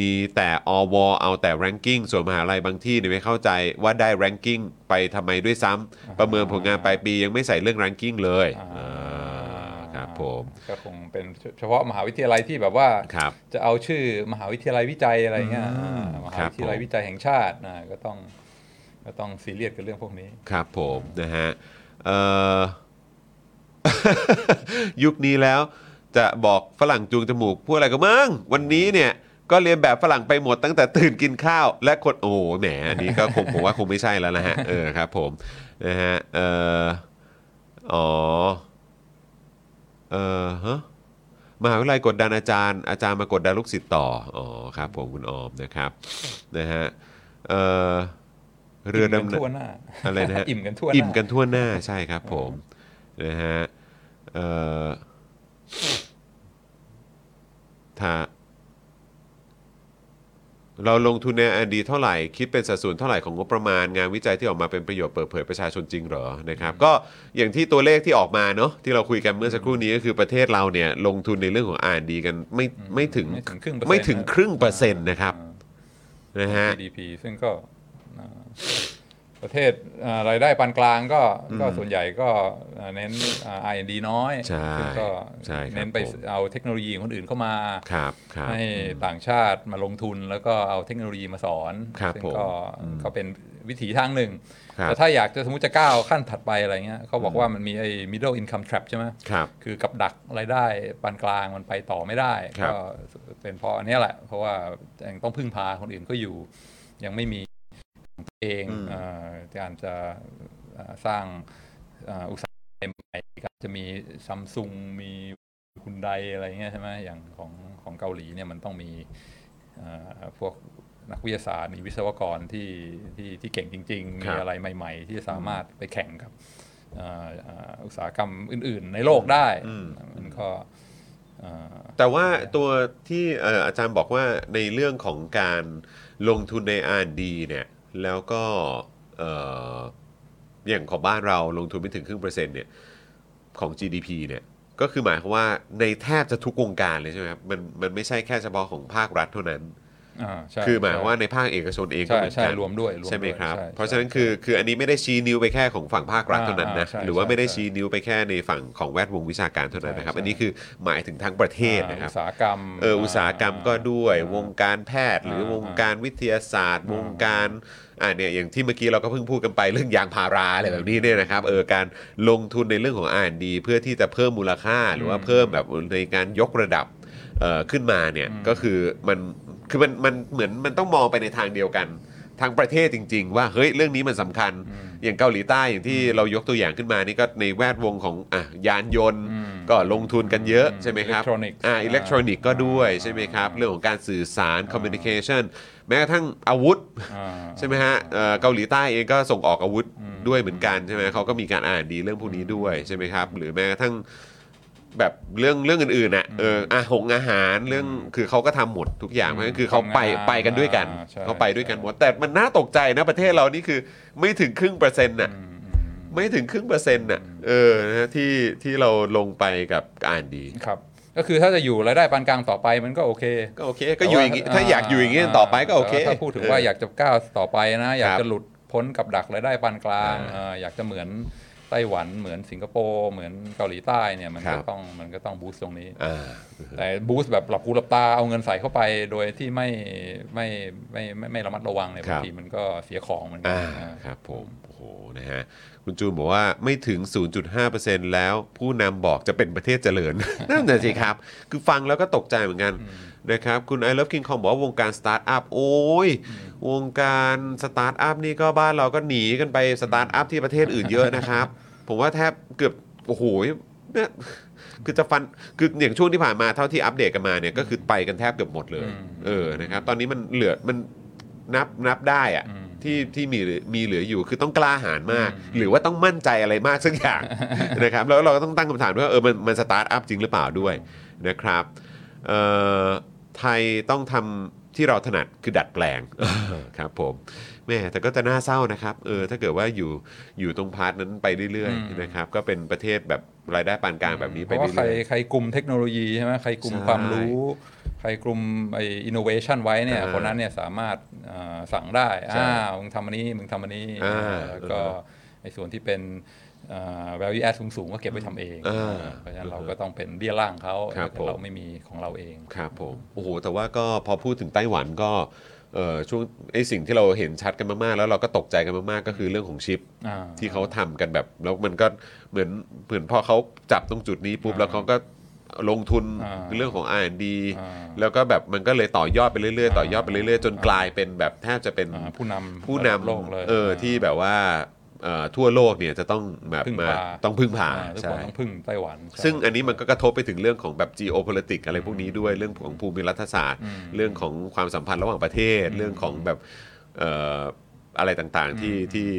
มีแต่อวเอาแต่ ranking ส่วนมหาลัยบางที่เนี่ยไม่เข้าใจว่าได้ ranking ไปทำไมด้วยซ้ำประเมินผลงานปลายปียังไม่ใส่เรื่อง ranking เลยอ่าอ่าครับ ผมก็คงเป็นเฉพาะมหาวิทยาลัยที่แบบว่าครับจะเอาชื่อมหาวิทยาลัยวิจัยอะไรเงี้ยอืมอ่ามหาครับวิทยาลัยผมวิจัยแห่งชาตินะก็ต้องก็ต้องซีเรียสกับเรื่องพวกนี้ครับผมนะฮะเอ่อยุคนี้แล้วจะบอกฝรั่งจูงจมูกพูดอะไรก็มึงวันนี้เนี่ยก็เรียนแบบฝรั่งไปหมดตั้งแต่ตื่นกินข้าว และคนโอ้โหแหมอันนี้ก็คงผมว่าคงไม่ใช่แล้วนะฮะเออครับผมนะฮะเอ่ออ๋อ เออฮะมหาวิทยาลัยกดดันอาจารย์ อาจารย์มากดดันลูกศิษย์ต่อ อ๋อครับผมคุณออมนะครับนะฮะเอ่อเรืออิ่มกันดำทั่วหน้าอะไรนะฮะอิ่มกันทั่วหน้าอิ่มกันทั่วหน้าใช่ครับผมนะฮะเอ่อถ้า เราลงทุนในอดีตเท่าไหร่ คิดเป็นสัดส่วนเท่าไหร่ของงบประมาณงานวิจัยที่ออกมาเป็นประโยชน์เปิดเผยประชาชนจริงเหรอนะครับก็อย่างที่ตัวเลขที่ออกมาเนาะที่เราคุยกันเมื่อสักครู่นี้ก็คือประเทศเราเนี่ยลงทุนในเรื่องของอ่านดีกันไม่ไม่ถึงไม่ถึงครึ่งเปอร์เซ็นต์ไม่ถึงครึ่งเปอร์เซ็นต์นะครับอ่านะฮะ GDP ซึ่งก็อ่า ประเทศอ่ารายได้ปานกลางก็ก็ส่วนใหญ่ก็อ่าเน้นอ่า R&D น้อยใช่ซึ่งก็ใช่ครับเน้นไปผมเอาเทคโนโลยีของคนอื่นเข้ามาครับครับให้ต่างชาติมาลงทุนแล้วก็เอาเทคโนโลยีมาสอนครับซึ่งผมก็ก็เป็นวิถีทางหนึ่งครับแต่ถ้าอยากจะสมมติจะก้าวขั้นถัดไปอะไรเงี้ยเขาบอกว่ามันมีไอ้ middle income trap ใช่ไหมครับคือกับดักรายได้ปานกลางมันไปต่อไม่ได้ครับก็เป็นเพราะอันเนี้ยแหละ เพราะว่ายังต้องพึ่งพาคนอื่นก็อยู่ยังไม่มีของตัว เองอืมเอ่อการจะเอ่อสร้างเอ่ออุตสาหกรรมใหม่ๆก็จะมีซัมซุงมีคุณไดอะไรเงี้ยใช่ไหมอย่างของของเกาหลีเนี่ยมันต้องมีเอ่อพวกนักวิทยาศาสตร์มีวิศวกรที่ที่ที่เก่งจริงๆคมีรับอะไรใหม่ ๆ ที่จะสามารถไปแข่งกับเอ่อเอ่ออุตสาหกรรมอื่น ๆ ในโลกได้อืมมันก็เอ่อแต่ว่าตัวที่เอ่ออาจารย์บอกว่าในเรื่องของการลงทุนใน R&D เนี่ย แล้วก็เอ่ออย่างของบ้านเราลงทุนไม่ถึงครึ่งเปอร์เซ็นต์เนี่ยของ GDP เนี่ยก็คือหมายความว่าในแทบจะทุกวงการเลยใช่ไหมครับมันมันไม่ใช่แค่เฉพาะของภาครัฐเท่านั้นอ่าใช่คือหมายความใช่ว่าในภาคเอกชนเองก็ใช่เหมือนใช่กันรวมด้วยรวมใช่ไหมด้วยครับใช่เพราะฉะนั้นใช่คือคืออันนี้ไม่ได้ชี้นิ้วไปแค่ของฝั่งภาครัฐอ่าเท่านั้นนะอ่าใช่หรือว่าใช่ไม่ได้ใช่ชี้นิ้วไปแค่ในฝั่งของแวดวงวิชาการเท่านั้นนะครับใช่อันนี้คือหมายถึงทั้งประเทศอ่านะครับอุตสาหกรรมเอออุตสาหกรรมก็ด้วยอ่าวงการแพทย์ หรืออ่าวงการวิทยาศาสตร์อ่าวงการ อ่าเนี่ยอย่างที่เมื่อกี้เราก็เพิ่งพูดกันไปเรื่องยางพาราอะไรแบบนี้เนี่ยนะครับเออการลงทุนในเรื่องของ R&D เพื่อที่จะเพิ่มมูลค่าหรือว่าเพิ่มแบบในการยกระดับเอ่อขึ้นมาเนี่ยก็คือมันคือมันมันเหมือนมันต้องมองไปในทางเดียวกันทางประเทศจริง ๆ ว่าเฮ้ยเรื่องนี้มันสำคัญ อย่างเกาหลีใต้อย่างที่เรายกตัวอย่างขึ้นมานี่ก็ในแวดวงของอะยานยนต์อืมก็ลงทุนกันเยอะใช่ไหมครับ Electronics อ่าอิเล็กทรอนิกส์ก็ด้วยอ่าใช่ไหมครับ เรื่องของการสื่อสาร communicationแม้กระทั่งอาวุธ อ่า ใช่ไหมฮะเอ่อเกาหลีใต้เองก็ส่งออกอาวุธด้วยเหมือนกันใช่ไหมเขาก็มีการอ่านดีเรื่องพวกนี้ด้วยใช่ไหมครับ หรือแม้กระทั่ง แบบเรื่องเรื่องอื่นๆน่ะเอออาหงอาหารเรื่องคือเขาก็ทำหมดทุกอย่างเพราะฉะนั้นคือเขาไปทำงานไปกันด้วยกันอ่าใช่ เขาไปด้วยกันหมดแต่มันน่าตกใจนะประเทศเรานี่คือไม่ถึงครึ่งเปอร์เซ็นต์น่ะ อืมอืมไม่ถึงครึ่งเปอร์เซ็นต์น่ะเออนะฮะที่ที่เราลงไปกับอ่านดี ครับ ก็คือถ้าจะอยู่รายได้ปานกลางต่อไปมันก็โอเคก็โอเค ก็อยู่อย่างงี้ถ้าอยากอยู่อย่างงี้ต่อไปก็โอเค แต่ว่าถ้าพูดถึงว่าอยากจะก้าวต่อไปนะ อยากครับจะหลุดพ้นกับดักรายได้ปานกลางอ่า เอ่ออยากจะเหมือน ไต้หวันเหมือนสิงคโปร์เหมือนเกาหลีใต้เนี่ยมันครัก็บต้องมันก็ต้องบูสต์ตรงนี้อ่าแต่บูสต์แบบหลับหูหลับตาเอาเงินใส่เข้าไปโดยที่ไม่ไม่ไม่ไม่ไม่ระมัดระวังเนี่ยครับบางทีมันก็เสียของเหมือนกัอ่าอ่าครับผมโอ้โหนะฮะคุณจูนบอกว่าไม่ถึง 0.5%แล้วผู้นำบอกจะเป็นประเทศเจริญนั่นแหละสิครับ คือฟังแล้วก็ตกใจเหมือนกัน นะครับคุณ I Love King Kong บอกว่าวงการสตาร์ทอัพโอ้ยวงการสตาร์ทอัพนี่ก็บ้านเราก็หนีกันไปสตาร์ทอัพที่ประเทศอื่นเยอะนะครับ ผมว่าแทบเกือบโอ้โหเนี่ยคือจะฟันคืออย่างช่วงที่ผ่านมาเท่าที่อัปเดตกันมาเนี่ยก็คือไปกันแทบเกือบหมดเลยอืมเออนะครับตอนนี้มันเหลือมันนับนับได้อะอืมที่ที่มีเหลือมีเหลืออยู่คือต้องกล้าหาญมาก หรือว่าต้องมั่นใจอะไรมากสักอย่างนะครับแล้วเราก็ต้องตั้งคำถามด้วยว่าเออมันมันสตาร์ทอัพจริงหรือเปล่าด้วยนะครับเอ่อ ไทยต้องทำที่เราถนัดคือดัดแปลงครับผมแหมแต่ก็จะน่าเศร้านะครับเออถ้าเกิดว่าอยู่อยู่ตรง part นั้นไปเรื่อยอืมๆนะครับก็เป็นประเทศแบบรายได้ปานกลางแบบนี้ไปเรื่อยเพราะว่าใครใครกุมเทคโนโลยีใช่ไหมใครกุมใช่ความรู้ใครกุมไอ innovation ไว้เนี่ยอ่าคนนั้นเนี่ยสามารถเอ่อสั่งได้ใช่อ่ามึงทำอันนี้มึงทำอันนี้อ่าแล้วก็ไอส่วนที่เป็นเอ่อ value add สูงๆก็เก็บไว้ทำเองอ่าเพราะฉะนั้นเราก็ต้องเป็นเบี้ยล่างเขาครับแต่ผมเราไม่มีของเราเองครับผมโอ้โห แต่ว่าก็พอพูดถึงไต้หวันก็เออช่วงไอสิ่งที่เราเห็นชัดกันมาก ๆ แล้วเราก็ตกใจกันมาก ๆ ก็คือเรื่องของชิปอ่าที่เขาทำกันแบบ แล้วมันก็เหมือนเหมือนพอเขาจับตรงจุดนี้ปุ๊บอ่าแล้วเขาก็ลงทุนอ่าเรื่องของ R&D อ่าแล้วก็แบบมันก็เลยต่อยอดไปเรื่อยๆต่อยอดไปเรื่อยๆ จนกลายเป็นแบบแทบจะเป็นอ่าผู้นำผู้ระดับนำโลกเลยเออที่แบบว่าเอ่อ ทั่วโลกเนี่ยจะต้องแบบพึ่งมาพา ต้องพึ่งพาอ่าทุกใช่คนต้องพึ่งไต้หวันใช่ซึ่งอันนี้มันก็กระทบไปถึงเรื่องของแบบ geopolitics อะไรพวกนี้ด้วยเรื่องของภูมิรัฐศาสตร์อืมเรื่องของความสัมพันธ์ระหว่างประเทศ เรื่องของแบบเอ่ออะไรต่างๆที่ที่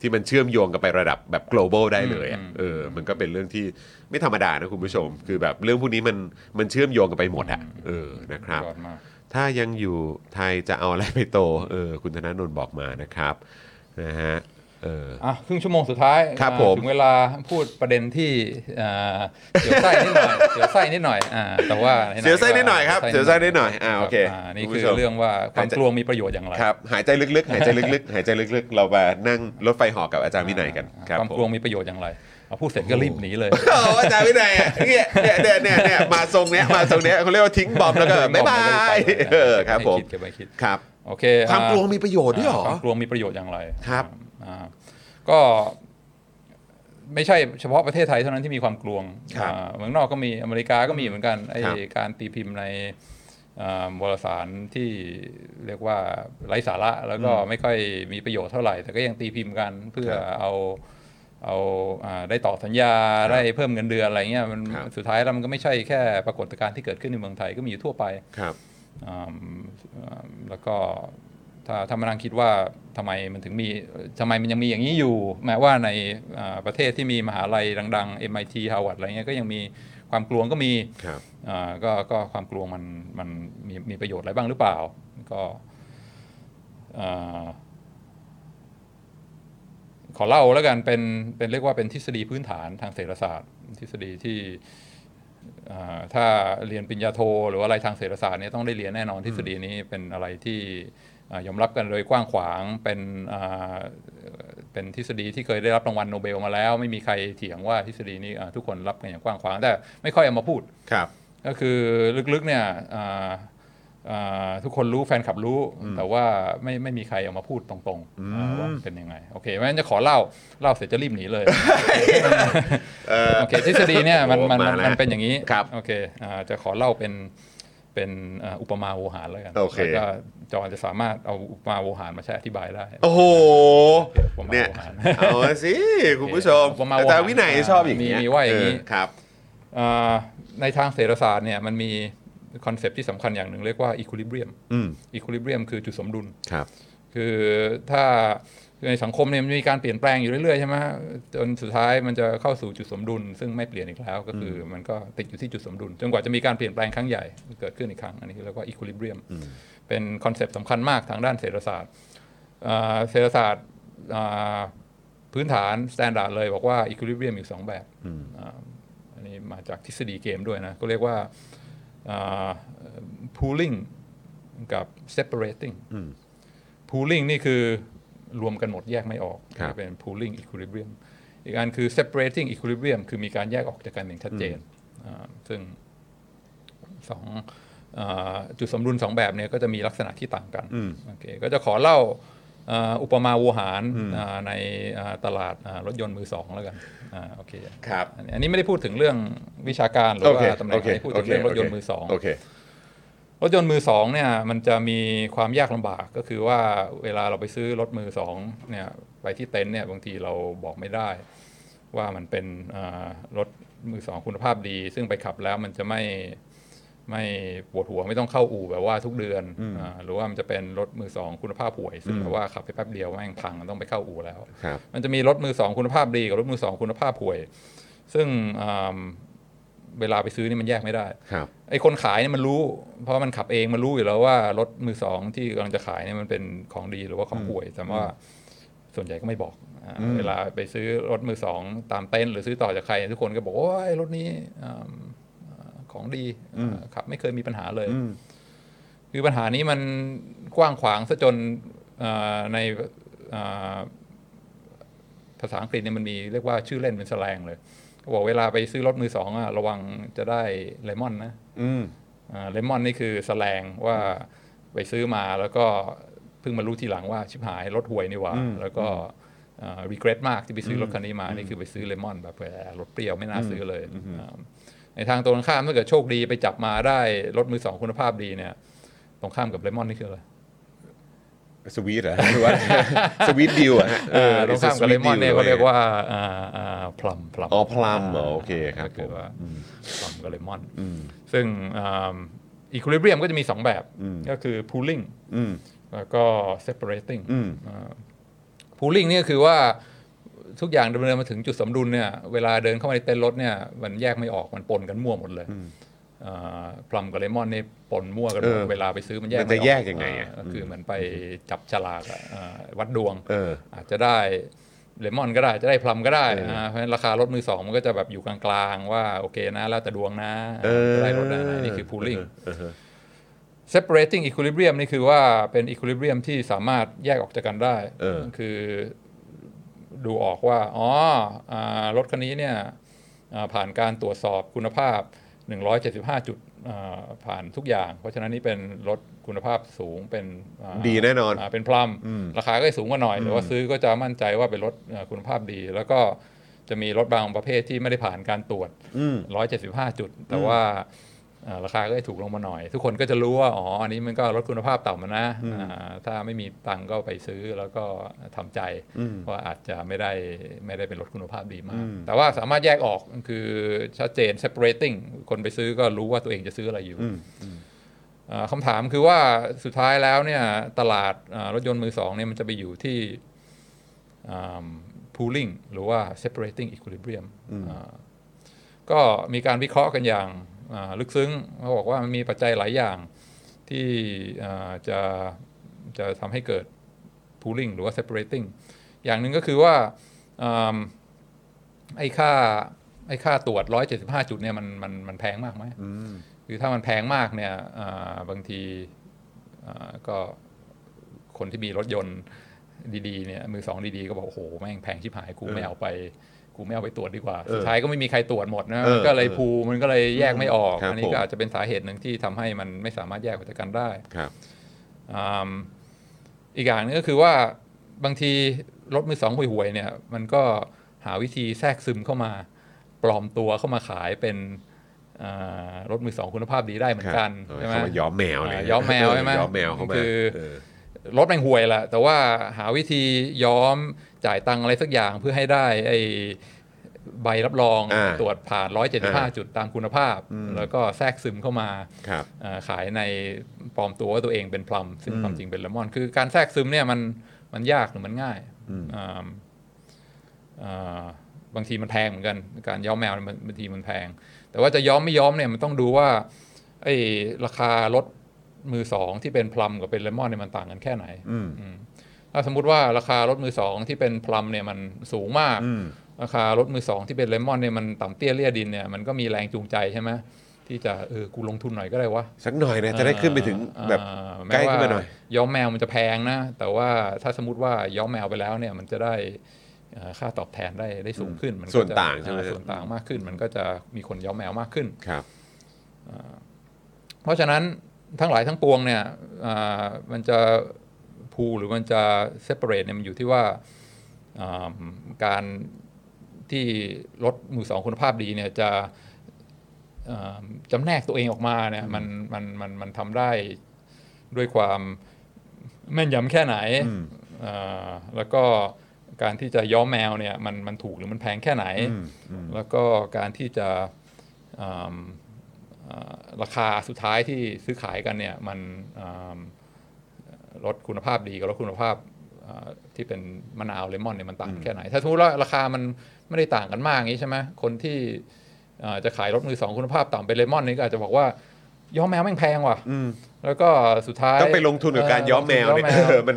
ที่มันเชื่อมโยงกันไประดับแบบ global ได้เลยอะอืมเออมันก็เป็นเรื่องที่ไม่ธรรมดานะคุณผู้ชม คือแบบเรื่องพวกนี้มันมันเชื่อมโยงกันไปหมดอะเออนะครับ ยอดมาก ถ้ายังอยู่ไทยจะเอาอะไรไปโต เออ คุณธนาโนนบอกมานะครับ นะฮะ เอออะครึ่งชั่วโมงสุดท้ายครับอ่าผมถึงเวลาพูดประเด็นที่อ่าเสียวไส้นิดหน่อยเสียวไส้นิดหน่อยอ่าแต่ว่าไหๆเสียวไส้นิดหน่อยครับก็เสียวไส้นิดหน่อยอ่าโอเครับนี่คุณผู้คือชมเรื่องว่าความหายใจกลัวมีประโยชน์อย่างไรครับหายใจลึกๆ หายใจลึกๆ หายใจลึกๆ เรามานั่งรถไฟเหอกับอาจารย์วินัยกันครับความผมกลัวมีประโยชน์อย่างไรเอาพูดเสร็จก็รีบหนีเลยโอ้อาจารย์วินัยอะเนี่ยเนี่ยเนี่ยเนี่ยเนี่ยมาทรงเนี้ยมาทรงเนี้ยเขาเรียกว่าทิ้งบอมแล้วก็บ๊ายบายเออครับผมให้คิดเก็บไว้คิดครับโอเคความอ่กลัวมีประโยชน์ด้วยเหรอความกลัวมีประโยชน์อย่างไรครับอ่า ก็ไม่ใช่เฉพาะประเทศไทยเท่านั้นที่มีความกลัวครับอ่าเมืองนอกก็มีอเมริกาก็มีเหมือนกันไอครับการตีพิมพ์ในอ่าวารสารที่เรียกว่าไร้สาระแล้วก็ไม่ค่อยมีประโยชน์เท่าไหร่ แต่ก็ยังตีพิมพ์กันเพื่อครับเอาเอาอ่าได้ต่อสัญญาได้เพิ่มเงินเดือนอะไรเงี้ยมันครับสุดท้ายแล้วมันก็ไม่ใช่แค่ปรากฏการณ์ที่เกิดขึ้นในเมืองไทยก็มีอยู่ทั่วไปครับอ่าอ่าแล้วก็ ถ้าถ้ามานั่งคิดว่าทำไมมันถึงมีทำไมมันยังมีอย่างนี้อยู่ แม้ว่าในอ่าประเทศที่มีมหาลัยดัง ๆ MIT Harvard อะไรเงี้ยก็ยังมีความกลวงก็มีครับอ่าก็ก็ความกลวงมันมันมีมีประโยชน์อะไรบ้างหรือเปล่า ก็อ่าขอเล่าแล้วกันเป็นเป็นเรียกว่าเป็นทฤษฎีพื้นฐานทางเศรษฐศาสตร์ ทฤษฎีที่อ่าถ้าเรียนปริญญาโท หรือว่าอะไรทางเศรษฐศาสตร์เนี่ยต้องได้เรียนแน่นอนทฤษฎีนี้เป็นอะไรที่อ่า ยอมรับกันโดยกว้างขวางเป็นอ่าเป็นทฤษฎีที่เคยได้รับรางวัลโนเบลมาแล้ว ไม่มีใครเถียงว่าทฤษฎีนี้อ่าทุกคนรับกันอย่างกว้างขวางแต่ไม่ค่อยเอามาพูดครับ ก็คือลึกๆเนี่ยอ่าอ่าทุกคนรู้แฟนคลับรู้ แต่ว่าไม่ไม่มีใครเอามาพูดตรงๆอ่าว่าเป็นยังไง โอเคเพราะฉะนั้นจะขอเล่า เล่าเสร็จจะรีบหนีเลยโอเคทฤษฎีเนี่ยมันมันโอ้มันมาแล้วมันเป็นอย่างนี้ครับโอเคอ่าจะขอเล่าเป็นเป็นอ่าอุปมาโวหารแล้วกันโอเคแล้วก็ จอนจะสามารถเอาอุปมาโวหารมาใช้อธิบายได้ โอ้โหเนี่ยเอาสิคุณผู้ชมอาจารย์วินัยชอบอย่างมีนี้มีว่าอย่างนี้ครับในทางเศรษฐศาสตร์เนี่ยมันมีคอนเซปต์ที่สำคัญอย่างหนึ่งเรียกว่า equilibrium อืม equilibrium คือจุดสมดุลครับ คือถ้าในสังคมเนี่ยมันมีการเปลี่ยนแปลงอยู่เรื่อยๆใช่ไหมจนสุดท้ายมันจะเข้าสู่จุดสมดุล ซึ่งไม่เปลี่ยนอีกแล้ว ก็คือมันก็ติดอยู่ที่จุดสมดุล จนกว่าจะมีการเปลี่ยนแปลงครั้งใหญ่เกิดขึ้นอีกครั้ง อันนี้เรียกว่า equilibrium เป็นคอนเซปต์สำคัญมากทางด้านเศรษฐศาสตร์อ่าเศรษฐศาสตร์อ่าพื้นฐาน standard เลยบอกว่า equilibrium มีอยู่สองแบบอ่าอันนี้มาจากทฤษฎีเกมด้วยนะ ก็เรียกว่าอ่า pooling กับ separating pooling นี่คือรวมกันหมดแยกไม่ออกครับเป็น pooling equilibrium อีกอันคือ separating equilibrium คือมีการแยกออกจากกันอย่างชัดเจนอ่าซึ่งสองอา จุดสมดุลสองแบบเนี่ยก็จะมีลักษณะที่ต่างกันโอเคก็จะขอเล่าอ่าอุปมาโวหารอ่าในอ่าตลาดอ่ารถยนต์มือสองแล้วกันอ่าโอเคครับอันนี้อันนี้ไม่ได้พูดถึงเรื่องวิชาการหรือโอเคว่าตำแหน่โองเคอันนี้พูดถึงเรื่องรถยนต์มือสองโอเครถยนต์มือสองเนี่ยมันจะมีความยากลำบากก็คือว่าเวลาเราไปซื้อรถมือสองเนี่ยไปที่เต็นท์เนี่ยบางทีเราบอกไม่ได้ ว่ามันเป็นอ่ารถมือสองคุณภาพดี ซึ่งไปขับแล้วมันจะไม่ ไม่ปวดหัวไม่ต้องเข้าอู่แบบว่าทุกเดือนอ่าหรือว่ามันจะเป็นรถมือสองคุณภาพห่วย ซึ่งแบบว่าขับไปแป๊บเดียวแม่งพังต้องไปเข้าอู่แล้วครับมันจะมีรถมือสองคุณภาพดีกับรถมือสองคุณภาพห่วย ซึ่งอ่าเวลาไปซื้อนี่มันแยกไม่ได้ครับไอ้คนขายเนี่ยมันรู้ เพราะมันขับเองมันรู้อยู่แล้วว่ารถมือสองที่กำลังจะขายเนี่ยมันเป็นของดีหรือว่าของห่วย แต่ว่าส่วนใหญ่ก็ไม่บอกอ่าเวลาไปซื้อรถมือสองตามเต็นท์หรือซื้อต่อจากใคร ทุกคนก็บอกว่าโอ้ยรถนี้อ่าอ่า ของดีอ่าขับ ไม่เคยมีปัญหาเลย คือปัญหานี้มันกว้างขวางซะจนอ่าในอ่าภาษาอังกฤษเนี่ยมันมีเรียกว่าชื่อเล่นเป็นแสลงเลยเขาบอกเวลาไปซื้อรถมือสองอะระวังจะได้เลมอนนะอืมเลมอนนี่คือแสลงว่าไปซื้อมาแล้วก็เพิ่งมารู้ทีหลังว่าชิบหายรถห่วยนี่หว่า แล้วก็รีเกรสมากที่ไปซื้อรถคันนี้มา นี่คือไปซื้อเลมอนแบบแหมรถเปรี้ยวไม่น่าซื้อเลยอ่า ในทางตรงข้ามถ้าเกิดโชคดีไปจับมาได้รถมือสองคุณภาพดีเนี่ย ตรงข้ามกับเลมอนนี่คืออะไรสวีทเหรอหรือว่าสวีทดิวอะฮะเออตรงข้ามกับเลมอนเนี่ยเขาเรียกว่าพลัมพลัมอ๋อพลัมเหรอโอเคครับก็คือผมว่าพลัมกับเลมอนซึ่งอีค i ลิเบียมก็จะมี 2 แบบก็คือ pooling อืมแล้วก็ separating อืมอ่า pooling เนี่ยคือว่า ทุกอย่างดำเนินมาถึงจุดสมดุลเนี่ยเวลาเดินเข้ามาในเต็นท์รถเนี่ยมันแยกไม่ออกมันปนกันมั่วหมดเลยพลัมกับเลมอนนี่ปนมั่วกันหมดเออเวลาไปซื้อมันแยกมันจะไม่ออกแยกยังไงอะาคือเหมือนไปจับฉลากอะอ่าวัดดวงเอออาจจะได้เลมอนก็ได้จะได้พลัมก็ได้นะเพราะฉะนั้นราคารถมือสองมันก็จะแบบอยู่กลางๆ ว่าโอเคนะแล้วแต่ดวงนะเออจะได้รถได้ไหนนี่คือ pooling เออเออ separating equilibrium นี่คือว่าเป็น equilibrium ที่สามารถแยกออกจากกันได้เออคือ ดูออกว่าอ๋ออารถคันนี้เนี่ยอ่าผ่านการตรวจสอบคุณภาพ 175 จุดอ่าผ่านทุกอย่าง เพราะฉะนั้นนี่เป็นรถคุณภาพสูงเป็นอ่าดีแน่นอนาเป็นพลัมราคาก็จะสูงกว่าหน่อยแต่ว่าซื้อก็จะมั่นใจว่าเป็นรถเอ่อคุณภาพดี แล้วก็จะมีรถบางประเภทที่ไม่ได้ผ่านการตรวจ 175 จุด แต่ว่าเอ่อ ราคาก็จะถูกลงมาหน่อย ทุกคนก็จะรู้ว่าอ๋ออันนี้มันก็ลดคุณภาพต่ำมานะอ่าถ้าไม่มีตังค์ก็ไปซื้อแล้วก็ทำใจว่าอาจจะไม่ได้ไม่ได้เป็นรถคุณภาพดีมาก แต่ว่าสามารถแยกออกคือชัดเจน separating คนไปซื้อก็รู้ว่าตัวเองจะซื้ออะไรอยู่อ่าคำถามคือว่าสุดท้ายแล้วเนี่ยตลาดอ่ารถยนต์มือสองเนี่ยมันจะไปอยู่ที่อ่า pooling หรือว่า separating equilibrium อ่าก็มีการวิเคราะห์กันอย่างอ่า ลึกซึ้งเขาบอกว่ามันมีปัจจัยหลายอย่างที่อ่าจะจะทำให้เกิด pooling หรือว่า separating อย่างหนึ่งก็คือว่าอ่าไอ้ค่าไอ้ค่าตรวจ 175 จุดเนี่ยมันมันมันแพงมากไหมอืมคือถ้ามันแพงมากเนี่ยอ่าบางทีอ่าก็คนที่มีรถยนต์ดีๆเนี่ยมือสองดีๆ ก็บอกโอ้โหแม่งแพงชิบหายกูไม่เอาไป กูไม่เอาไปตรวจดีกว่า สุดท้ายก็ไม่มีใครตรวจหมดนะเออมันก็เลยเออภูมันก็เลยแยกไม่ออกครับอันนี้ผมก็อาจจะเป็นสาเหตุหนึ่งที่ทำให้มันไม่สามารถแยกออกจากกันได้ครับอ่าอีกอย่างหนึงก็คือว่าบางทีรถมือสองห่วยๆเนี่ย มันก็หาวิธีแทรกซึมเข้ามา ปลอมตัวเข้ามาขายเป็นอ่ารถมือสองคุณภาพดีได้เหมือนกันครับใช่ไหมเขามาย้อมแมวเลยอ่าย้อมแมวใช่ไหมย้อมแมวเข้ามาคือเออ รถแม่งห่วยแหละแต่ว่าหาวิธีย้อมจ่ายตังค์อะไรสักอย่างเพื่อให้ได้ไอ้ใบรับรองอ่าตรวจผ่าน 175 จุดตามคุณภาพ แล้วก็แทรกซึมเข้ามาครับอ่าขายในปลอมตัวว่าตัวเองเป็นพลัมซึ่งอืมความจริงเป็นเลมอน คือการแทรกซึมเนี่ยมันมันยากหรือมันง่ายอืมอ่าอ่าบางทีมันแพงเหมือนกัน การย้อมแมวเนี่ยมันบางทีมันแพง แต่ว่าจะย้อมไม่ย้อมเนี่ยมันต้องดูว่าไอ้ราคารถ มือสองที่เป็นพลัมกับเป็นเลมอนเนี่ยมันต่างกันแค่ไหนอืมอืมถ้าสมมุติว่าราคารถมือสองที่เป็นพลัมเนี่ยมันสูงมากอืมราคารถมือสองที่เป็นเลมอนเนี่ยมันต่ำเตี้ยเลี่ยดินเนี่ยมันก็มีแรงจูงใจใช่ไหมที่จะเออกูลงทุนหน่อยก็ได้วะสักหน่อยนะจะได้ขึ้นไปถึงแบบอ่าใกล้แม้ขึ้นว่ามาหน่อย ย้อมแมวมันจะแพงนะ แต่ว่าถ้าสมมติว่าย้อมแมวไปแล้วเนี่ยมันจะได้เอ่อค่าตอบแทนได้ได้สูงขึ้นมันก็จะส่วนต่างใช่ไหมอ่ส่วนต่างมากขึ้น มันก็จะมีคนย้อมแมวมากขึ้นครับเพราะฉะนั้น ทั้งหลายทั้งปวงเนี่ยอ่ามันจะพูหรือมันจะเซ p a r a t e เนี่ยมันอยู่ที่ว่าอ่าการที่รถมือสองคุณภาพดีเนี่ยจะอ่าจำแนกตัวเองออกมาเนี่ยมันมันมันมันทำได้ด้วยความแม่นยำแค่ไหนอืมอ่าแล้วก็การที่จะย้อมแมวเนี่ยมันมันถูกหรือมันแพงแค่ไหนอืมอืมแล้วก็การที่จะอ่าอ่า ราคาสุดท้ายที่ซื้อขายกันเนี่ยมันอ่ารถคุณภาพดีกับรถคุณภาพอ่าที่เป็นมะนาวเลมอนเนี่ยมันต่างกันแค่ไหน ถ้าสมมติว่าราคามันไม่ได้ต่างกันมากอย่างนี้ใช่ไหมคนที่อ่าจะขายรถมือสองคุณภาพต่ำเป็นเลมอนนี่ก็อาจจะบอกว่าย้อมแมวแม่งแพงว่ะอืมแล้วก็สุดท้ายต้องไปลงทุนกับการย้อมแมวเนี่ยลงทุนย้อมแมวเออมัน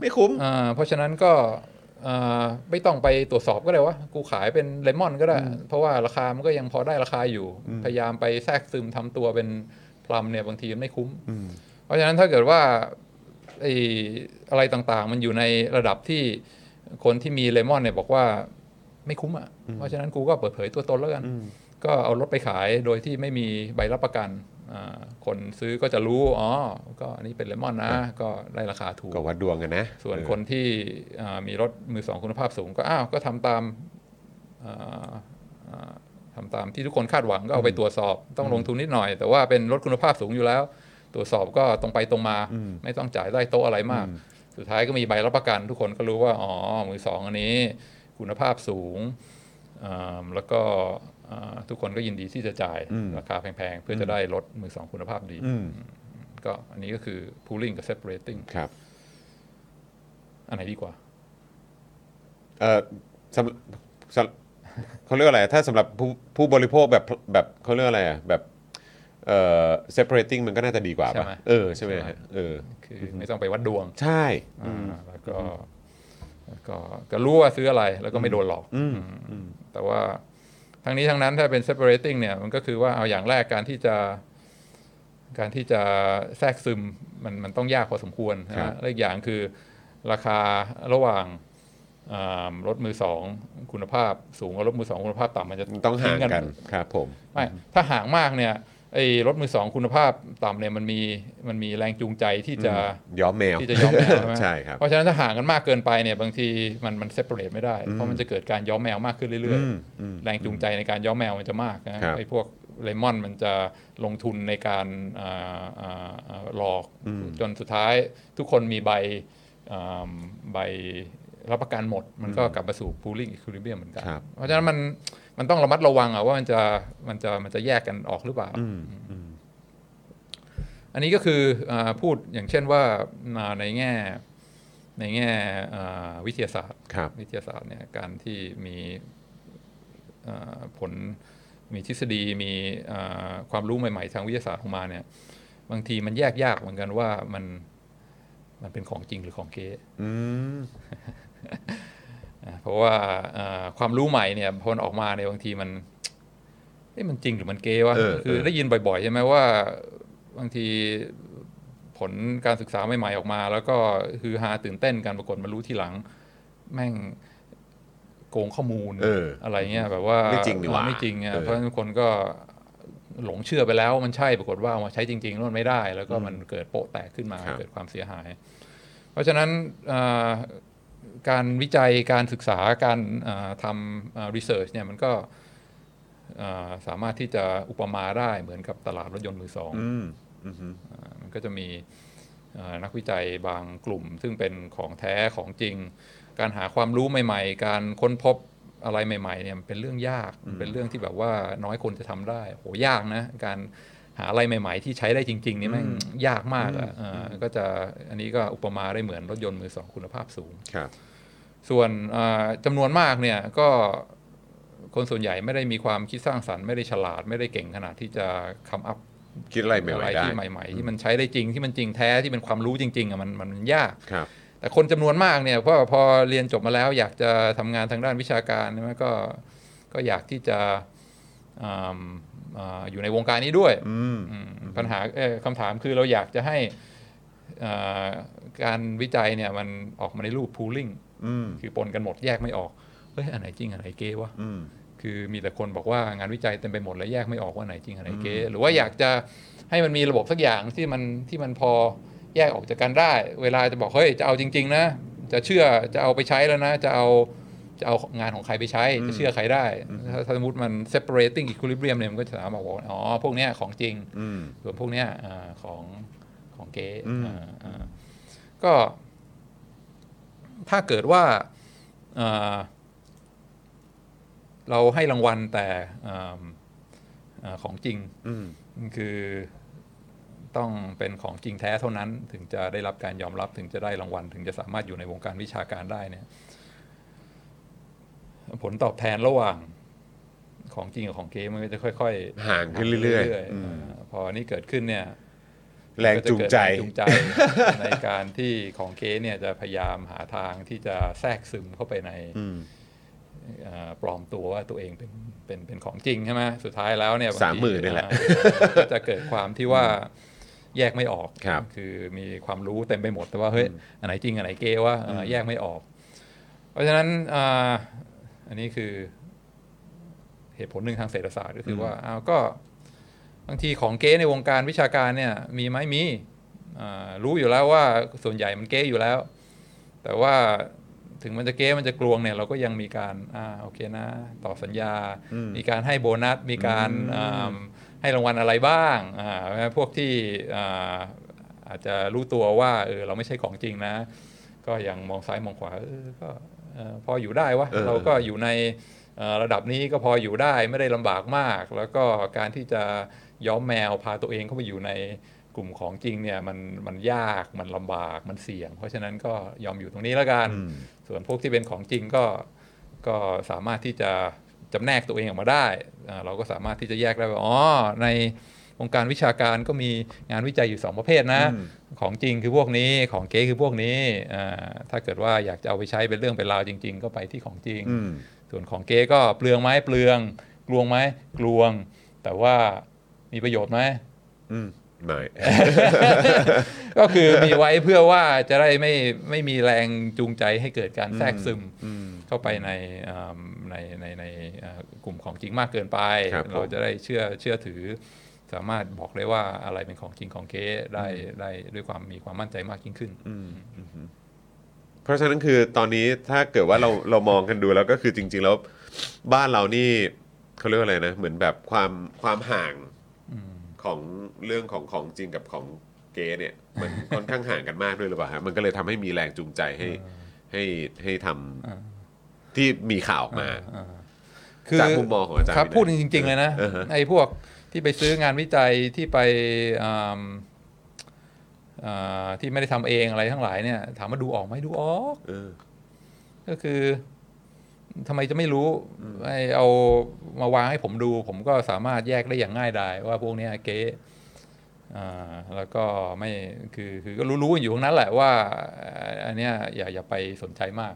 ไม่คุ้มอ่าเพราะฉะนั้นก็อ่า ไม่ต้องไปตรวจสอบก็ได้ว่ากูขายเป็นเลมอนก็ได้ เพราะว่าราคามันก็ยังพอได้ราคาอยู่ พยายามไปแทรกซึมทำตัวเป็นพลัมเนี่ยบางทีมันไม่คุ้มอืมเพราะฉะนั้นถ้าเกิดว่าไอ้อะไรต่างๆ มันอยู่ในระดับที่คนที่มีเลมอนเนี่ยบอกว่าไม่คุ้มอะ เพราะฉะนั้นกูก็เปิดเผยตัวตนแล้วกันอืมก็เอารถไปขายโดยที่ไม่มีใบรับประกันอ่า คนซื้อก็จะรู้ อ๋อ ก็อันนี้เป็นเลมอนนะ ก็ได้ราคาถูก ก็วัดดวงกันนะ ส่วนเออคนที่อ่ามีรถมือสองคุณภาพสูงก็อ้าว ก็ทำตามอ่าอ่าทำตามที่ทุกคนคาดหวังก็เอาไปตรวจสอบต้องลงทุนนิดหน่อย แต่ว่าเป็นรถคุณภาพสูงอยู่แล้ว ตรวจสอบก็ตรงไปตรงมาอืมไม่ต้องจ่ายได้โต๊ะอะไรมากอืมสุดท้ายก็มีใบรับประกัน ทุกคนก็รู้ว่า อ๋อ มือสองอันนี้ คุณภาพสูงอ่าแล้วก็อ่า ทุกคนก็ยินดีที่จะจ่ายอืมราคาแพงๆ เพื่อจะได้รถมือสองคุณภาพดีอืมก็อันนี้ก็คือ pooling กับ separating ครับ อันไหนดีกว่า เออสำสำเขาเรียกว่าอะไร ถ้าสำหรับผู้ผู้บริโภคแบบแบบเขาเรียกอะไรอะแบบเอ่อ separating มันก็น่าจะดีกว่าใช่ป่ะไหมเออใช่ไหมใช่ไหมฮะเออคือไม่ต้องไปวัดดวง ใช่อ่าแล้วก็แล้วก็ก็รู้ว่าซื้ออะไรแล้วก็ไม่โดนหลอกอืมอืมอืมแต่ว่า ทั้งนี้ทั้งนั้นถ้าเป็น separating เนี่ยมันก็คือว่าเอาอย่างแรกการที่จะ การที่จะแทรกซึมมันมันต้องยากพอสมควรนะครัฮะบและอีกอย่างคือราคาระหว่างอ่ารถมือสองคุณภาพสูงกับรถมือสองคุณภาพต่ำมันจะมันต้องห่างทิ้กันครับผมไม่ถ้าห่างมากเนี่ย ไอ้รถมือสองคุณภาพต่ำเนี่ยมันมีมันมีแรงจูงใจที่จะย้อมแมวที่จะย้อมแมวใช่ไหมใช่ครับเพราะฉะนั้นถ้าห่างกันมากเกินไปเนี่ยบางทีมันมันเซปเรตไม่ได้ เพราะมันจะเกิดการย้อมแมวมากขึ้นเรื่อยอืมอืมๆแรงจูงใจในการย้อมแมวมันจะมากนะครับไอ้พวกเลมอนมันจะลงทุนในการอ่าอ่าอ่าหลอกอืมจนสุดท้ายทุกคนมีใบอ่าใบรับประกันหมด มันก็กลับมาสู่ pooling equilibrium เหมือนกันครับเพราะฉะนั้นมัน มันต้องระมัดระวังอะว่ามันจะมันจะมันจะแยกกันออกหรือเปล่าอืมอืมอันนี้ก็คืออาพูดอย่างเช่นว่าอ่าในแง่ในแง่อ่าวิทยาศาสตร์ครับวิทยาศาสตร์เนี่ยการที่มีอ่าผลมีทฤษฎีมีอ่าความรู้ใหม่ ๆ ทางวิทยาศาสตร์ออกมาเนี่ย บางทีมันแยกยากเหมือนกันว่ามันมันเป็นของจริงหรือของเก๊อืมอ่า เพราะว่าอ่าความรู้ใหม่เนี่ยพอมันออกมาเนี่ยบางทีมันเอ๊ะมันจริงหรือมันเก๊วะเออคือเออได้ยินบ่อยๆใช่ไหมว่าบางทีผลการศึกษาใหม่ๆออกมา แล้วก็คือฮาตื่นเต้นกันปรากฏมารู้ทีหลัง แม่งโกงข้อมูลเอออะไรเงี้ยแบบว่าไม่จริงนี่หว่าไม่จริงอะเออเพราะฉะนั้นคนก็หลงเชื่อไปแล้วมันใช่ปรากฏว่าเอามาใช้จริงๆแล้วมันไม่ได้ แล้วก็มันเกิดโปะแตกขึ้นมาครับเกิดความเสียหาย เพราะฉะนั้นอ่า การวิจัยการศึกษาการอ่าทำรีเสิร์ชเนี่ยมันก็อ่าสามารถที่จะอุปมาได้เหมือนกับตลาดรถยนต์มือสองอืมอืมฮึมันก็จะมีเอ่อนักวิจัยบางกลุ่ม ซึ่งเป็นของแท้ของจริง การหาความรู้ใหม่ ๆ การค้นพบอะไรใหม่ๆเนี่ยมันเป็นเรื่องยากมันเป็นเรื่องที่แบบว่าน้อยคนจะทำได้โหยากนะการหาอะไรใหม่ ๆ ที่ใช้ได้จริง ๆ นี่แม่งยากมากอะเอ่อก็จะอันนี้ก็อุปมาได้เหมือนรถยนต์มือสองคุณภาพสูงครับ ส่วนเอ่อจำนวนมากเนี่ยก็คนส่วนใหญ่ไม่ได้มีความคิดสร้างสรรค์ไม่ได้ฉลาดไม่ได้เก่งขนาดที่จะคำอัพคิดอะไรใหม่อะไรๆได้ที่ใหม่ๆ ที่มันใช้ได้จริงที่มันจริงแท้ที่เป็นความรู้จริงๆอะมันมันยากครับแต่คนจำนวนมากเนี่ยเพราะว่าพอเรียนจบมาแล้วอยากจะทำงานทางด้านวิชาการใช่ไหมก็ก็อยากที่จะอ่าอ่าอยู่ในวงการนี้ด้วยอืมอืมปัญหาเอ่อคำถามคือเราอยากจะให้อ่าการวิจัยเนี่ยมันออกมาในรูป pooling อืม คือปนกันหมดแยกไม่ออกเฮ้ยอันไหนจริงอันไหนเก๊วะอืมคือมีแต่คนบอกว่างานวิจัยเต็มไปหมดแล้วแยกไม่ออกว่าไหนจริงอันไหนเก๊หรือว่าอยากจะให้มันมีระบบสักอย่างที่มันที่มันพอแยกออกจากกันได้ เวลาจะบอกเฮ้ยจะเอาจริง ๆ นะ จะเชื่อจะเอาไปใช้แล้วนะ จะเอาจะเอางานของใครไปใช้ จะเชื่อใครได้ ถ้าถ้าสมมติมัน separating equilibrium เนี่ยมันก็จะสามารถบอกว่าอ๋อพวกเนี้ยของจริงอืมส่วนพวกเนี้ยอ่าของของเก๊อืมอ่าอ่าก็ ถ้าเกิดว่าอ่าเราให้รางวัลแต่อ่าอ่าของจริงอืมคือต้องเป็นของจริงแท้เท่านั้น ถึงจะได้รับการยอมรับถึงจะได้รางวัล ถึงจะสามารถอยู่ในวงการวิชาการได้เนี่ย ผลตอบแทนระหว่างของจริงกับของเก๊มันก็จะค่อย ๆ ห่างขึ้นเรื่อยๆๆอืมาพอนี้เกิดขึ้นเนี่ย แรงจูงใจก็ะเกิดแรงจูงใจ ในการที่ของเก๊เนี่ยจะพยายามหาทางที่จะแทรกซึมเข้าไปในอืมเอ่อปลอมตัวว่าตัวเองเป็นเป็นเป็นของจริงใช่ไหมสุดท้ายแล้วเนี่ยบงทีสามหมื่นนี่แหละอ่าก็จะเกิดความที่ว่าแยกไม่ออกครับคือมีความรู้เต็มไปหมดแต่ว่าเฮ้ยอันไหนจริงอันไหนเก๊ว่าเอ่อแยกไม่ออก เพราะฉะนั้นอ่าอันนี้คือเหตุผลหนึ่งทางเศรษฐศาสตร์ก็คือว่าอ้าวก็ บางทีของเก๊ในวงการวิชาการเนี่ยมีไหมมีอ่ารู้อยู่แล้วว่าส่วนใหญ่มันเก๊อยู่แล้ว แต่ว่าถึงมันจะเก๊มันจะกลวงเนี่ยเราก็ยังมีการอ่าโอเคนะ ต่อสัญญาอืมมีการให้โบนัส มีการอ่าให้รางวัลอะไรบ้างอ่าพวกที่อ่าอาจจะรู้ตัวว่าเออเราไม่ใช่ของจริงนะ ก็ยังมองซ้ายมองขวาเออก็เอ่อพออยู่ได้วะเออเราก็อยู่ในเอ่อระดับนี้ก็พออยู่ได้ไม่ได้ลำบากมาก แล้วก็การที่จะ ย้อมแมวพาตัวเองเข้าไปอยู่ในกลุ่มของจริงเนี่ยมันมันยากมันลำบากมันเสี่ยง เพราะฉะนั้นก็ยอมอยู่ตรงนี้แล้วกันอืมส่วนพวกที่เป็นของจริงก็ก็สามารถที่จะจำแนกตัวเองออกมาได้อ่าเราก็สามารถที่จะแยกได้ว่าอ๋อในวงการวิชาการก็มีงานวิจัยอยู่สองประเภทนะอืมของจริงคือพวกนี้ของเก๊คือพวกนี้อ่าถ้าเกิดว่าอยากจะเอาไปใช้เป็นเรื่องเป็นราวจริง ๆ ก็ไปที่ของจริงอืมส่วนของเก๊ก็เปลืองไหมเปลือง กลวงไหมกลวง แต่ว่า มีประโยชน์ไหมอืมไม่ ก็คือมีไว้เพื่อว่าจะได้ไม่ไม่มีแรงจูงใจให้เกิดการแทรกซึมอืมเข้าไปในอ่าในในในอ่ากลุ่มของจริงมากเกินไปครับผมเราจะได้เชื่อเชื่อถือ สามารถบอกได้ว่าอะไรเป็นของจริงของเก๊ได้ได้ด้วยความมีความมั่นใจมากยิ่งขึ้นอืมอืมเพราะฉะนั้นคือตอนนี้ถ้าเกิดว่าเราเรามองกันดูแล้วก็คือจริง ๆ แล้วบ้านเรานี่เขาเรียกว่าอะไรนะ เหมือนแบบความความห่าง ของเรื่องของของจริงกับของเกย์เนี่ยมันค่อนข้างห่างกันมากด้วยหรือเปล่าฮะมันก็เลยทำให้มีแรงจูงใจให้ให้ให้ทำที่มีข่าวออกมาจากมุมมองของอาจารย์ครับวินัยพูดจริง ๆ เลยนะเออฮะ ไอ้พวกที่ไปซื้องานวิจัยที่ไปอ่าอ่าที่ไม่ได้ทำเองอะไรทั้งหลายเนี่ย ถามว่าดูออกไหมดูออก เออ ก็คือ ทำไมจะไม่รู้ไอ้เอามาวางให้ผมดู ผมก็สามารถแยกได้อย่างง่ายดายว่าพวกเนี้ยเก๊อ่าแล้วก็ไม่คือคือก็รู้ๆกันอยู่ตรงนั้นแหละว่าอ่า อันเนี้ยอย่าอย่าไปสนใจมาก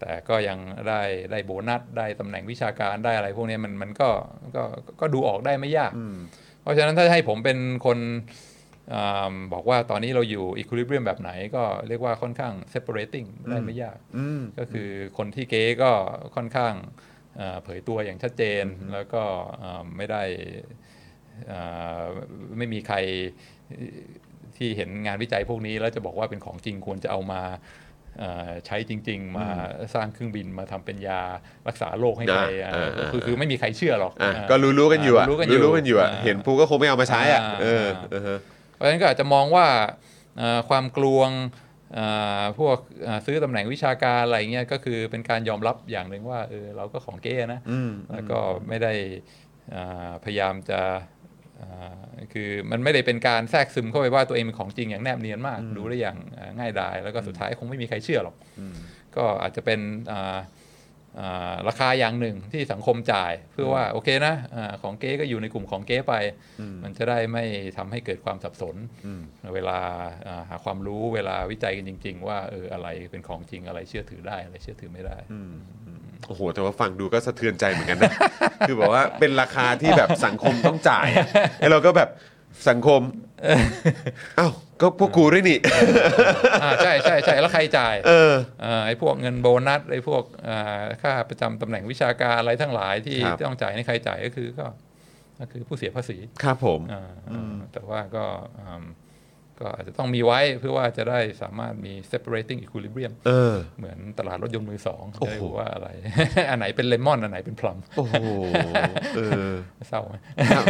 แต่ก็ยังได้ได้โบนัสได้ตำแหน่งวิชาการได้อะไร พวกเนี้ยมันมันก็ก็ก็ดูออกได้ไม่ยาก เพราะฉะนั้นถ้าให้ผมเป็นคนอ่า บอกว่าตอนนี้เราอยู่ equilibrium แบบไหนก็เรียกว่าค่อนข้าง separating ได้ไม่ยากอืมก็คือคนที่เก๊ก็ค่อนข้างเอ่อเผยตัวอย่างชัดเจน แล้วก็เอ่อไม่ได้เอ่อไม่มีใครที่เห็นงานวิจัยพวกนี้ แล้วจะบอกว่าเป็นของจริงควรจะเอามาเอ่อใช้จริง ๆ มาสร้างเครื่องบินมาทำเป็นยารักษาโรคให้ใครอ่าเอ่ออ่าคือคือไม่มีใครเชื่อหรอกอะอ่าก็รู้ๆกันอยู่อะรู้ๆกันอยู่รู้ๆกันอยู่อะอ่าเห็นปุ๊บก็คงไม่เอามาใช้อะ อ่าเอออ่าเออฮะเพราะฉะนั้นก็อาจจะมองว่าเอ่อความกลวงเอ่อพวกเอ่อซื้อตำแหน่งวิชาการอะไรเงี้ยก็คือเป็นการยอมรับอย่างหนึ่งว่าเออเราก็ของเก้นะอืมแล้วก็ไม่ได้อ่าพยายามจะอ่าคือมันไม่ได้เป็นการแทรกซึมเข้าไปว่าตัวเองเป็นของจริงอย่างแนบเนียนมากดูได้อย่างอ่าง่ายดาย แล้วก็สุดท้ายคงไม่มีใครเชื่อหรอก ก็อาจจะเป็นอ่าอ่า ราคาอย่างหนึ่งที่สังคมจ่ายเพื่อว่าโอเคนะอาของเก๊ก็อยู่ในกลุ่มของเก๊ไป มันจะได้ไม่ทำให้เกิดความสับสน เวลาอ่าหาความรู้เวลาวิจัยกันจริง ๆ ว่าเอออะไรเป็นของจริงอะไรเชื่อถือได้อะไรเชื่อถือไม่ได้โอ้โห แต่ว่าฟังดูก็สะเทือนใจเหมือนกันนะ คือบอกว่าเป็นราคาที่แบบสังคมต้องจ่ายอะไอ้เราก็แบบ สังคมอ้าวก็พวกกูด้วยนี่ อ่าใช่ใช่ใช่แล้วใครจ่ายเออ อ่าไอ้พวกเงินโบนัสไอ้พวกอ่าค่าประจำตำแหน่งวิชาการอะไรทั้งหลายที่ครับ ต้องจ่ายให้ใครจ่ายก็คือก็ก็คือผู้เสียภาษีครับผมอ่าอ่าแต่ว่าก็อืมก็อาจจะต้องมีไว้เพื่อว่าจะได้สามารถมี separating equilibrium เออ เหมือนตลาดรถยนต์มือสองโอ้จะโห ได้รู้ว่าอะไร อันไหนเป็นเลมอน อันไหนเป็นพลัมโอ้โห เออ เศร้าไหม ครับ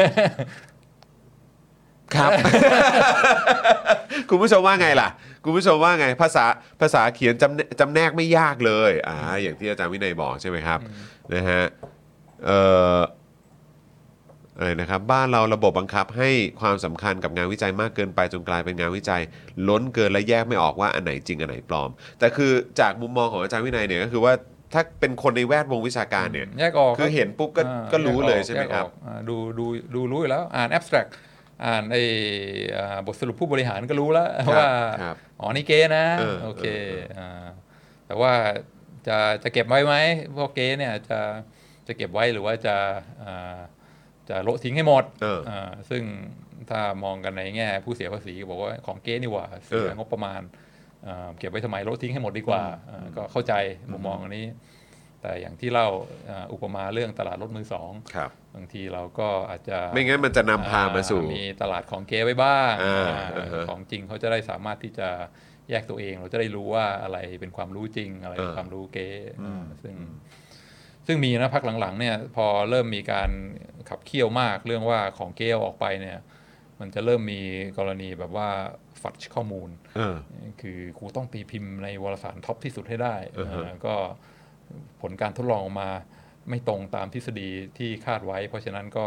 คุณผู้ชมว่าไงล่ะ คุณผู้ชมว่าไงภาษาภาษาเขียนจำแนจำแนกไม่ยากเลยอ่าอย่างที่อาจารย์วินัยบอกใช่ไหมครับนะฮะเอ่ออะไรนะครับบ้านเราระบบบังคับให้ความสำคัญกับงานวิจัยมากเกินไปจนกลายเป็นงานวิจัย ล้นเกินและแยกไม่ออกว่าอันไหนจริงอันไหนปลอม แต่คือจากมุมมองของอาจารย์วินัยเนี่ยก็คือว่าถ้าเป็นคนในแวดวงวิชาการเนี่ยแยกออกคือเห็นปุ๊บก็อ่าก็รู้เลยแกออกใช่ไหมครับแยกออกอ่าดูดูดูรู้อยู่แล้วอ่าน abstract อ่านไอ้อ่าบทสรุปผู้บริหารก็รู้แล้วครับว่าครับอ๋อนี่เก๊นะเออโอเคเออเอออ่าแต่ว่าจะจะเก็บไว้ไหมพวกเก๊เนี่ยจะจะเก็บไว้หรือว่าจะอ่าจะโละทิ้งให้หมดเออาซึ่งถ้ามองกันในแง่ผู้เสียภาษีบอกว่าของเก๊นี่หว่าเสียเอองบประมาณอ่าเก็บไว้ทำไมโละทิ้งให้หมดดีกว่าอ่าก็เข้าใจมุมมองอันนี้ แต่อย่างที่เล่าอ่าอุปมาเรื่องตลาดรถมือสองครับบางทีเราก็อาจจะไม่งั้นมันจะนำพามาสู่อ่มีตลาดของเก๊ไว้บ้างอ่าอ่าอ่าฮะของจริงเขาจะได้สามารถที่จะแยกตัวเอง เราจะได้รู้ว่าอะไรเป็นความรู้จริง อะไรเป็นอ่าความรู้เก๊อ่าซึ่งซึ่งมีนะพักหลังๆเนี่ยพอเริ่มมีการขับเคี่ยวมากเรื่องว่าของเก๊เอาออกไปเนี่ย มันจะเริ่มมีกรณีแบบว่าฝัดข้อมูลเออคือครูต้องตีพิมพ์ในวารสารท็อปที่สุดให้ได้อือฮะเอ่อก็ ผลการทดลองออกมาไม่ตรงตามทฤษฎีที่คาดไว้ เพราะฉะนั้นก็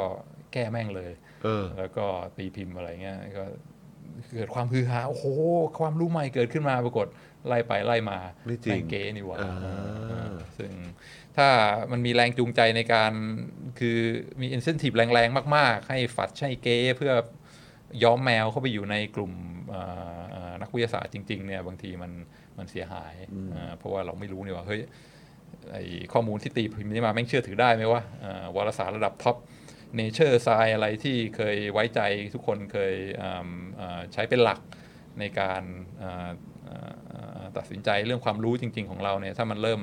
แก้แม่งเลยเออแล้วก็ตีพิมพ์อะไรเงี้ยก็เกิดความฮือฮาโอ้โห ความรู้ใหม่เกิดขึ้นมาปรากฏไล่ไปไล่มาไม่จริงแงเก๋นี่หว่าอ่าเออซึ่งถ้ามันมีแรงจูงใจในการคือมี incentive แรงๆ มาก ๆ ให้ fraud ให้เก๊เพื่อย้อมแมวเข้าไปอยู่ในกลุ่มเอ่อเอ่อนักวิทยาศาสตร์จริง ๆ เนี่ยบางทีมันมันเสียหายอ่าเพราะว่าเราไม่รู้นี่ว่าเฮ้ย ไอ้ข้อมูลที่ตีพิมพ์นี้มาแม่งเชื่อถือได้ไหมวะอ่าวารสารระดับ top Nature Science อะไรที่เคยไว้ใจทุกคนเคยอ่าอ่าใช้เป็นหลักในการอ่าอ่าอ่าตัดสินใจเรื่องความรู้จริง ๆ ของเราเนี่ยถ้ามันเริ่ม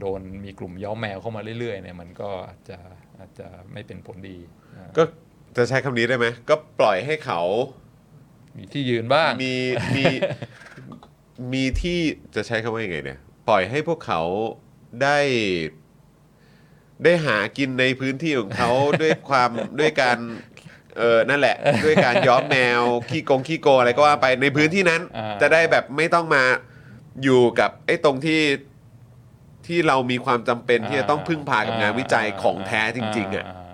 โดนมีกลุ่มย้อมแมวเข้ามาเรื่อยๆเนี่ยมันก็อาจจะอาจจะไม่เป็นผลดีอ่าก็จะใช้คำนี้ได้ไหมก็ปล่อยให้เขา มีที่ยืนบ้างมีมีมีที่จะใช้คำว่ายังไงเนี่ย ปล่อยให้พวกเขา ได้ได้หากินในพื้นที่ของเขา ด้วยความด้วยการเออนั่นแหละ ด้วยการย้อมแมวขี้กงขี้โกอะไรก็ว่าไปในพื้นที่นั้น อ่า จะได้แบบไม่ต้องมาอยู่กับไอ้ตรงที่ที่เรามีความจำเป็นที่จะต้องพึ่งพากับงานวิจัยของแท้จริง ๆอะา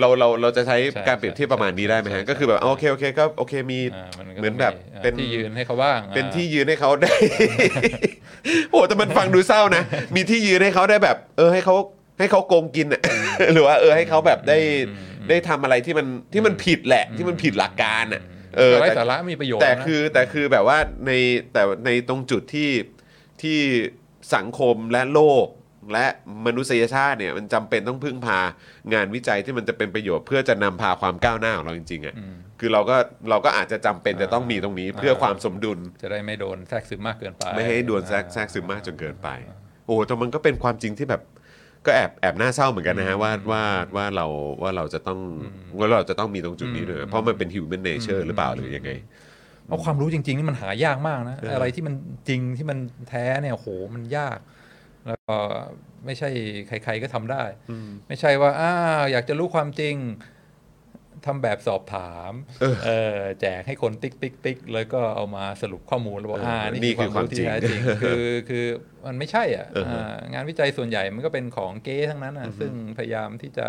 เราเราเราจะใช้ใช่การเปรียบเทียบประมาณนี้ได้ไหมใช่ฮะ ใช่ก็คือแบบโอเคโอเคก็โอเคมี อ่ามันก็เหมือนแบบต้งเป็น ที่ยืนให้เขาบ้างเป็นอ่าที่ยืนให้เขาได้ โอ้แต่มันฟังดูเศร้านะ มีที่ยืนให้เขาได้แบบ เออให้เขาให้เขาโกงกินอะ หรือว่าเออให้เขาแบบได้ได้ทำอะไรที่มันที่มันผิดแหละ ที่มันผิดหลักการอะ เออ ไร้แต่สาระมีประโยชน์แต่นะ คือแต่คือแบบว่าในแต่ในตรงจุดที่ที่สังคมและโลก และมนุษยชาติเนี่ยมันจำเป็นต้องพึ่งพางานวิจัยที่มันจะเป็นประโยชน์ เพื่อจะนำพาความก้าวหน้าของเราจริงๆอะคือเราก็เราก็อาจจะจำเป็นจะต้องมีตรงนี้เพื่อความสมดุล จะได้ไม่โดนแทรกซึมมากเกินไปไม่ให้ดวนแทรกแทรกซึมมากจนเกินไป โอ้แต่มันก็เป็นความจริงที่แบบก็แอบแอบน่าเศร้าเหมือนกันนะฮะว่าว่าว่าเราว่าเราจะต้องว่าเราจะต้องมีตรงจุดนี้ด้วยเพราะมันเป็น human nature หรือเปล่าหรือยังไง เพราะความรู้จริง ๆ นี่มันหายากมากนะ อะไรที่มันจริงที่มันแท้เนี่ยโหมันยาก แล้วก็ไม่ใช่ใคร ๆก็ทำได้ ไม่ใช่ว่าอ้าวอยากจะรู้ความจริงทำแบบสอบถามเออเออแจกให้คนติ๊กติ๊กติ๊กแล้วก็เอามาสรุปข้อมูลแล้วบอกเอออ่อ่านี่นี่คือความจริงที่แท้จริงคือคือมันไม่ใช่อะเออฮะอ่างานวิจัยส่วนใหญ่มันก็เป็นของเก๊ทั้งนั้นอะซึ่งพยายามที่จะ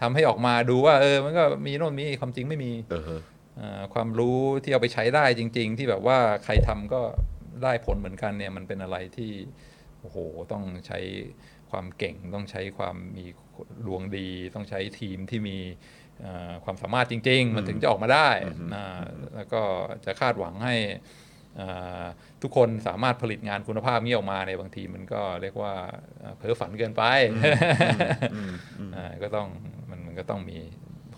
ทำให้ออกมาดูว่า เออ มันก็มีโน่นมีนี่ความจริงไม่มีเออฮะอ่าความรู้ที่เอาไปใช้ได้จริง ๆ ที่แบบว่าใครทำก็ได้ผลเหมือนกันเนี่ยมันเป็นอะไรที่ โอ้โห ต้องใช้ความเก่ง ต้องใช้ความมีดวงดี ต้องใช้ทีมที่มีอ่าความสามารถจริง ๆ มันถึงจะออกมาได้อ่าแล้วก็จะคาดหวังให้อ่าทุกคนสามารถผลิตงานคุณภาพนี้ออกมาในยบางทีมันก็เรียกว่าอ่าเพ้อฝันเกินไปอ่าก็ต้องมันมันก็ต้องมี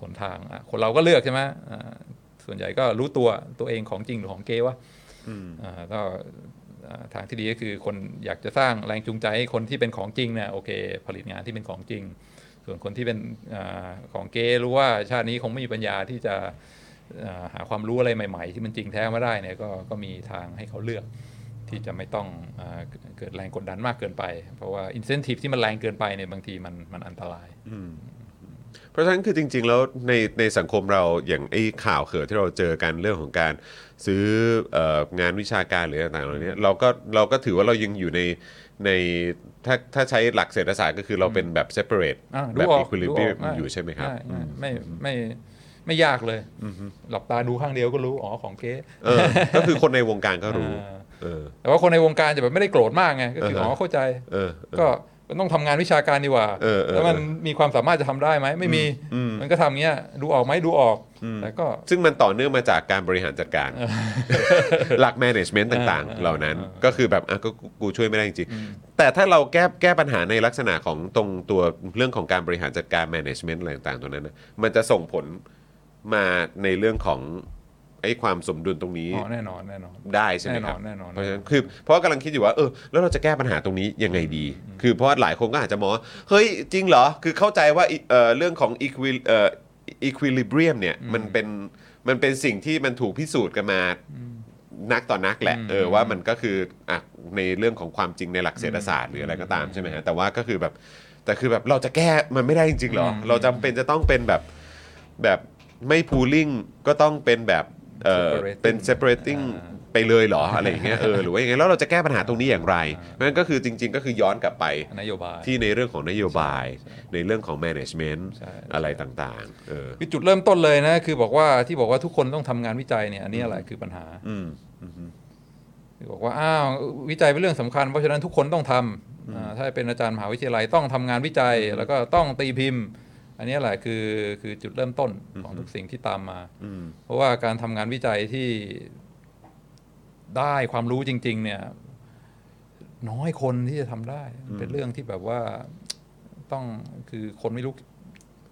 หนทางอะคนเราก็เลือกใช่ไหมอ่าส่วนใหญ่ก็รู้ตัวตัวเองของจริงหรือของเกวะอ่าก็อ่า ทางที่ดีก็คือคนอยากจะสร้างแรงจูงใจให้คนที่เป็นของจริงเนี่ยโอเค ผลิตงานที่เป็นของจริง ส่วนคนที่เป็นอาของเกรู้ว่าชาตินี้คงไม่มีปัญญาที่จะอ่าหาความรู้อะไรใหม่ ๆ ที่มันจริงแท้มาได้เนี่ยก็ก็มีทางให้เขาเลือก ที่จะไม่ต้องอาเกิดแรงกดดันมากเกินไป เพราะว่าอินเซนティブที่มันแรงเกินไปเนี่ยบางทีมันมันอันตราย เพราะฉะนั้นคือจริง ๆ แล้วในในสังคมเราอย่างไอ้ข่าวเขิดที่เราเจอกันเรื่องของการซื้อเอ่องานวิชาการหรือต่างๆเหล่านี้เราก็เราก็ถือว่าเรายังอยู่ในในถ้าถ้าใช้หลักเศรษฐศาสตร์ก็คือเราเป็นแบบ separate อะดูแบบออก equilibrium ดูกง่าอยู่ใช่ไหมครับง่ายง่ายไม่ไม่ไม่ยากเลย หลับตาดูข้างเดียวก็รู้ อ๋อของเก๊เออก็คือคนในวงการก็รู้อ่าเออแต่ว่าคนในวงการจะแบบไม่ได้โกรธมากไง ก็คืออ่าอ๋ฮะอเข้าใจเออเออ ก็มันต้องทำงานวิชาการดีกว่าเออเออแล้วมันมีความสามารถจะทำได้ไหมไม่มีอืมมันก็ทำเงี้ยดูออกไหมดูออกแต่ก็ซึ่งมันต่อเนื่องมาจากการบริหารจัดการ หลัก management ต่างๆ เหล่านั้นก็คือแบบอะก็กูกูช่วยไม่ได้จริงๆแต่ถ้าเราแก้แก้ปัญหาในลักษณะของตรงตัวเรื่องของการบริหารจัดการ management อะไรต่างๆตัวนั้นนะมันจะส่งผลมาในเรื่องของ ไอ้ความสมดุลตรงนี้อ๋อแน่นอนแน่นอนได้ใช่ไหมครับแน่นอนแน่นอนเพราะฉะนั้นคือเพราะว่ากำลังคิดอยู่ว่าเออแล้วเราจะแก้ปัญหาตรงนี้ยังไงดี คือเพราะว่าหลายคนก็อาจจะมองว่าเฮ้ยจริงเหรอคือเข้าใจว่าอิเอ่อเรื่องของ equi เอ่อ equilibrium เนี่ยมันเป็นมันเป็นสิ่งที่มันถูกพิสูจน์กันมานักต่อนักแหละเออว่ามันก็คืออะในเรื่องของความจริงในหลักเศรษฐศาสตร์หรืออะไรก็ตามใช่ไหมฮะแต่ว่าก็คือแบบแต่คือแบบเราจะแก้มันไม่ได้จริงๆเหรอ เราจำเป็นจะต้องเป็นแบบแบบไม่ pooling ก็ต้องเป็นแบบ เออ Separating เป็น separating อ่า ไปเลยเหรออะไรอย่างเงี้ยเออหรือว่ายังไงแล้วเราจะแก้ปัญหาตรงนี้อย่างไรนั่นก็คือจริง ๆ ก็คือย้อนกลับไปนโยบาย ที่ในเรื่องของนโยบาย ในเรื่องของ management ใช่ อะไรต่างๆเออคือจุดเริ่มต้นเลยนะคือบอกว่าที่บอกว่าทุกคนต้องทำงานวิจัยเนี่ยอันนี้อะไรคือปัญหาอืมคือบอกว่าอ้าววิจัยเป็นเรื่องสำคัญ เพราะฉะนั้นทุกคนต้องทำอ่าถ้าเป็นอาจารย์มหาวิทยาลัยต้องทำงานวิจัยแล้วก็ต้องตีพิมพ์ อันนี้แหละคือคือจุดเริ่มต้นของทุกสิ่งที่ตามมาอืมเพราะว่าการทำงานวิจัยที่ได้ความรู้จริง ๆ เนี่ย น้อยคนที่จะทำได้ เป็นเรื่องที่แบบว่าต้องคือคนไม่รู้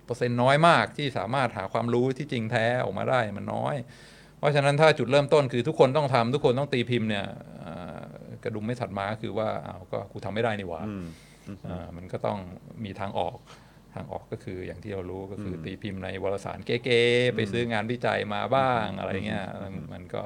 เปอร์เซ็นต์น้อยมากที่สามารถหาความรู้ที่จริงแท้ออกมาได้มันน้อย เพราะฉะนั้นถ้าจุดเริ่มต้นคือทุกคนต้องทำทุกคนต้องตีพิมพ์เนี่ยอ่ากระดุมไม่ถัดมาก็คือว่าอ้าวก็กูทำไม่ได้นี่หว่าอืมอ่ามันก็ต้องมีทางออก ทางออกก็คืออย่างที่เรารู้ก็คืออตีพิมพ์ในวารสารเก๋ๆไปซื้องานวิจัยมาบ้างอะไรเงี้ยมันมันก็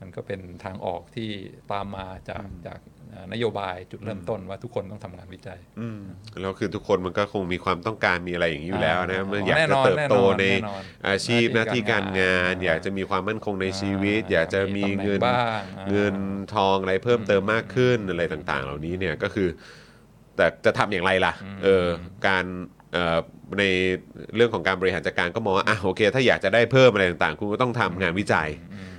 มันก็เป็นทางออกที่ตามมาจากจากอ่านโยบายจุดเริ่มต้นว่าทุกคนต้องทำงานวิจัยอืมแล้วคือทุกคนมันก็คงมีความต้องการมีอะไรอย่างนี้อยู่แล้วนะอ่ามันอยากแน่จะนอนเติบโตแน่นอนในแน่นอนอาชีพหหน้าน้าที่ที่การงานการงาน อยากจะมีความมั่นคงในชีวิตอ่าอยากจะมีมีตำแหน่งเงินบ้างอ่าเงินทองอะไรเพิ่มเติมมากขึ้นอะไรต่าง ๆ เหล่านี้เนี่ยก็คือ แต่จะทำอย่างไรล่ะเออการเอ่อ ในเรื่องของการบริหารจัดการก็มองว่าอะโอเค ถ้าอยากจะได้เพิ่มอะไรต่างๆ คุณก็ต้องทำงานวิจัย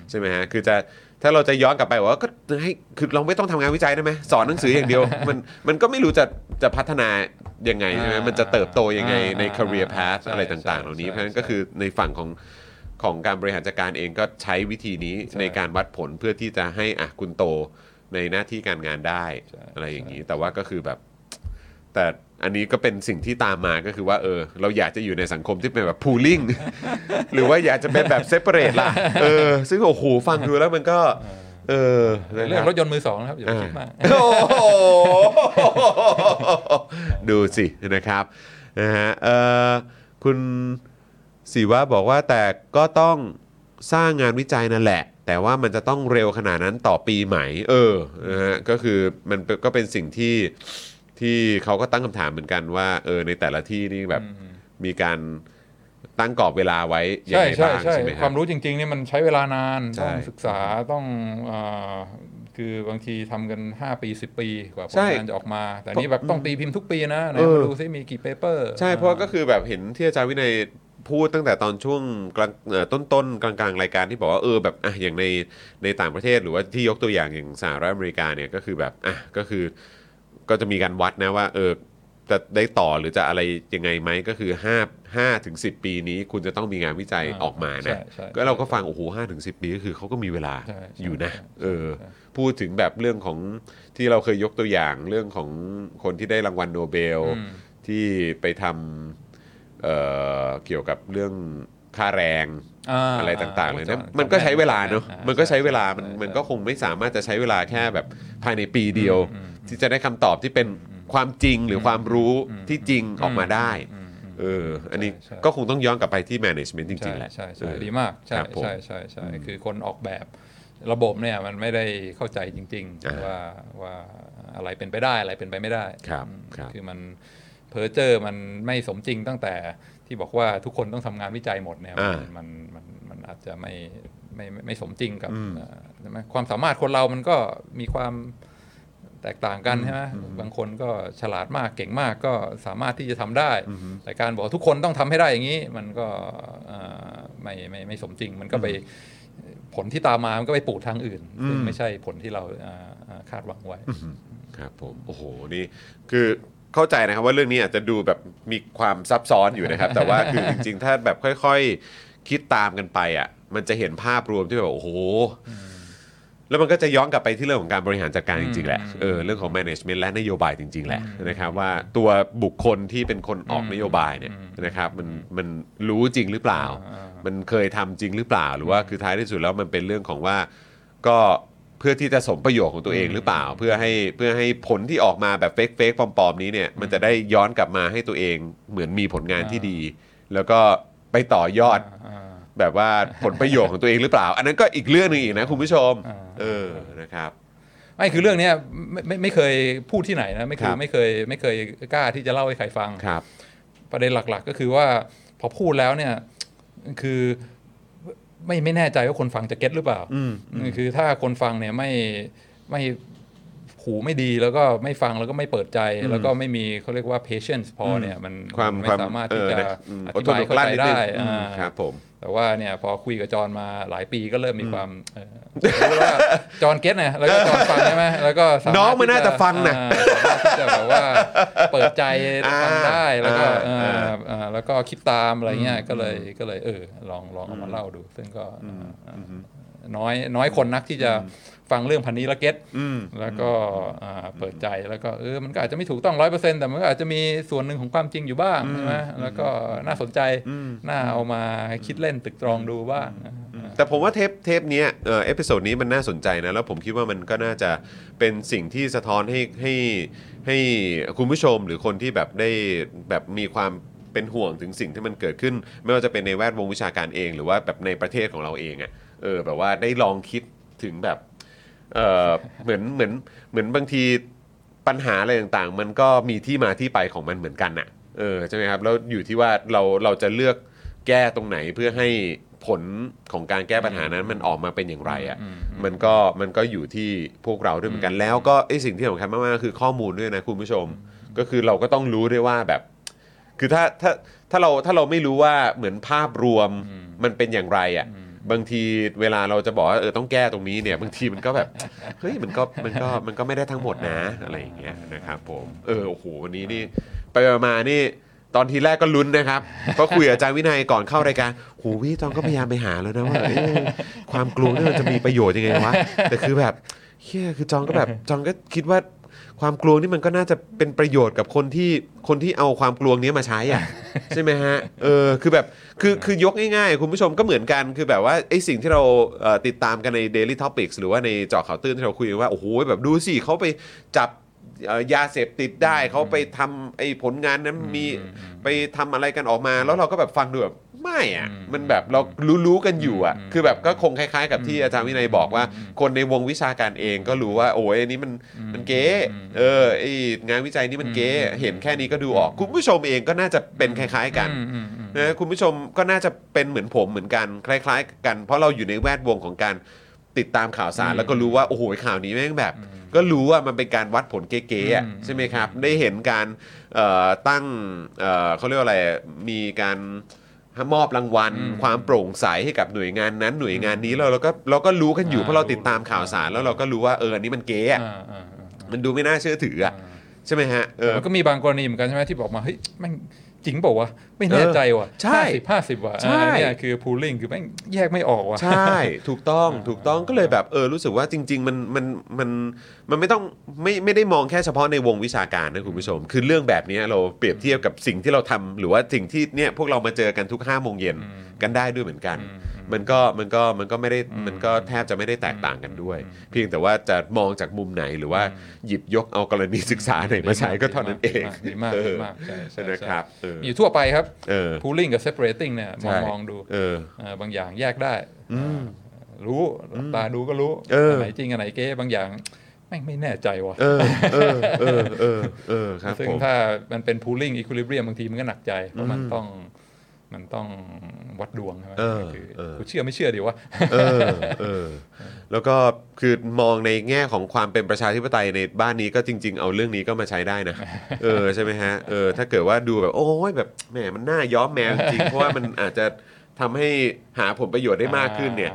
ใช่ไหมฮะคือจะถ้าเราจะย้อนกลับไปว่าก็ให้คือเราไม่ต้องทำงานวิจัยได้ไหมสอนหนังสืออย่างเดียว มันมันก็ไม่รู้จะจะพัฒนายังไงใช่ไหมอ่ามัมันจะเติบโตยังไงในอ่า career path ใช่อะไรต่าง ๆ เหล่านี้ใช่เพราะฉะนั้นก็คือในฝั่งของของการบริหารจัดการเองก็ใช้วิธีนี้ใช่ในการวัดผลเพื่อที่จะให้อะคุณโตในหน้าที่การงานได้ใช่อะไรอย่างนี้ แต่ว่าก็คือแบบแต่ อันนี้ก็เป็นสิ่งที่ตามมาก็คือว่าเออเราอยากจะอยู่ในสังคมที่เป็นแบบ pooling หรือว่าอยากจะเป็นแบบ separate ล่ะเออซึ่งโอ้โหฟังดูแล้วมันก็ เออนะเรื่คองบรถยนต์มือสองนะครับอย่าไปคิดมากโอ้โหดูสินะครับนะฮะเอ่อคุณศิวะบอกว่าแต่ก็ต้องสร้างงานวิจัยนั่นแหละ แต่ว่ามันจะต้องเร็วขนาดนั้นต่อปีไหม เออนะฮะก็คือมันเป็นก็เป็นสิ่งที่ ที่เขาก็ตั้งคำถามเหมือนกันว่าเออในแต่ละที่นี่แบบมีการตั้งกรอบเวลาไว้ยังใช่ไงใช่บ้างใช่ใช่ไหมคครับวามรู้จริงๆนี่มันใช้เวลานานใช่ต้องศึกษาต้องเอ่อคือบางทีทำกัน 5 ปี 10 ปีกว่าผลใช่งานจะออกมา แต่นี่แบบต้องตีพิมพ์ทุกปีนะไหนเออ มาดูซิมีกี่เปเปอร์ใช่เพราะก็คือแบบเห็นที่อาจารย์วินัยพูดตั้งแต่ตอนช่วงกลางเอ่อต้นๆกลางๆรายการที่บอกว่าเออแบบอะอย่างในในต่างประเทศหรือว่าที่ยกตัวอย่างอย่างสหรัฐอเมริกาเนี่ยก็คือแบบอะก็คือ ก็จะมีการวัดนะว่าเออจะได้ต่อหรือจะอะไรยังไงไหมก็คือ5 5ถึง10 ปีนี้คุณจะต้องมีงานวิจัยออกมานะใช่ใช่ก็เราก็ฟังโอ้โหห้าถึงสิปีก็คือเขาก็มีเวลาใช่ใช่อยู่นะใช่เออใช่ พูดถึงแบบเรื่องของที่เราเคยยกตัวอย่างเรื่องของคนที่ได้รางวัลโนเบล อืม ที่ไปทำเอ่อเกี่ยวกับเรื่องค่าแรงา อะไรต่างๆเลยนะจำมันก็ใช้เวลาเนอะอ่มันก็ใช้เวลามันใช่มันก็คงไม่สามารถจะใช้เวลาแค่แบบภายในปีเดียว ที่จะได้คำตอบที่เป็นความจริงหรือความรู้ที่จริงออกมาได้อืมอืมเอออันนี้ใช่ก็คงต้องย้อนกลับไปที่ management จริงๆแหละใช่ใช่เอใช่อดีมากใช่ครับผมใช่ใช่ใช่คือคนออกแบบระบบเนี่ยมันไม่ได้เข้าใจจริงอ่าๆว่าว่าอะไรเป็นไปได้อะไรเป็นไปไม่ได้ครับอืมครับคือมันเพอเจอร์มันไม่สมจริงตั้งแต่ที่บอกว่าทุกคนต้องทำงานวิจัยหมดเนี่ยมัน อ่ามันมันมันอาจจะไม่ไม่ไม่ไม่สมจริงกับอืมเอ่อใช่ไหมความสามารถคนเรามันก็มีความแตกต่างกันใช่ไหมบางคนก็ฉลาดมากเก่งมากก็สามารถที่จะทำได้ แต่การบอกทุกคนต้องทำให้ได้อย่างนี้ มันก็เอ่อไม่ไม่ไม่สมจริง มันก็ไปผลที่ตามมา มันก็ไปปูดทางอื่นซึ่งไม่ใช่ผลที่เราอ่าอ่าคาดหวังไว้ครับผมโอ้โหนี่คือเข้าใจนะครับว่าเรื่องนี้อาจจะดูแบบมีความซับซ้อนอยู่นะครับ แต่ว่าคือจริง ๆ ถ้าแบบค่อย ๆ คิดตามกันไปอะมันจะเห็นภาพรวมที่แบบโอ้โห แล้วมันก็จะย้อนกลับไปที่เรื่องของการบริหารจัดการจริงๆแหละเออเรื่องของ management และนโยบายจริง ๆ แหละนะครับว่าตัวบุคคลที่เป็นคนออกนโยบายเนี่ยนะครับมันมันรู้จริงหรือเปล่า มันเคยทำจริงหรือเปล่า หรือว่าคือท้ายที่สุดแล้วมันเป็นเรื่องของว่าก็เพื่อที่จะสมประโยชน์ของตัวเองหรือเปล่า เพื่อให้เพื่อให้ผลที่ออกมาแบบเฟกเฟกปลอมๆนี้เนี่ยมันจะได้ย้อนกลับมาให้ตัวเองเหมือนมีผลงานที่ดี แล้วก็ ไปต่อยอดอ่าแบบว่าผลประโยชน์ของตัวเองหรือเปล่า อันนั้นก็อีกเรื่องหนึงอีกนะคุณผู้ชมอ่าเออนะครับไม่คือเรื่องเนี้ยไม่ไม่ไม่เคยพูดที่ไหนนะไม่เคครัยบไม่เคยไม่เคยกล้าที่จะเล่าให้ใครฟัง ครับ ประเด็นหลัก ๆ ก็คือว่าพอพูดแล้วเนี่ยคือไม่ไม่แน่ใจว่าคนฟังจะเก็ตหรือเปล่า อืม คือถ้าคนฟังเนี่ยไม่ไม่ หูไม่ดีแล้วก็ไม่ฟังแล้วก็ไม่เปิดใจ แล้วก็ไม่มีเขาเรียกว่า patience พอเนี่ยมันความนไม่ความสามารถเอที่อจะนะอืมออดธิทนบายอดเข้ากลั้นใจนิดนึงได้อืมอ่าครับผมแต่ว่าเนี่ยพอคุยกับจอห์นมาหลายปีก็เริ่มมีความเอ่อรู้แล้วว่าจอห์นเก็ตเนี่ยแล้วก็จอห์นฟังใช่ไหมแล้วก็สรถน้องมันน่าจะฟังนะอ่าสามารถที่จะแบบว่าเปิดใจฟังได้แล้วก็อ่าเอ่ออ่าเอ่อแล้วก็คิดตามอะไรเงี้ยก็เลยก็เลยเออลองลองเอามาเล่าดู ซึ่งก็เอ่อเอ่ออน้อยน้อยคนนักที่จะ ฟังเรื่องพรรค์นี้และ get อืมแล้วก็อ่าเปิดใจแล้วก็เออมันก็อาจจะไม่ถูกต้องร้อยเปอร์เซ็นต์แต่มันก็อาจจะมีส่วนหนึ่งของความจริงอยู่บ้างใช่ไหมแล้วก็น่าสนใจน่าเอามาคิดเล่นตึกตรองดูบ้างแต่ผมว่าเทปเทปเนี้ยเอ่อ episode นี้มันน่าสนใจนะแล้วผมคิดว่ามันก็น่าจะเป็นสิ่งที่สะท้อนให้ให้ให้คุณผู้ชมหรือคนที่แบบได้แบบมีความเป็นห่วงถึงสิ่งที่มันเกิดขึ้น ไม่ว่าจะเป็นในแวดวงวิชาการเอง หรือว่าแบบในประเทศของเราเองอะ่ะเออแบบว่าได้ลองคิดถึงแบบ เออเหมือนเหมือนเหมือนบางทีปัญหาอะไรต่างๆ มันก็มีที่มาที่ไปของมันเหมือนกันน่ะเออใช่ไหมครับแล้วอยู่ที่ว่าเราเราจะเลือกแก้ตรงไหนเพื่อให้ผลของการแก้ปัญหานั้นมันออกมาเป็นอย่างไรอะมันก็มันก็อยู่ที่พวกเราด้วยเหมือนกันแล้วก็ไอสิ่งที่สำคัญมากๆก็คือข้อมูลด้วยนะคุณผู้ชม ก็คือเราก็ต้องรู้ด้วยว่าแบบ คือถ้าถ้าถ้าเราถ้าเราไม่รู้ว่าเหมือนภาพรวมมันเป็นอย่างไรอะ บางทีเวลาเราจะบอกว่าเออต้องแก้ตรงนี้เนี่ย บางทีมันก็แบบเฮ้ยมันก็มันก็มันก็ไม่ได้ทั้งหมดนะอะไรอย่างเงี้ยนะครับผมเออโอ้โหวันนี้นี่ไปมาๆนี่ตอนทีแรกก็ลุ้นนะครับเพราะคุยกับอาจารย์วินัยก่อนเข้ารายการโหพี่ตอนก็พยายามไปหาแล้วนะว่าเอ๊ะความกลัวนี่มันจะมีประโยชน์ยังไงวะแต่คือแบบเฮียคือจองก็แบบจองก็คิดว่า ความกลวงนี่มันก็น่าจะเป็นประโยชน์กับคนที่คนที่เอาความกลวงนี้มาใช้อะ ใช่ไหมฮะเออคือแบบคือคือยกง่ายๆ คุณผู้ชมก็เหมือนกันคือแบบว่าไอ้สิ่งที่เราเอ่อติดตามกันใน Daily Topics หรือว่าในเจาะข่าวตื้นที่เราคุยกันว่า โอ้โหแบบดูสิเขาไปจับเอ่อยาเสพติดได้เขาไปทำไอ้ผลงานนั้นมีไปทำอะไรกันออกมา แล้วเราก็แบบฟังดูแบบ ไม่อะมันแบบเรารู้ๆกันอยู่อะ คือแบบก็คงคล้ายๆ กับที่อาจารย์วินัยบอกว่า คนในวงวิชาการเองก็รู้ว่า โอ้ยอันนี้มันมันเก๋เออไองานวิจัยนี้มันเก๋เห็นแค่นี้ก็ดูออก คุณผู้ชมเองก็น่าจะเป็นคล้าย ๆ กันอืมอืมอืมนะคุณผู้ชมก็น่าจะเป็นเหมือนผมเหมือนกันคล้าย ๆ กัน เพราะเราอยู่ในแวดวงของการติดตามข่าวสารแล้วก็รู้ว่าโอ้โหข่าวนี้แม่งแบบ ก็รู้ว่ามันเป็นการวัดผลเก๋ๆอะอืมใช่ไหมครับ ได้เห็นการเอ่อตั้งเอ่อเขาเรียกว่าอะไรมีการ มอบรางวัลความโปร่งใสให้กับหน่วยงานนั้นหน่วยงานนี้เราเราก็เราก็รู้กันอยู่เพราะเราติดตามข่าวสารแล้วเราก็รู้ว่าเอออันนี้มันเก๋อะอ่าอ่าอ่ามันดูไม่น่าเชื่อถืออะใช่ไหมฮะเออมันก็มีบางกรณีเหมือนกันใช่ไหมที่บอกมาเฮ้ยแม่ง จริงเปล่าวะไม่แน่ใจว่ะใช่ห้าสิบห้าสิบว่ะใช่อ่าเนี่ยคือ pooling คือแม่งแยกไม่ออกว่ะใช่ ถูกต้องถูกต้องก็เลยแบบเออรู้สึกว่าจริง ๆ มันมันมันมันไม่ต้องไม่ไม่ได้มองแค่เฉพาะในวงวิชาการนะคุณผู้ชม คือเรื่องแบบนี้เราเปรียบเทียบกับสิ่งที่เราทำหรือว่าสิ่งที่เนี่ยพวกเรามาเจอกันทุก5้าโมงเย็นกันได้ด้วยเหมือนกัน มันก็มันก็มันก็ไม่ได้มันก็แทบจะไม่ได้แตกต่างกันด้วย เพียงแต่ว่าจะมองจากมุมไหนหรือว่าหยิบยกเอากรณีศึกษาไหนมาใช้ก็เท่านั้นเองดีมากเอดีอมากใช่ใช่นะครับเออมีอยู่ทั่วไปครับเออ pooling กับ separating เนี่ยมองใช่มองดูเออเอ่อบางอย่างแยกได้รู้หลับตาดูก็รู้เอออันไหนจริงอันไหนเก๊บางอย่างแม่งไม่แน่ใจว่ะเออเออเออเออเออครับซึ่งผมถ้ามันเป็น pooling equilibrium บางทีมันก็หนักใจเพราะมันต้อง มันต้องวัดดวงใช่ไหมเออคือเออกูเชื่อไม่เชื่อดีวะเออเออแล้วก็คือมองในแง่ของความเป็นประชาธิปไตยในบ้านนี้ก็จริง ๆ เอาเรื่องนี้ก็มาใช้ได้นะเออใช่ไหมฮะเออถ้าเกิดว่าดูแบบโอ้ยแบบแหมมันน่าย้อมแมวจริงๆเพราะว่ามันอาจจะทำให้หาผลประโยชน์ได้มากขึ้นเนี่ย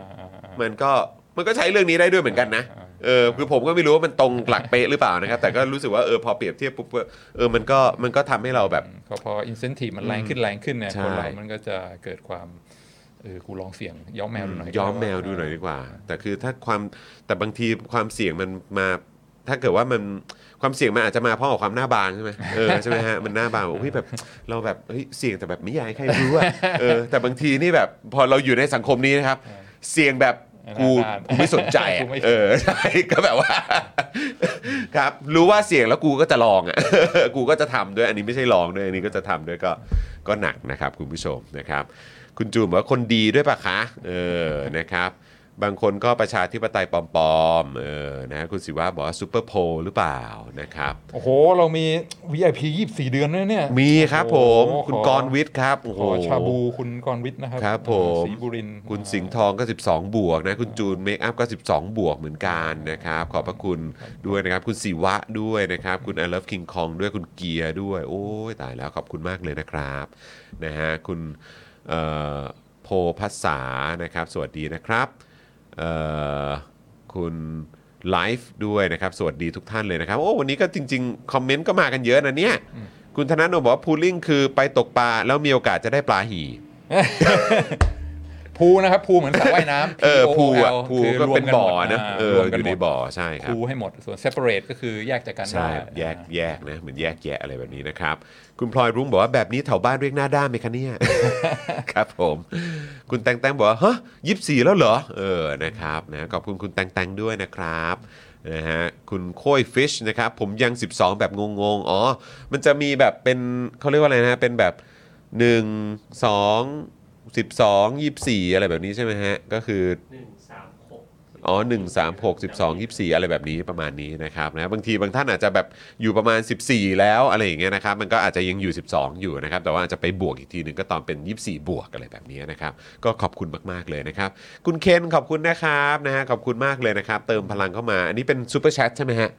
มันก็มันก็ใช้เรื่องนี้ได้ด้วยเหมือนกันนะ เออคือผมก็ไม่รู้ว่ามันตรงหลักเป๊ะหรือเปล่านะครับ แต่ก็รู้สึกว่าเออพอเปรียบเทียบปุ๊บเออมันก็มันก็ทำให้เราแบบพอพอ incentive มันแรงขึ้นแรงขึ้นเนี่ยใช่คนเรามันก็จะเกิดความเออกูลองเสี่ยงย้อมแมวดูหน่อยย้อมแมวดูหน่อยดีกว่า แต่คือถ้าความแต่บางทีความเสี่ยงมันมาถ้าเกิดว่ามันความเสี่ยงมันอาจจะมาเพราะกับความหน้าบางใช่ไหมเออใช่ไหมฮะมันหน้าบางบอกเฮ้ยแบบเราแบบเฮ้ยเสี่ยงแต่แบบไม่อยากให้ใครรู้อะเออแต่บางทีนี่แบบพอเราอยู่ในสังคมนี้นะครับ เสี่ยงแบบ กูกูไม่สนใจอะเออใช่ก็แบบว่า ครับ รู้ว่าเสี่ยงแล้วกูก็จะลองอะกูก็จะทำด้วย อันนี้ไม่ใช่ลองด้วยอันนี้ก็จะทำด้วยก็ก็หนักนะครับ คุณผู้ชมนะครับ คุณจูนบอกว่าคนดีด้วยปะคะ เออนะครับ บางคนก็ประชาธิปไตยปลอมๆ เออ นะ คุณศิวะบอกว่าซูเปอร์โพลหรือเปล่านะครับ โอ้โห เรามี VIP 24 เดือนด้วยเนี่ย มีครับผม โอ้โหคุณขอ กรณ์วิทย์ครับ โอ้ขโหอชาบูคุณกรณ์วิทย์นะครับครับผม ศรีบุรินทร์คุณสิงห์ทองก็ 12 บวกนะ คุณจูนเมคอัพก็ 12 บวกเหมือนกันนะครับ ขอบพระคุณด้วยนะครับ คุณศิวะด้วยนะครับ คุณ I love King Kong ด้วยคุณเกียร์ด้วย โอ้ยตายแล้วขอบคุณมากเลยนะครับนะฮะคุณเอ่อโพภาษานะครับ สวัสดีนะครับเอ่อ คุณไลฟ์ด้วยนะครับ สวัสดีทุกท่านเลยนะครับ โอ้วันนี้ก็จริง ๆ คอมเมนต์ก็มากันเยอะนะเนี่ย คุณธนาโนบอกว่าพูลิ่งคือไปตกปลาแล้วมีโอกาสจะได้ปลาหี่ พูนะครับพูเหมือนสระว่ายน้ำ เออ POL พูอะพูคือก็รวมเป็นกัหมบ่อดนะาเออรวมอกันยู่ในหมดบ่อใช่ครับ พูให้หมดส่วน separate ก็คือแยกจากกันใช่ได้แยกแยกนะ เหมือนแยกแยะอะไรแบบนี้นะครับ คุณพลอยรุ้งบอกว่าแบบนี้แถวบ้านเรียกหน้าด้านไหมคะเนี่ย ครับผม คุณแตงแตงบอกว่าฮะยี่สี่แล้วเหรอ เออนะครับนะขอบคุณคุณแตงแตงด้วยนะครับนะฮะคุณโค้ยฟิชนะครับ ผมยัง 12 แบบงงๆ อ๋อ มันจะมีแบบเป็นเขาเรียกว่าอะไรนะเป็นแบบ 1 2 12 24 อะไรแบบนี้ใช่ไหมฮะ ก็คือ อ๋อ 1 3 6 12 24 อะไรแบบนี้ประมาณนี้นะครับนะบางทีบางท่านอาจจะแบบอยู่ประมาณ 14 แล้วอะไรอย่างเงี้ยนะครับ มันก็อาจจะยังอยู่ 12 อยู่นะครับ แต่ว่าอาจจะไปบวกอีกทีหนึ่งก็ตอนเป็น 24 บวกอะไรแบบนี้นะครับ ก็ขอบคุณมาก ๆ เลยนะครับ คุณเคนขอบคุณนะครับนะฮะขอบคุณมากเลยนะครับ เติมพลังเข้ามา อันนี้เป็น Super Chat ใช่ไหมฮะ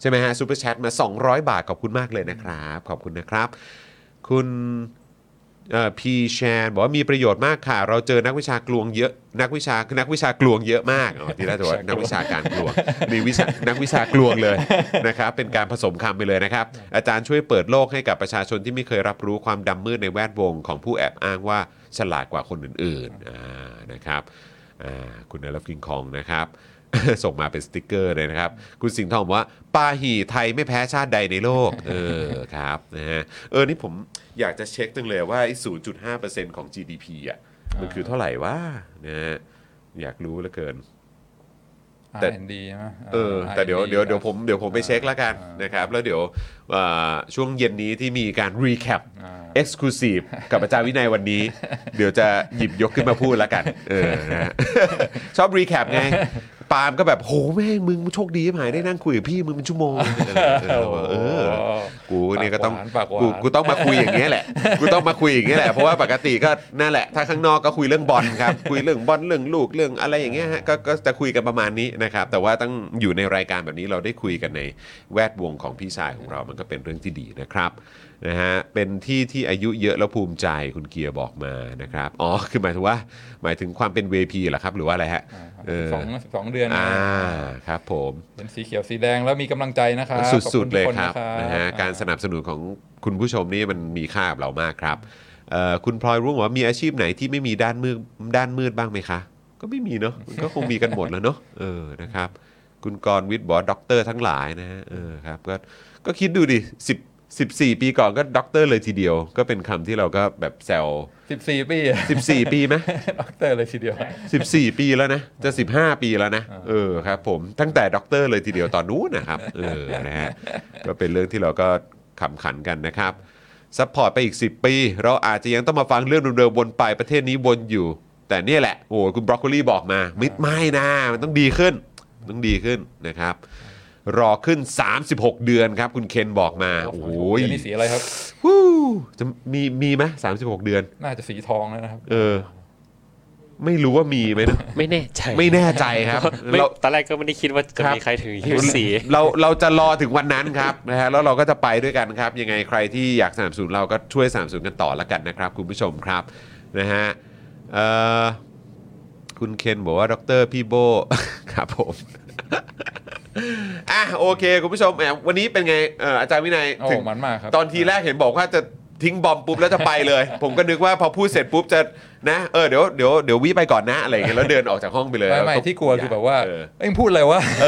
ใช่ไหมฮะ Super Chat มา 200 บาทขอบคุณมากเลยนะครับ ขอบคุณนะครับ คุณ พีแชนบอกว่ามีประโยชน์มากค่ะ เราเจอนักวิชากลวงเยอะ นักวิชานักวิชากลวงเยอะมากอ๋อทีแรกจะว่านักวิชาการกลวงมีวิชานักวิชากลวงเลยนะครับเป็นการผสมคำไปเลยนะครับ อาจารย์ช่วยเปิดโลกให้กับประชาชนที่ไม่เคยรับรู้ความดำมืดในแวดวงของผู้แอบอ้างว่าฉลาดกว่าคนอื่นๆอ่านะครับอ่าคุณนรกิงคองนะครับ ส่งมาเป็นสติกเกอร์เลยนะครับ คุณสิงห์ทองบอกว่าปาหีไทยไม่แพ้ชาติใดในโลก เออครับนะฮะเออนี่ผมอยากจะเช็คจังเลยว่าไอ้0.5%ของ GDP อะมันคือเท่าไหร่วะนะฮะอยากรู้เหลือเกิน แต่ R&D ใช่ไหมเออแต่เดี๋ยว R&D เดี๋ยวเดี๋ยวผมเดี๋ยวผมไปเช็คแล้วกันอ่านนะครับ แล้วเดี๋ยวเอ่อช่วงเย็นนี้ที่มีการ recap อ่า Exclusive กับอาจารย์วินัยวันนี้ เดี๋ยวจะหยิบยกขึ้นมาพูดแล้วกัน เออนะฮะ ชอบ recap ไง ปาล์มก็แบบโหแม่งมึงโชคดีฉิบหายได้นั่งคุยกับพี่มึงเป็นชั่วโมงเออเออเออกูเนี่ยก็ต้องปากหวานกูกูต้องมาคุยอย่างเงี้ยแหละกูต้องมาคุยอย่างเงี้ยแหละเพราะว่าปกติก็นั่นแหละ ถ้าข้างนอกก็คุยเรื่องบอลครับคุยเรื่องบอลเรื่องลูกเรื่องอะไรอย่างเงี้ยฮะก็ก็จะคุยกันประมาณนี้นะครับแต่ว่าต้องอยู่ในรายการแบบนี้เราได้คุยกันในแวดวงของพี่ชายของเรามันก็เป็นเรื่องที่ดีนะครับ นะฮะเป็นที่ที่อายุเยอะแล้วภูมิใจคุณเกียร์บอกมานะครับอ๋อคือหมายถึงว่าหมายถึงความเป็น VP เหรอครับ หรือว่าอะไรฮะเออสองสองเดือนอ่าครับผมเป็นสีเขียวสีแดงแล้วมีกำลังใจนะครับสุดๆเลยขอณครับทุกนนะฮะการสนับสนุนของคุณผู้ชมนี่มันมีค่ากับเรามากครับเอ่อคุณพลอยรุ่งบอกว่ามีอาชีพไหนที่ไม่มีด้านมืดด้านมืดบ้างไหมคะ ก็ไม่มีเนาะมันก็คงมีกันหมดแล้วเนาะเออนะครับ คุณกรณ์วิทย์บอกว่าด็อกเตอร์ทั้งหลายนะฮะเออครับก็ก็คิดดูดิสิบ สิบสี่ปีก่อนก็ด็อกเตอร์เลยทีเดียว ก็เป็นคำที่เราก็แบบแซวสิบสี่ปี14 ปีไหมด็อกเตอร์เลยทีเดียว 14 ปีแล้วนะ จะ 15 ปีแล้วนะ เออครับผมตั้งแต่ด็อกเตอร์เลยทีเดียวตอนนู้นนะครับ เออนะฮะก็เป็นเรื่องที่เราก็ขำขันกันนะครับsupport ไปอีก 10 ปี เราอาจจะยังต้องมาฟังเรื่องเดิมๆวนไปประเทศนี้วนอยู่ แต่เนี่ยแหละ โอ้ยคุณบรอกโคลีบอกมาไม่ไม่นะ มันต้องดีขึ้น ต้องดีขึ้นนะครับ รอขึ้น 36 เดือนครับ คุณเคนบอกมาโอ้ยเดี๋ยวนี่สีอะไรครับวู้จะมีมีไหม36เดือน น่าจะสีทองแล้วนะครับ เออ ไม่รู้ว่ามีไหมนะไม่แน่ใจไม่แน่ใจครับไม่เราตอนแรกก็ไม่ได้คิดว่าจะครับมีใครถึงยี่สิบสี่เราเราจะรอถึงวันนั้นครับนะฮะแล้วเราก็จะไปด้วยกันครับ ยังไงใครที่อยากสนับสนุนเราก็ช่วยสนับสนุนกันต่อละกันนะครับ คุณผู้ชมครับนะฮะเอ่อคุณเคนบอกว่าดรพี่โบครับผม อะโอเคคุณผู้ชมแหมวันนี้เป็นไงเอ่ออาจารย์วินัยโอ้ถึงมันมากครับ ตอนทีแรกเห็นบอกว่าจะทิ้งบอมปุ๊บแล้วจะไปเลย ผมก็นึกว่าพอพูดเสร็จปุ๊บจะนะเออเดี๋ยวเดี๋ยวเดี๋ยววิไปก่อนนะอะไรอย่างเงี้ยแล้วเดินออกจากห้องไปเลยไม่ไม่ที่กลัวคือแบบว่าเออ เอ้ยมึงพูดอะไรวะ เอ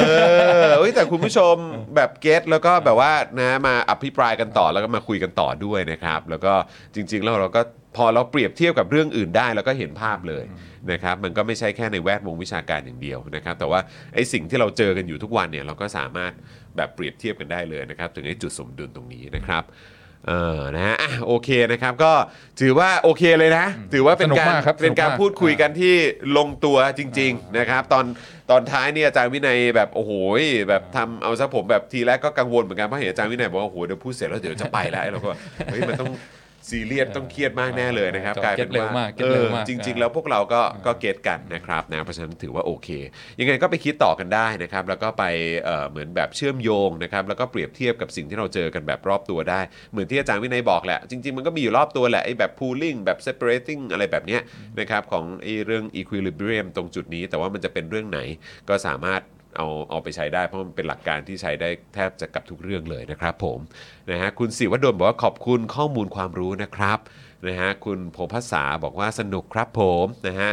อเอ้ยแต่คุณผู้ชมแบบเก็ตแล้วก็แบบว่านะมาอภิปรายกันต่อแล้วก็มาคุยกันต่อด้วยนะครับ แล้วก็จริง ๆ แล้วเราก็ พอเราเปรียบเทียบกับเรื่องอื่นได้เราก็เห็นภาพเลยนะครับมันก็ไม่ใช่แค่ในแวดวงวิชาการอย่างเดียวนะครับแต่ว่าไอ้สิ่งที่เราเจอกันอยู่ทุกวันเนี่ยเราก็สามารถแบบเปรียบเทียบกันได้เลยนะครับถึงไอ้จุดสมดุลตรงนี้นะครับเออนะฮะอะโอเคนะครับก็ถือว่าโอเคเลยนะ ถือว่าเป็นสนุกการมากครับเป็นการสนุกมาก พูดคุยกันที่ลงตัวจริง ๆนะครับ ตอนตอนท้ายเนี่ยอาจารย์วินัยแบบโอ้โหแบบทำเอาซะผมแบบทีแรกก็กังวลเหมือนกันเพราะเห็นอาจารย์วินัยบอกว่าโอ้โหเดี๋ยวพูดเสร็จแล้วเดี๋ยวจะไปแล้วไอ้เราก็เฮ้ยมันต้อง ซีเรียสต้องเครียดมากแน่เลยนะครับจอดกลายเป็นเก็ตเร็วว่ามากเก็เอตเร็อวมากจริง ๆ แล้วพวกเราก็ก็เก็ตกันนะครับนะเพราะฉะนั้นถือว่าโอเค ยังไงก็ไปคิดต่อกันได้นะครับ แล้วก็ไปเอ่อเหมือนแบบเชื่อมโยงนะครับแล้วก็เปรียบเทียบกับสิ่งที่เราเจอกันแบบรอบตัวได้ เหมือนที่อาจารย์วินัยบอกแหละ จริง ๆ มันก็มีอยู่รอบตัวแหละไอ้แบบ pooling แบบ separating อะไรแบบเนี้ยนะครับของไอ้เรื่อง equilibrium ตรงจุดนี้ แต่ว่ามันจะเป็นเรื่องไหนก็สามารถ เอาเอาไปใช้ได้เพราะมันเป็นหลักการที่ใช้ได้แทบจะกับทุกเรื่องเลยนะครับผมนะฮะคุณสิวดลบอกว่าขอบคุณข้อมูลความรู้นะครับนะฮะคุณโพภาษาบอกว่าสนุกครับผมนะฮะ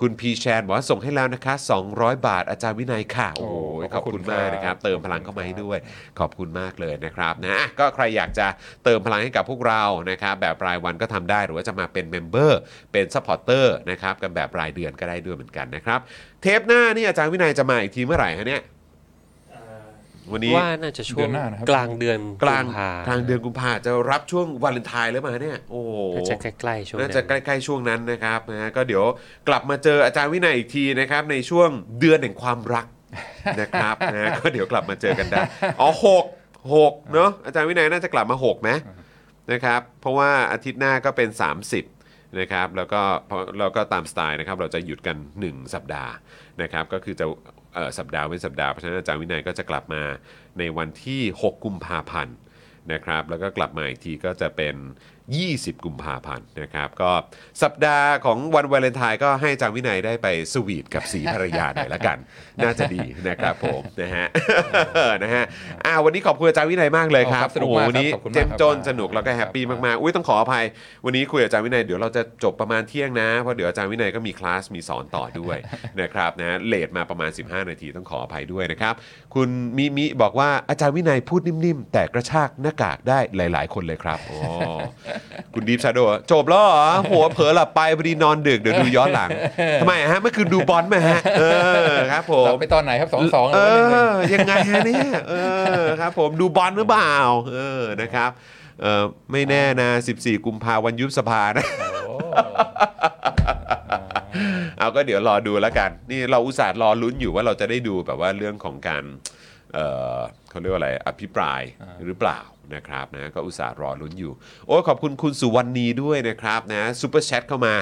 คุณพีแชนบอกว่าส่งให้แล้วนะคะ 200 บาทอาจารย์วินัยค่ะ โอ้โหโอ้ขอบคุณขอบคุณมากครับนะครับ เติมพลังเข้ามาให้ด้วย ขอบคุณมากเลยนะครับนะอะก็ใครอยากจะเติมพลังให้กับพวกเรานะครับแบบรายวันก็ทำได้หรือว่าจะมาเป็น member เป็น supporter นะครับกันแบบรายเดือนก็ได้ด้วยเหมือนกันนะครับ เทปหน้านี่อาจารย์วินัยจะมาอีกทีเมื่อไหร่ฮะเนี่ย วันนี้ว่าน่าจะช่วงเดือนหน้านะครับกลางเดือนกลางกุมภกลางเดือนกุมภาจะรับช่วงวาเลนไทน์หรือเปล่าเนี่ยโอ้โหน่าจะใกล้ๆช่วงนั้นน่าจะใกล้ๆช่วงนั้นนะครับนะฮะก็เดี๋ยวกลับมาเจออาจารย์วินัยอีกทีนะครับในช่วงเดือนแห่งความรักนะครับนะฮะก็เดี๋ยวกลับมาเจอกันได้อ๋อหกหกเนาะอาจารย์วินัยน่าจะกลับมาหกไหมนะครับเพราะว่าอาทิตย์หน้าก็เป็น 30นะครับแล้วก็เพราะเราก็ตามสไตล์นะครับเราจะหยุดกัน 1 สัปดาห์นะครับก็คือจะเอ่อ สัปดาห์เว้นสัปดาห์เพราะฉะนั้นอาจารย์วินัยก็จะกลับมาในวันที่ 6 กุมภาพันธ์นะครับ แล้วก็กลับมาอีกทีก็จะเป็น 20 กุมภาพันธ์นะครับ ก็สัปดาห์ของวันวาเลนไทน์ก็ให้อาจารย์วินัยได้ไปสวีทกับศรีภรรยาหน่อยละกัน น่าจะดีนะครับผมนะฮะนะฮะอ่าวันนี้ขอบคุณอาจารย์วินัยมากเลยครับครับสนุกโอ้โหมากครับวันนี้ขอบคุณมากเจ้มข้นครับสนุกแล้วก็แฮปปี้ครับมากๆอุ้ยต้องขออภัย วันนี้คุยกับอาจารย์วินัยเดี๋ยวเราจะจบประมาณเที่ยงนะเพราะเดี๋ยวอาจารย์วินัยก็มีคลาสมีสอนต่อด้วยนะครับนะ late มาประมาณ 15 นาทีต้องขออภัยด้วยนะครับ คุณมิมิบอกว่าอาจารย์วินัยพูดนิ่มๆ แต่กระชากหน้ากากได้หลาย ๆ คนเลยครับโอ้คุณดีฟชาโดจบแล้วเหรอหัวเผลอหลับไปพอดีนอนดึกเดี๋ยวดูย้อนหลังทำไมฮะเมื่อคืนดูบอลไหมฮะเออครับผหลัมบไปตอนไหนครับสองสองเอแล้วก็หนึ่งหนึ่งอยังไงฮะเนี่ยเออครับผมดูบอลหรือเปล่าเออนะครับเออไม่แน่นะ 14 กุมภาวันยุบสภานะโอ้เอาก็เดี๋ยวรอดูแล้วกัน นี่เราอุตส่าห์รอลุ้นอยู่ว่าเราจะได้ดูแบบว่าเรื่องของการเออเขาเรียกว่าอะไรอภิปรายหรือเปล่า นะครับนะก็อุตส่าห์รอลุ้นอยู่ โอ้ยขอบคุณคุณสุวรรณีด้วยนะครับนะซูเปอร์แชทเข้ามา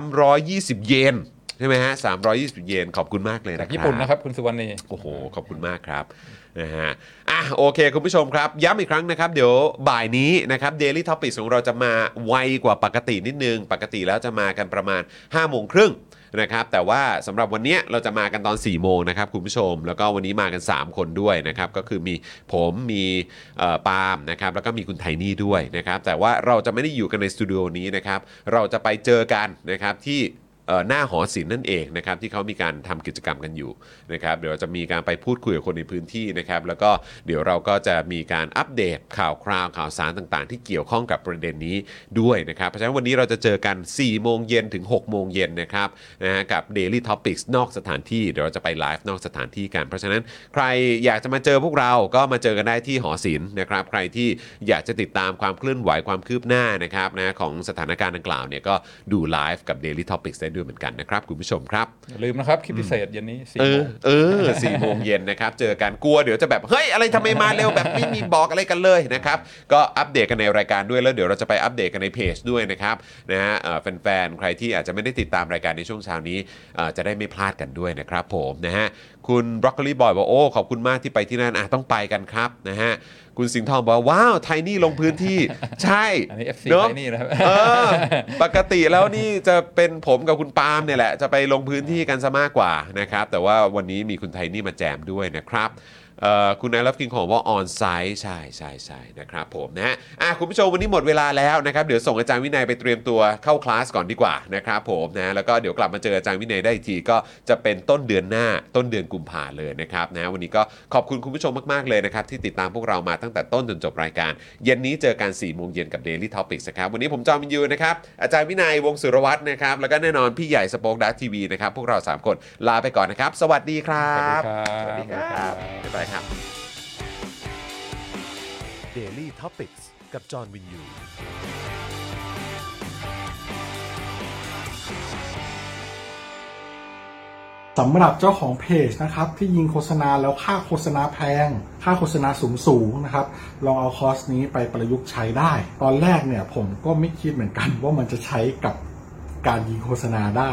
320 เยนใช่ไหมฮะ 320 เยน ขอบคุณมากเลยจานะกครับญี่ปุ่นนะครับ คุณสุวรรณีโอ้โห ขอบคุณมากครับนะฮะอะโอเค คุณผู้ชมครับ ย้ำอีกครั้งนะครับ เดี๋ยวบ่ายนี้นะครับ Daily Topics ของเราจะมาไวกว่าปกตินิดนึง ปกติแล้วจะมากันประมาณ5โมงครึ่ง นะครับแต่ว่าสำหรับวันนี้เราจะมากันตอน4โมงนะครับคุณผู้ชม แล้วก็วันนี้มากัน 3 คนด้วยนะครับก็คือมีผมมีปาล์มนะครับแล้วก็มีคุณไทนี่ด้วยนะครับแต่ว่าเราจะไม่ได้อยู่กันในสตูดิโอนี้นะครับเราจะไปเจอกันนะครับที่ หน้าหอศิลป์นั่นเองนะครับที่เขามีการทำกิจกรรมกันอยู่นะครับเดี๋ยวจะมีการไปพูดคุยกับคนในพื้นที่นะครับแล้วก็เดี๋ยวเราก็จะมีการอัปเดตข่าวคราวข่าวสารต่างๆ ที่เกี่ยวข้องกับประเด็นนี้ด้วยนะครับเพราะฉะนั้นวันนี้เราจะเจอกัน 4 โมงเย็นถึง 6 โมงเย็นนะครับนะฮะกับ Daily Topics นอกสถานที่เดี๋ยวเราจะไปไลฟ์นอกสถานที่กัน เพราะฉะนั้นใครอยากจะมาเจอพวกเราก็มาเจอกันได้ที่หอศิลป์นะครับใครที่อยากจะติดตามความเคลื่อนไหวความคืบหน้านะครับนะของสถานการณ์ดังกล่าวเนี่ยก็ดูไลฟ์กับ Daily Topics ได้ด้วยเหมือนกันนะครับคุณผู้ชมครับอย่าลืมนะครับคลิปพิเศษเย็นนี้สี่เอโมองเออสี่โมงเย็นนะครับ เจอกันกลัวเดี๋ยวจะแบบเฮ้ยอะไรทำไมมาเร็วแบบไม่มีบอกอะไรกันเลยนะครับ ก็อัปเดตกันในรายการด้วยแล้วเดี๋ยวเราจะไปอัปเดตกันในเพจด้วยนะครับนะฮะเอ่อแฟนๆใครที่อาจจะไม่ได้ติดตามรายการในช่วงเช้านี้เอ่อจะได้ไม่พลาดกันด้วยนะครับผมนะฮะคุณบรอกโคลีบอยบอกโอ้ขอบคุณมากที่ไปที่นั่นอะต้องไปกันครับนะฮะ คุณสิงห์ทองบอกว่าว้าวไทนี่ลงพื้นที่ ใช่อันนี้ FC เนอะไทนี่นะครับ เออปกติแล้วนี่จะเป็นผมกับคุณปาล์มเนี่ยแหละ จะไปลงพื้นที่กันซะมากกว่านะครับ แต่ว่าวันนี้มีคุณไทนี่มาแจมด้วยนะครับเอ่อ คุณนายรับกินของว่าออนไซต์ใช่ใช่ใช่นะครับผมนะฮะอะคุณผู้ชมวันนี้หมดเวลาแล้วนะครับเดี๋ยวส่งอาจารย์วินัยไปเตรียมตัวเข้าคลาสก่อนดีกว่านะครับผมนะแล้วก็เดี๋ยวกลับมาเจออาจารย์วินัยได้อีกทีก็จะเป็นต้นเดือนหน้าต้นเดือนกุมภาเลยนะครับนะวันนี้ก็ขอบคุณคุณผู้ชมมากๆเลยนะครับที่ติดตามพวกเรามาตั้งแต่ต้นจนจบรายการ เย็นนี้เจอกัน4ี่โมงเย็นกับ Daily Topics นะครับวันนี้ผมจอมินยูนะครับอาจารย์วินัยวงศ์สุรวัตรนะครับแล้วก็แน่นอนพี่ใหญ่สป็อคดักทีวีนะครับพวกเราสามคนลาไปก่อนนะครับ สวัสดีครับสวัสดีครับบ๊ายบายครับ Daily Topics กับจอห์นวินยูสำหรับเจ้าของเพจนะครับที่ยิงโฆษณาแล้วค่าโฆษณาแพง ค่าโฆษณาสูงสูงๆนะครับ ลองเอาคอร์สนี้ไปประยุกต์ใช้ได้ ตอนแรกเนี่ยผมก็ไม่คิดเหมือนกันว่ามันจะใช้กับการยิงโฆษณาได้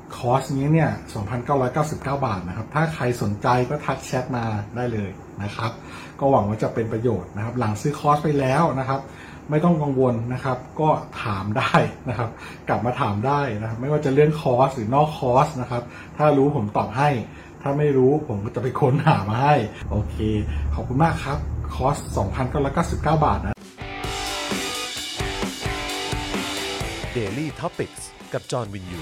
คอร์สนี้เนี่ย 2,999 บาทนะครับ ถ้าใครสนใจก็ทักแชทมาได้เลยนะครับ ก็หวังว่าจะเป็นประโยชน์นะครับ หลังซื้อคอร์สไปแล้วนะครับ ไม่ต้องกังวลนะครับ ก็ถามได้นะครับ กลับมาถามได้นะครับ ไม่ว่าจะเรื่องคอร์สหรือนอกคอร์สนะครับ ถ้ารู้ผมตอบให้ ถ้าไม่รู้ผมก็จะไปค้นหามาให้ โอเค ขอบคุณมากครับ คอร์ส 2,999 บาทนะ Daily Topics กับจอห์นวินยู